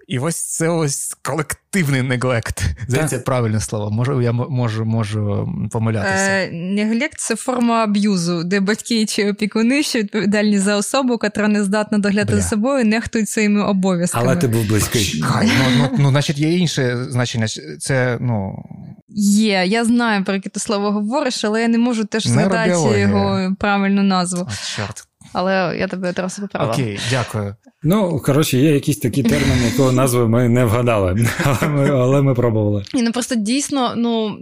І ось це ось колективний неглект. Здається, правильне слово. Можу, я можу можу помилятися. Е, Неглект це форма аб'юзу, де батьки чи опікуни, що відповідальні за особу, котра не здатна доглядати Бля. за собою, нехтують своїми обов'язками. Але ти був близький. Хай, ну, ну, ну, значить, є інше значення. Це, ну... Є, я знаю, про яке ти слово говориш, але я не можу теж згадати його правильну назву. О, чорт. Але я тебе одразу поправила. Окей, дякую. Ну, коротше, є якісь такі терміни, якого назви ми не вгадали, (laughs) але ми але ми пробували. І ну просто дійсно, ну.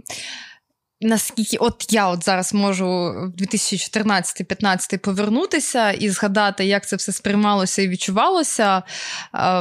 Наскільки от я от зараз можу в 2014-15 повернутися і згадати, як це все сприймалося і відчувалося,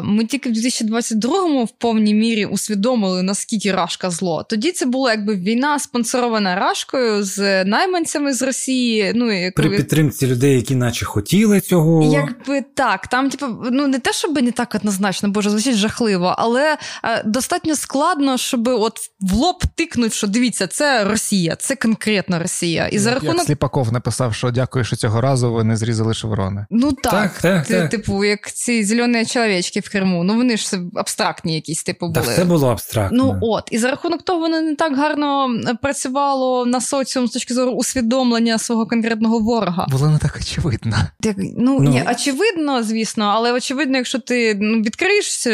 ми тільки в 2022-му в повній мірі усвідомили, наскільки рашка зло. Тоді це була якби війна спонсорована рашкою з найманцями з Росії. Ну і При підтримці людей, які наче хотіли цього. Якби так, там, типу, ну не те, щоб не так однозначно, боже, звучить жахливо, але достатньо складно, щоб от в лоб тикнуть, що дивіться, це Росія. Росія, це конкретно Росія. І за рахунок Як Сліпаков написав, що дякую, що цього разу ви не зрізали шеврони. Ну так, так, так, так. типу, як ці зелені чоловічки в Криму. Ну вони ж абстрактні якісь, типу, були. Так, це було абстрактно. Ну от, і за рахунок того, воно не так гарно працювало на соціум з точки зору усвідомлення свого конкретного ворога. Було не так очевидно. Так, ну, ну ні, очевидно, звісно, але очевидно, якщо ти ну, відкриєш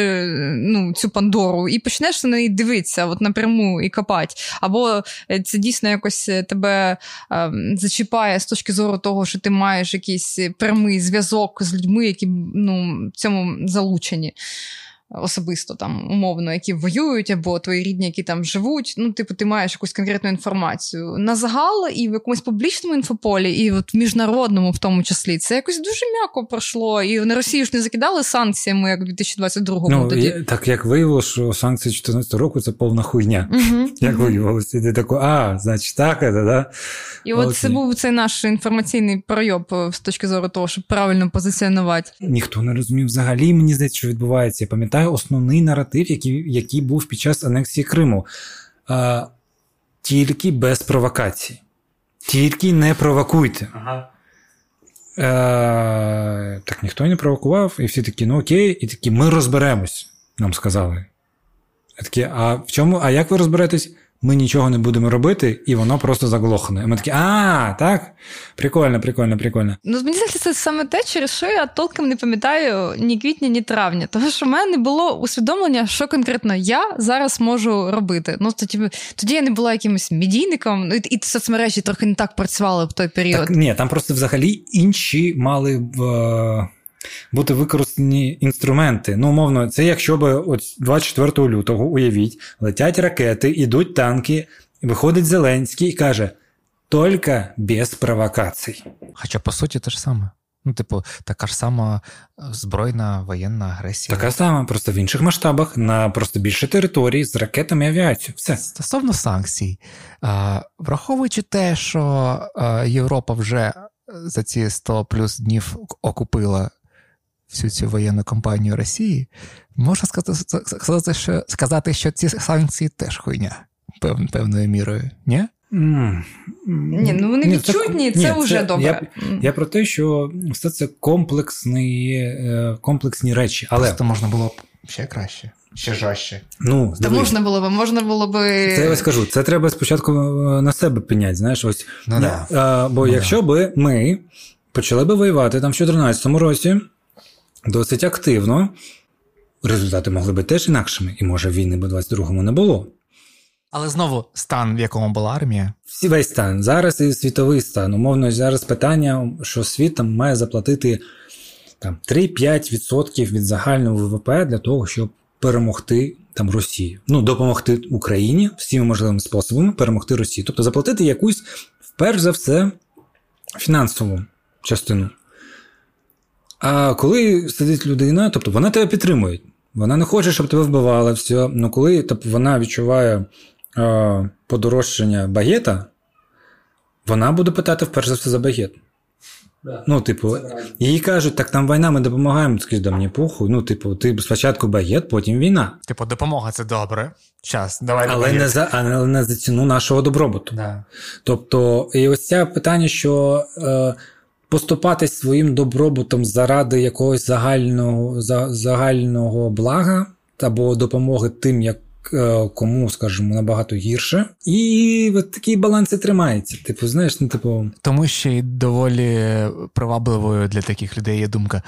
ну, цю Пандору і почнеш на неї дивитися от напряму і копати, або е, це дійсно якось е, тебе е, зачіпає з точки зору того, що ти маєш якийсь прямий зв'язок з людьми, які ну, в цьому залучені особисто там умовно, які воюють, або твої рідні, які там живуть. Ну, типу, ти маєш якусь конкретну інформацію. На загал і в якомусь публічному інфополі, і от в міжнародному, в тому числі, це якось дуже м'яко пройшло. І на Росію ж не закидали санкціями, як у 2022-му. Ну, тоді. Так як виявилося, що санкції 2014 року це повна хуйня. Угу, (laughs) як угу. виявилося, і ти тако, а, значить, так, це, да? І от це був цей наш інформаційний пройоб з точки зору того, щоб правильно позиціонувати. Ніхто не розумів взагалі, мені здається, що відбувається. Я пам'ятаю пам'ятаю основний наратив, який який був під час анексії Криму. А, Тільки без провокацій. Тільки не провокуйте. Ага. Е, Так ніхто не провокував, і всі такі, ну окей, і такі, ми розберемось, нам сказали. Я такі, а в чому? А як ви розберетесь? Ми нічого не будемо робити, і воно просто заглохне. І ми такі, а, так? Прикольно, прикольно, прикольно. Ну, мені здається, це саме те, через що я толком не пам'ятаю ні квітня, ні травня. Тому що в мене не було усвідомлення, що конкретно я зараз можу робити. Ну, тоді тоді я не була якимось медійником, ну, і, і соцмережі трохи не так працювали в той період. Так, Ні, там просто взагалі інші мали в. Е, бути використані інструменти. Ну, умовно, це якщо би от 24 лютого, уявіть, летять ракети, ідуть танки, виходить Зеленський і каже: тільки без провокацій. Хоча, по суті, те ж саме. Ну, типу, така ж сама е, збройна воєнна агресія. Така сама, просто в інших масштабах, на просто більше території з ракетами і авіацією. Все. Стосовно санкцій, враховуючи те, що Європа вже за ці 100 плюс днів окупила всю цю воєнну кампанію Росії, можна сказати, що сказати, що ці санкції теж хуйня пев, певною мірою, ні? Mm. Ні, ну вони відчутні, це, це ні, вже добре. Я, я про те, що все це комплексні е, комплексні речі. Але Просто можна було б ще краще, ще жорстче. Ну, Та можна було б, можна було б. Це я скажу, це треба спочатку е, на себе піняти. Знаєш, ось. Ну, да. а, Бо ну, якщо да. би ми почали би воювати там в 2014 році досить активно, результати могли би теж інакшими. І може війни би в 22-му не було. Але знову стан, в якому була армія. Всі весь стан. Зараз і світовий стан. Умовно, зараз питання, що світ там має заплатити там 3-5% від загального ВВП для того, щоб перемогти там Росію. Ну, допомогти Україні всіма можливими способами перемогти Росію. Тобто заплатити якусь, перш за все, фінансову частину. А коли сидить людина, тобто вона тебе підтримує. Вона не хоче, щоб тебе вбивали, все. Ну коли тобто, вона відчуває е, подорожчання багета, вона буде питати вперше за все за багет. Да. Ну, типу, їй кажуть, так там війна, ми допомагаємо, скажіть, да мені похуй. Ну, типу, ти спочатку багет, потім війна. Типу, допомога це добре. Час, давай Але не за але не за ціну нашого добробуту. Да. Тобто, і ось це питання, що е, поступатись своїм добробутом заради якогось загального за, загального блага або допомоги тим, як Е, кому, скажімо, набагато гірше. І от такий баланс і тримається. Типу, знаєш, ну, типу. Тому що й доволі привабливою для таких людей є думка.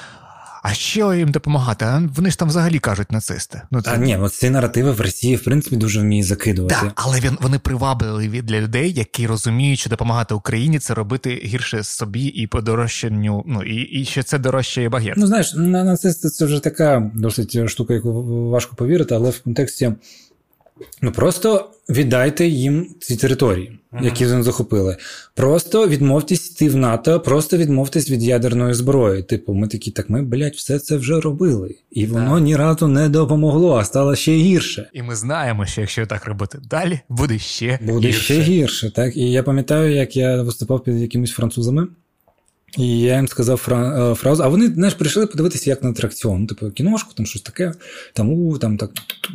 А що їм допомагати? А вони ж там взагалі кажуть нацисти. Ну це... А ні, от ці наративи в Росії в принципі дуже вміють закидувати. Так, але він вони привабливі для людей, які розуміють, що допомагати Україні це робити гірше собі і подорожчанню. Ну і і що це дорожче багет. Ну знаєш, на нацисти це вже така досить штука, яку важко повірити, але в контексті Ну просто віддайте їм ці території, які вони захопили. Просто відмовтесь йти в НАТО, просто відмовтесь від ядерної зброї. Типу, ми такі, так ми, блядь, все це вже робили. І воно ні разу не допомогло, а стало ще гірше. І ми знаємо, що якщо так робити далі, буде ще буде гірше. ще гірше. Так, і я пам'ятаю, як я виступав під якимись французами. І я їм сказав. Е, фразу, а вони знаєш, прийшли подивитися, як на атракціон. Типу кіношку, там щось таке, там у, там так,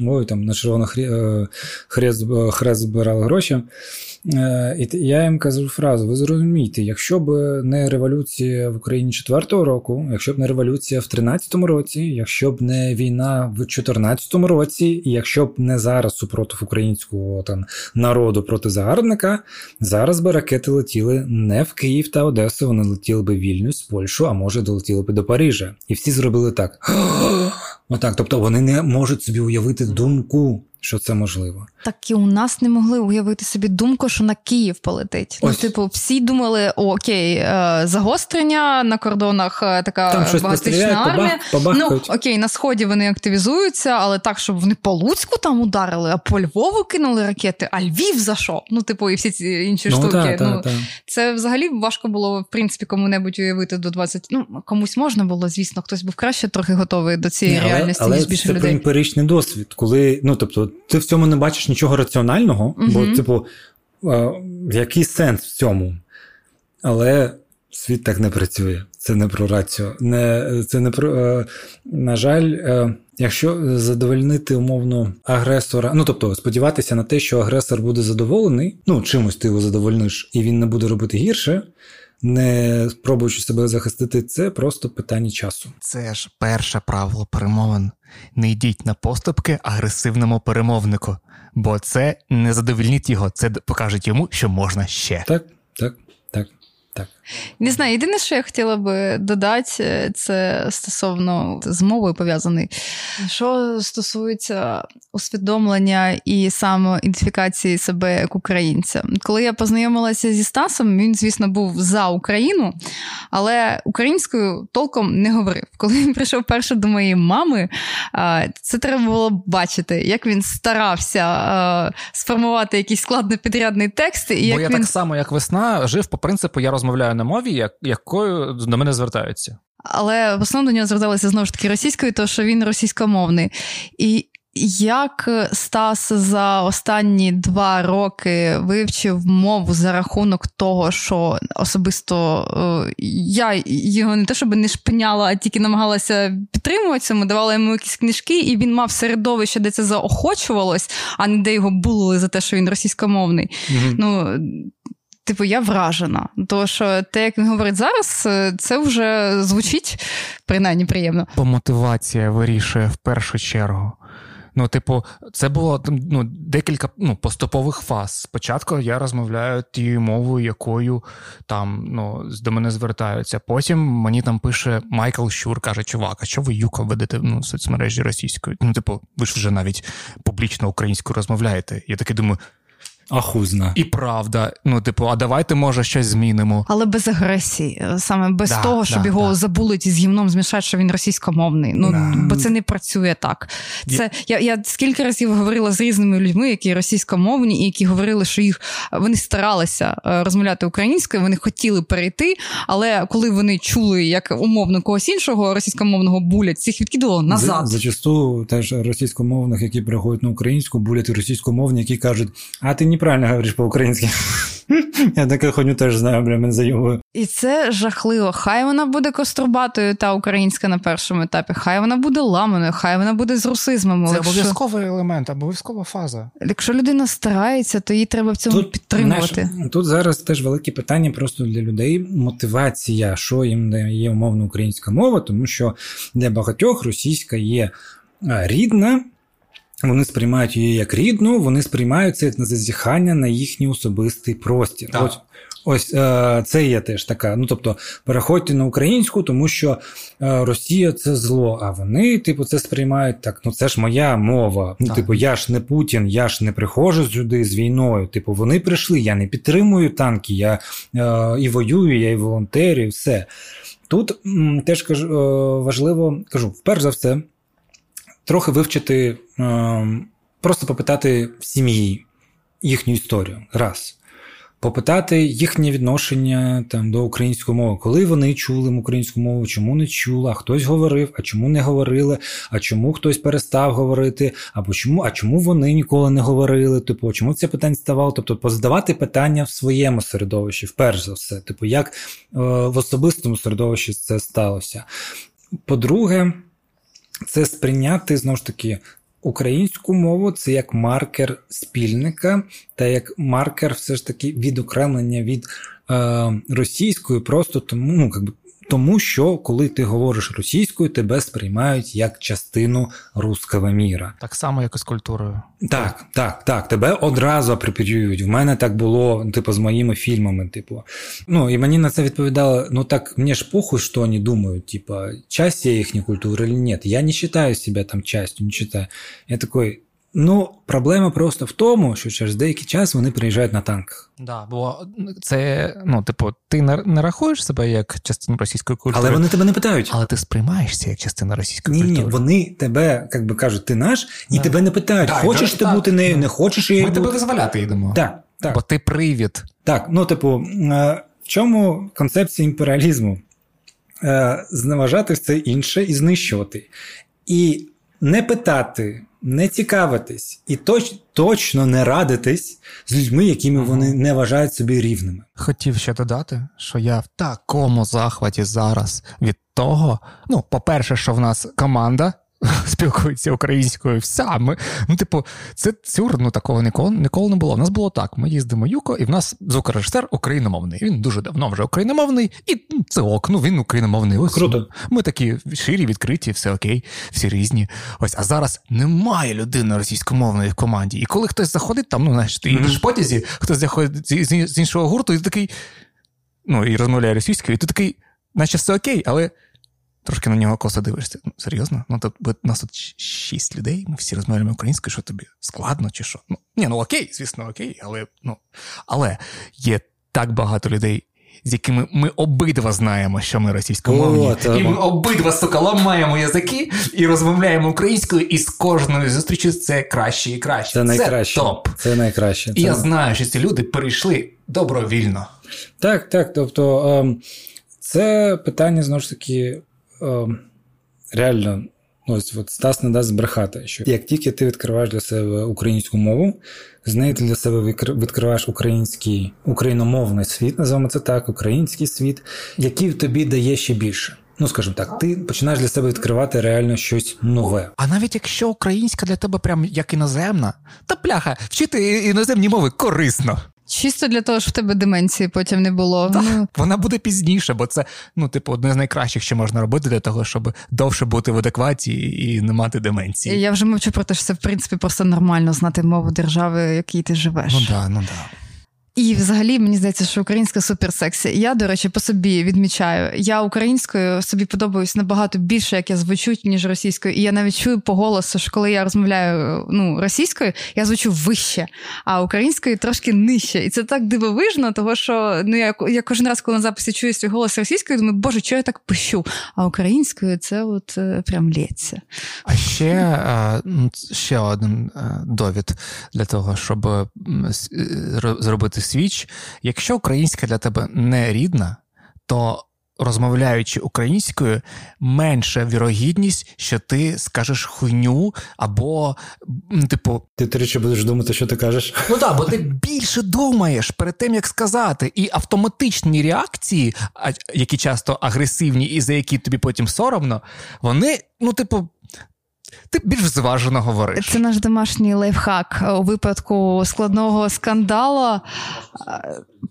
ой, там на червоно е, хрест, е, хрест збирали гроші. І я їм кажу фразу: ви зрозумієте, якщо б не революція в Україні 4-го року, якщо б не революція в 13-му році, якщо б не війна в 14-му році, і якщо б не зараз супротив українського там народу проти загарбника, зараз би ракети летіли не в Київ та Одесу, вони летіли би Вільнюс, Польщу, а може долетіли би до Парижа. І всі зробили так. (gasps) Отак, тобто вони не можуть собі уявити думку що це можливо. Так і у нас не могли уявити собі думку, що на Київ полетить. Ну, Ось. Ну, типу, всі думали: о, окей, е, загострення на кордонах, е, така Там багатична армія. Побах, ну окей, на сході вони активізуються, але так, щоб вони по Луцьку там ударили, а по Львову кинули ракети, а Львів за що? Ну, типу, і всі ці інші ну, штуки. Та, та, ну, та. Це взагалі важко було, в принципі, кому-небудь уявити до 20. Ну, комусь можна було, звісно, хтось був краще трохи готовий до цієї але, реальності, але ніж більше людей. Це емпіричний досвід, коли, ну тобто ти в цьому не бачиш нічого раціонального, угу. бо, типу, який сенс в цьому? Але світ так не працює. Це не про рацію. Не, Це не про. Е, на жаль, е, якщо задовольнити умовно агресора, ну тобто сподіватися на те, що агресор буде задоволений, ну чимось ти його задовольниш, і він не буде робити гірше не спробуючи себе захистити, це просто питання часу. Це ж перше правило перемовин. Не йдіть на поступки агресивному перемовнику, бо це не задовільніть його, це покаже йому, що можна ще. Так, так, так. Так. Не знаю, єдине, що я хотіла би додати, це стосовно з мовою пов'язаний. Що стосується усвідомлення і самоідентифікації себе як українця. Коли я познайомилася зі Стасом, він, звісно, був за Україну, але українською толком не говорив. Коли він прийшов перше до моєї мами, це треба було бачити, як він старався сформувати якийсь складнопідрядний текст. І Бо як я він... так само, як весна, жив по принципу, я розмовляю на мові, якою до мене звертаються. Але в основному до нього зверталися знову ж таки російською, тому що він російськомовний. І Як Стас за останні два роки вивчив мову за рахунок того, що особисто е, я його не те, щоб не шпиняла, а тільки намагалася підтримувати цьому, давала йому якісь книжки, і він мав середовище, де це заохочувалось, а не де його булили за те, що він російськомовний. Mm-hmm. Ну, Типу, я вражена. Тому що те, як він говорить зараз, е, це вже звучить принаймні приємно. Бо мотивація вирішує в першу чергу. Ну, типу, це було ну, декілька ну, поступових фаз. Спочатку я розмовляю тією мовою, якою там ну, до мене звертаються. Потім мені там пише Майкл Щур, каже, чувак, а що ви юко ведете ну, соцмережі російською? Ну, типу, ви ж вже навіть публічно українською розмовляєте. Я таки думаю, Ахузна. І правда. Ну, типу, а давайте, може, щось змінимо. Але без агресії, саме без да, того, щоб да, його да. забулить із гімном змішати, що він російськомовний. Ну бо це не працює так. Це я я скільки разів говорила з різними людьми, які російськомовні, і які говорили, що їх вони старалися е, розмовляти українською, вони хотіли перейти. Але коли вони чули, як умовно когось іншого російськомовного булять, всіх відкидало назад. Зачасту теж російськомовних, які переходять на українську, булять російськомовні, які кажуть, а ти ні неправильно говориш по-українськи. (laughs) Я таке ходю теж знаю, бля, мене зайовую. І це жахливо. Хай вона буде кострубатою та українська на першому етапі, хай вона буде ламаною, хай вона буде з русизмом. Це якщо... обов'язковий елемент, обов'язкова фаза. Якщо людина старається, то їй треба в цьому тут, підтримувати. Знаєш, тут зараз теж велике питання просто для людей. Мотивація, що їм дає умовно українська мова, тому що для багатьох російська є рідна. Вони сприймають її як рідну, вони сприймають це як зазіхання на їхній особистий простір. Так. Ось ось е, це є теж така. Ну тобто, переходьте на українську, тому що е, Росія це зло. А вони, типу, це сприймають так. Ну це ж моя мова. Ну, типу, я ж не Путін, я ж не приходжу сюди з війною. Типу, вони прийшли. Я не підтримую танки, я е, і воюю, я і волонтерю, і все. Тут м, теж кажу, е, важливо кажу, вперше за все трохи вивчити, ем, просто попитати сім'ї їхню історію. Раз. Попитати їхнє відношення там до української мови, коли вони чули українську мову, чому не чули, а хтось говорив, а чому не говорили, а чому хтось перестав говорити, або чому, а чому вони ніколи не говорили? Типу, чому це питання ставало? Тобто, позадавати питання в своєму середовищі, вперше за все, типу, як е, в особистому середовищі це сталося. По-друге, це сприйняти знову ж таки українську мову це як маркер спільника та як маркер все ж таки відокремлення від е, російської, просто тому, ну, якби тому що коли ти говориш російською, тебе сприймають як частину руского міра. Так само, як і з культурою. Так, так, так. Тебе одразу апропірюють. В мене так було, типу, з моїми фільмами. Типу, ну і мені на це відповідало: ну так мені ж похуй, що вони думають, типу, часть я їхньої культури чи ні. Я не вважаю себе там частю, не вважаю. Я такий. Ну, проблема просто в тому, що через деякий час вони приїжджають на танках. Да, бо це, ну, типу, ти не рахуєш себе як частину російської культури. Але вони тебе не питають. Але ти сприймаєшся як частина російської ні, культури. Ні, вони тебе, як би кажуть, ти наш, і да. тебе не питають, да, хочеш ти так, бути нею, не хочеш її. Ми бути. тебе дозволяти йдемо. Так, так. Бо ти привід. Так, ну, типу, е, в чому концепція імперіалізму? Е, зневажати все інше і знищувати. І не питати не цікавитись і точ, точно не радитись з людьми, якими вони не вважають собі рівними. Хотів ще додати, що я в такому захваті зараз від того. Ну, по-перше, що в нас команда (laughs) спілкуються українською. Вся ми, ну, типу, це цюр, ну такого ніколи ніколи не було. У нас було так: ми їздимо Юко, і в нас звукорежисер україномовний. Він дуже давно вже україномовний, і це ок, ну він україномовний. Ось Круто. Ми такі ширі, відкриті, все окей, всі різні. Ось, а зараз немає людини російськомовної в команді. І коли хтось заходить, там, ну знаєш, ти їдеш в потязі, хтось заходить з, з іншого гурту, і ти такий, ну і розмовляє російською, і ти такий, наче все окей, але трошки на нього косо дивишся. Ну, серйозно? Ну тут у нас тут шість людей, ми всі розмовляємо українською, що тобі складно чи що? Ну, ні, ну окей, звісно, окей, але ну, але є так багато людей. З якими ми обидва знаємо, що ми російськомовні, О, і ми обидва сука ламаємо язики і розмовляємо українською, і з кожною зустрічю це краще і краще. Це найкраще. Це топ. Це найкраще. І це... я знаю, що ці люди перейшли добровільно. Так, так. Тобто, ем, це питання знову ж таки реально Ось от Стас не дасть збрехати, що як тільки ти відкриваєш для себе українську мову, з нею ти для себе відкриваєш український україномовний світ, називаємо це так, український світ, який тобі дає ще більше. Ну, скажімо так, ти починаєш для себе відкривати реально щось нове. А навіть якщо українська для тебе прям як іноземна, та пляха, вчити іноземні мови корисно. Чисто для того, щоб в тебе деменції потім не було. Да. ну. Вона буде пізніше, бо це, ну, типу, одне з найкращих, що можна робити для того, щоб довше бути в адекваті і не мати деменції. Я вже мовчу про те, що це в принципі просто нормально знати мову держави, в якій ти живеш. Ну да, ну да. І, взагалі, мені здається, що українська суперсексі. Я, до речі, по собі відмічаю. Я українською собі подобаюсь набагато більше, як я звучу, ніж російською. І я навіть чую по голосу, що коли я розмовляю ну, російською, я звучу вище, а українською трошки нижче. І це так дивовижно, того що ну я я кожен раз, коли на записі чую свій голос російською, думаю, боже, чого я так пищу? А українською це от е, прям лється. А ще е, ще один е, довід для того, щоб зробити свіч. Якщо українська для тебе не рідна, то розмовляючи українською, менша вірогідність, що ти скажеш хуйню, або, типу, ти тричі будеш думати, що ти кажеш. Ну так, бо ти більше думаєш перед тим, як сказати, і автоматичні реакції, які часто агресивні, і за які тобі потім соромно, вони, ну, типу. Ти більш зважено говориш. Це наш домашній лайфхак у випадку складного скандалу.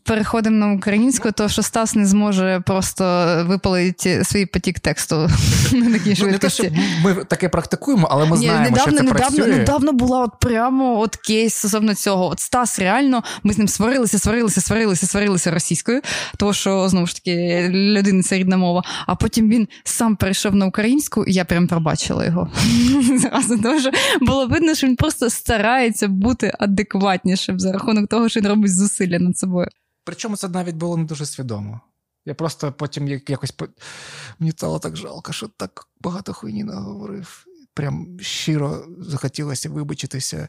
Переходимо на українську, то що Стас не зможе просто випалити свій потік тексту (laughs) на такій швидкості. Ну, Ми таке практикуємо, але ми знаємо, що це недавно, працює. Недавно була от прямо от кейс стосовно цього. От Стас реально, ми з ним сварилися, сварилися, сварилися, сварилися російською, тому що знову ж таки людина це рідна мова. А потім він сам перейшов на українську, і я прям пробачила його. (laughs) (laughs) Зразу дуже було видно, що він просто старається бути адекватнішим за рахунок того, що він робить зусилля над собою. Причому це навіть було не дуже свідомо. Я просто потім якось мені стало так жалко, що так багато хуйні наговорив. Прям щиро захотілося вибачитися.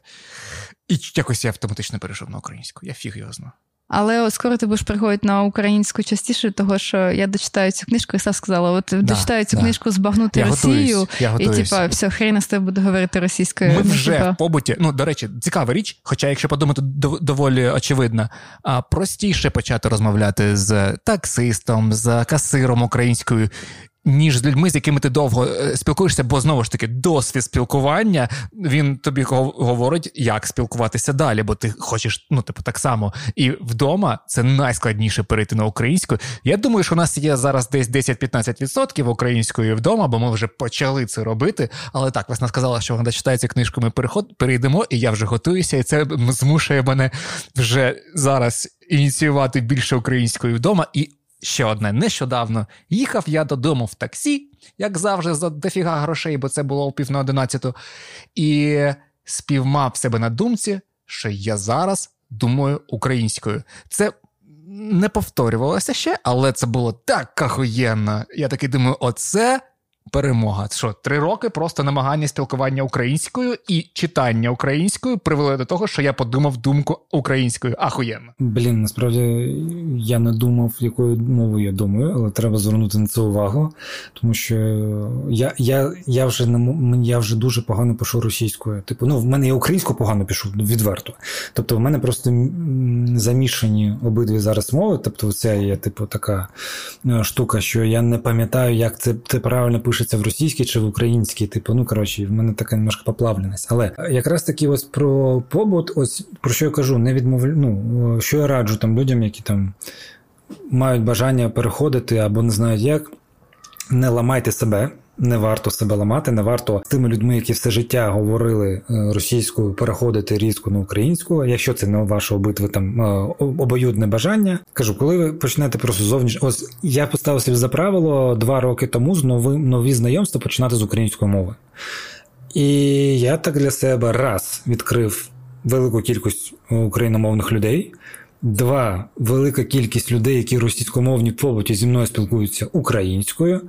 І якось я автоматично перейшов на українську. Я фіг його знав. Але скоро ти будеш приходити на українську частіше, того що я дочитаю цю книжку, і сам сказала: от да, дочитаю цю да. книжку збагнути я Росію, готуюсь, я і типа все хрена з тебе буду говорити російською. Ми вже в побуті. Ну до речі, цікава річ, хоча, якщо подумати, доволі очевидно, а простіше почати розмовляти з таксистом, з касиром українською, ніж з людьми, з якими ти довго е, спілкуєшся, бо знову ж таки досвід спілкування він тобі говорить, як спілкуватися далі, бо ти хочеш, ну типу, так само. І вдома це найскладніше перейти на українську. Я думаю, що у нас є зараз десь 10-15% української вдома, бо ми вже почали це робити. Але так, весна сказала, що вона читається книжку, ми переход перейдемо, і я вже готуюся, і це змушує мене вже зараз ініціювати більше української вдома. І Ще одне, нещодавно їхав я додому в таксі, як завжди, за дофіга грошей, бо це було о пів на одинадцяту, і співмав себе на думці, що я зараз думаю українською. Це не повторювалося ще, але це було так ахуєнно. Я такий думаю, оце перемога. Що три роки просто намагання спілкування українською і читання українською привели до того, що я подумав думку українською. Ахуєнно. Блін, насправді я не думав, якою мовою я думаю, але треба звернути на це увагу, тому що я я, я вже не я вже дуже погано пишу російською. Типу, ну в мене я українську погано пишу відверто. Тобто, в мене просто замішані обидві зараз мови. Тобто, це є типу така е, штука, що я не пам'ятаю, як це це правильно пише пишеться в російській чи в українській, типу, ну коротше, в мене така немножко поплавленість. Але якраз таки, ось про побут, ось про що я кажу, не відмовлю. Ну, що я раджу там людям, які там мають бажання переходити або не знають як, не ламайте себе. Не варто себе ламати, не варто з тими людьми, які все життя говорили е, російською, переходити різко на українську. Якщо це не ваше обидве там е, обоюдне бажання, кажу, коли ви почнете просто зовніш, ось я поставив собі за правило два роки тому з нові, нові знайомства починати з української мови. І я так для себе раз відкрив велику кількість україномовних людей. Два велика кількість людей, які російськомовні побуті зі мною спілкуються українською.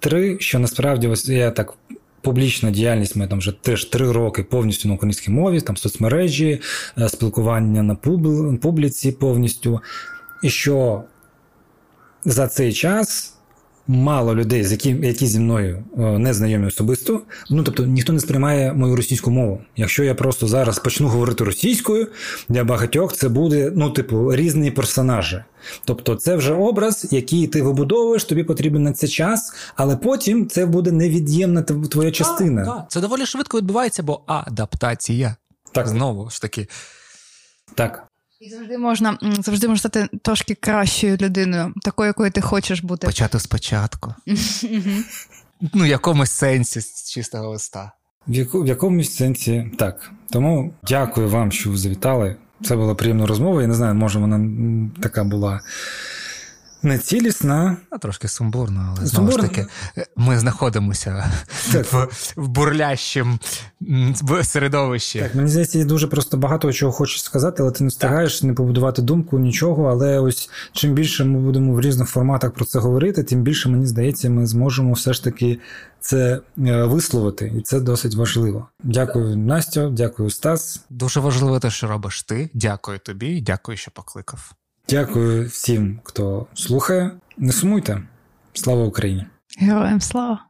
Три, що насправді ось я так. Публічна діяльність ми там вже теж три роки повністю на українській мові, там соцмережі, е, спілкування на публіці повністю. І що за цей час мало людей, з які, які зі мною е, не знайомі особисто. Ну тобто ніхто не сприймає мою російську мову. Якщо я просто зараз почну говорити російською, для багатьох це буде, ну, типу, різні персонажі. Тобто, це вже образ, який ти вибудовуєш, тобі потрібен на це час, але потім це буде невід'ємна твоя частина. Так, так. Це доволі швидко відбувається, бо адаптація. Так. Знову ж таки. Так. І завжди можна завжди можна стати трошки кращою людиною, такою, якою ти хочеш бути. Почати спочатку. Ну, в якомусь сенсі з чистого листа. В, яку, в якомусь сенсі так. Тому дякую вам, що ви завітали. Це була приємна розмова. Я не знаю, може вона така була не цілісна. А трошки сумбурно, але знову ж таки, ми знаходимося в, в бурлящому середовищі. Так, мені здається, дуже просто багато чого хочеш сказати, але ти не встигаєш не побудувати думку, нічого. Але ось чим більше ми будемо в різних форматах про це говорити, тим більше, мені здається, ми зможемо все ж таки це е, висловити, і це досить важливо. Дякую, Настя, дякую, Стас. Дуже важливо те, що робиш ти. Дякую тобі, дякую, що покликав. Дякую всім, хто слухає. Не сумуйте. Слава Україні! Героям слава!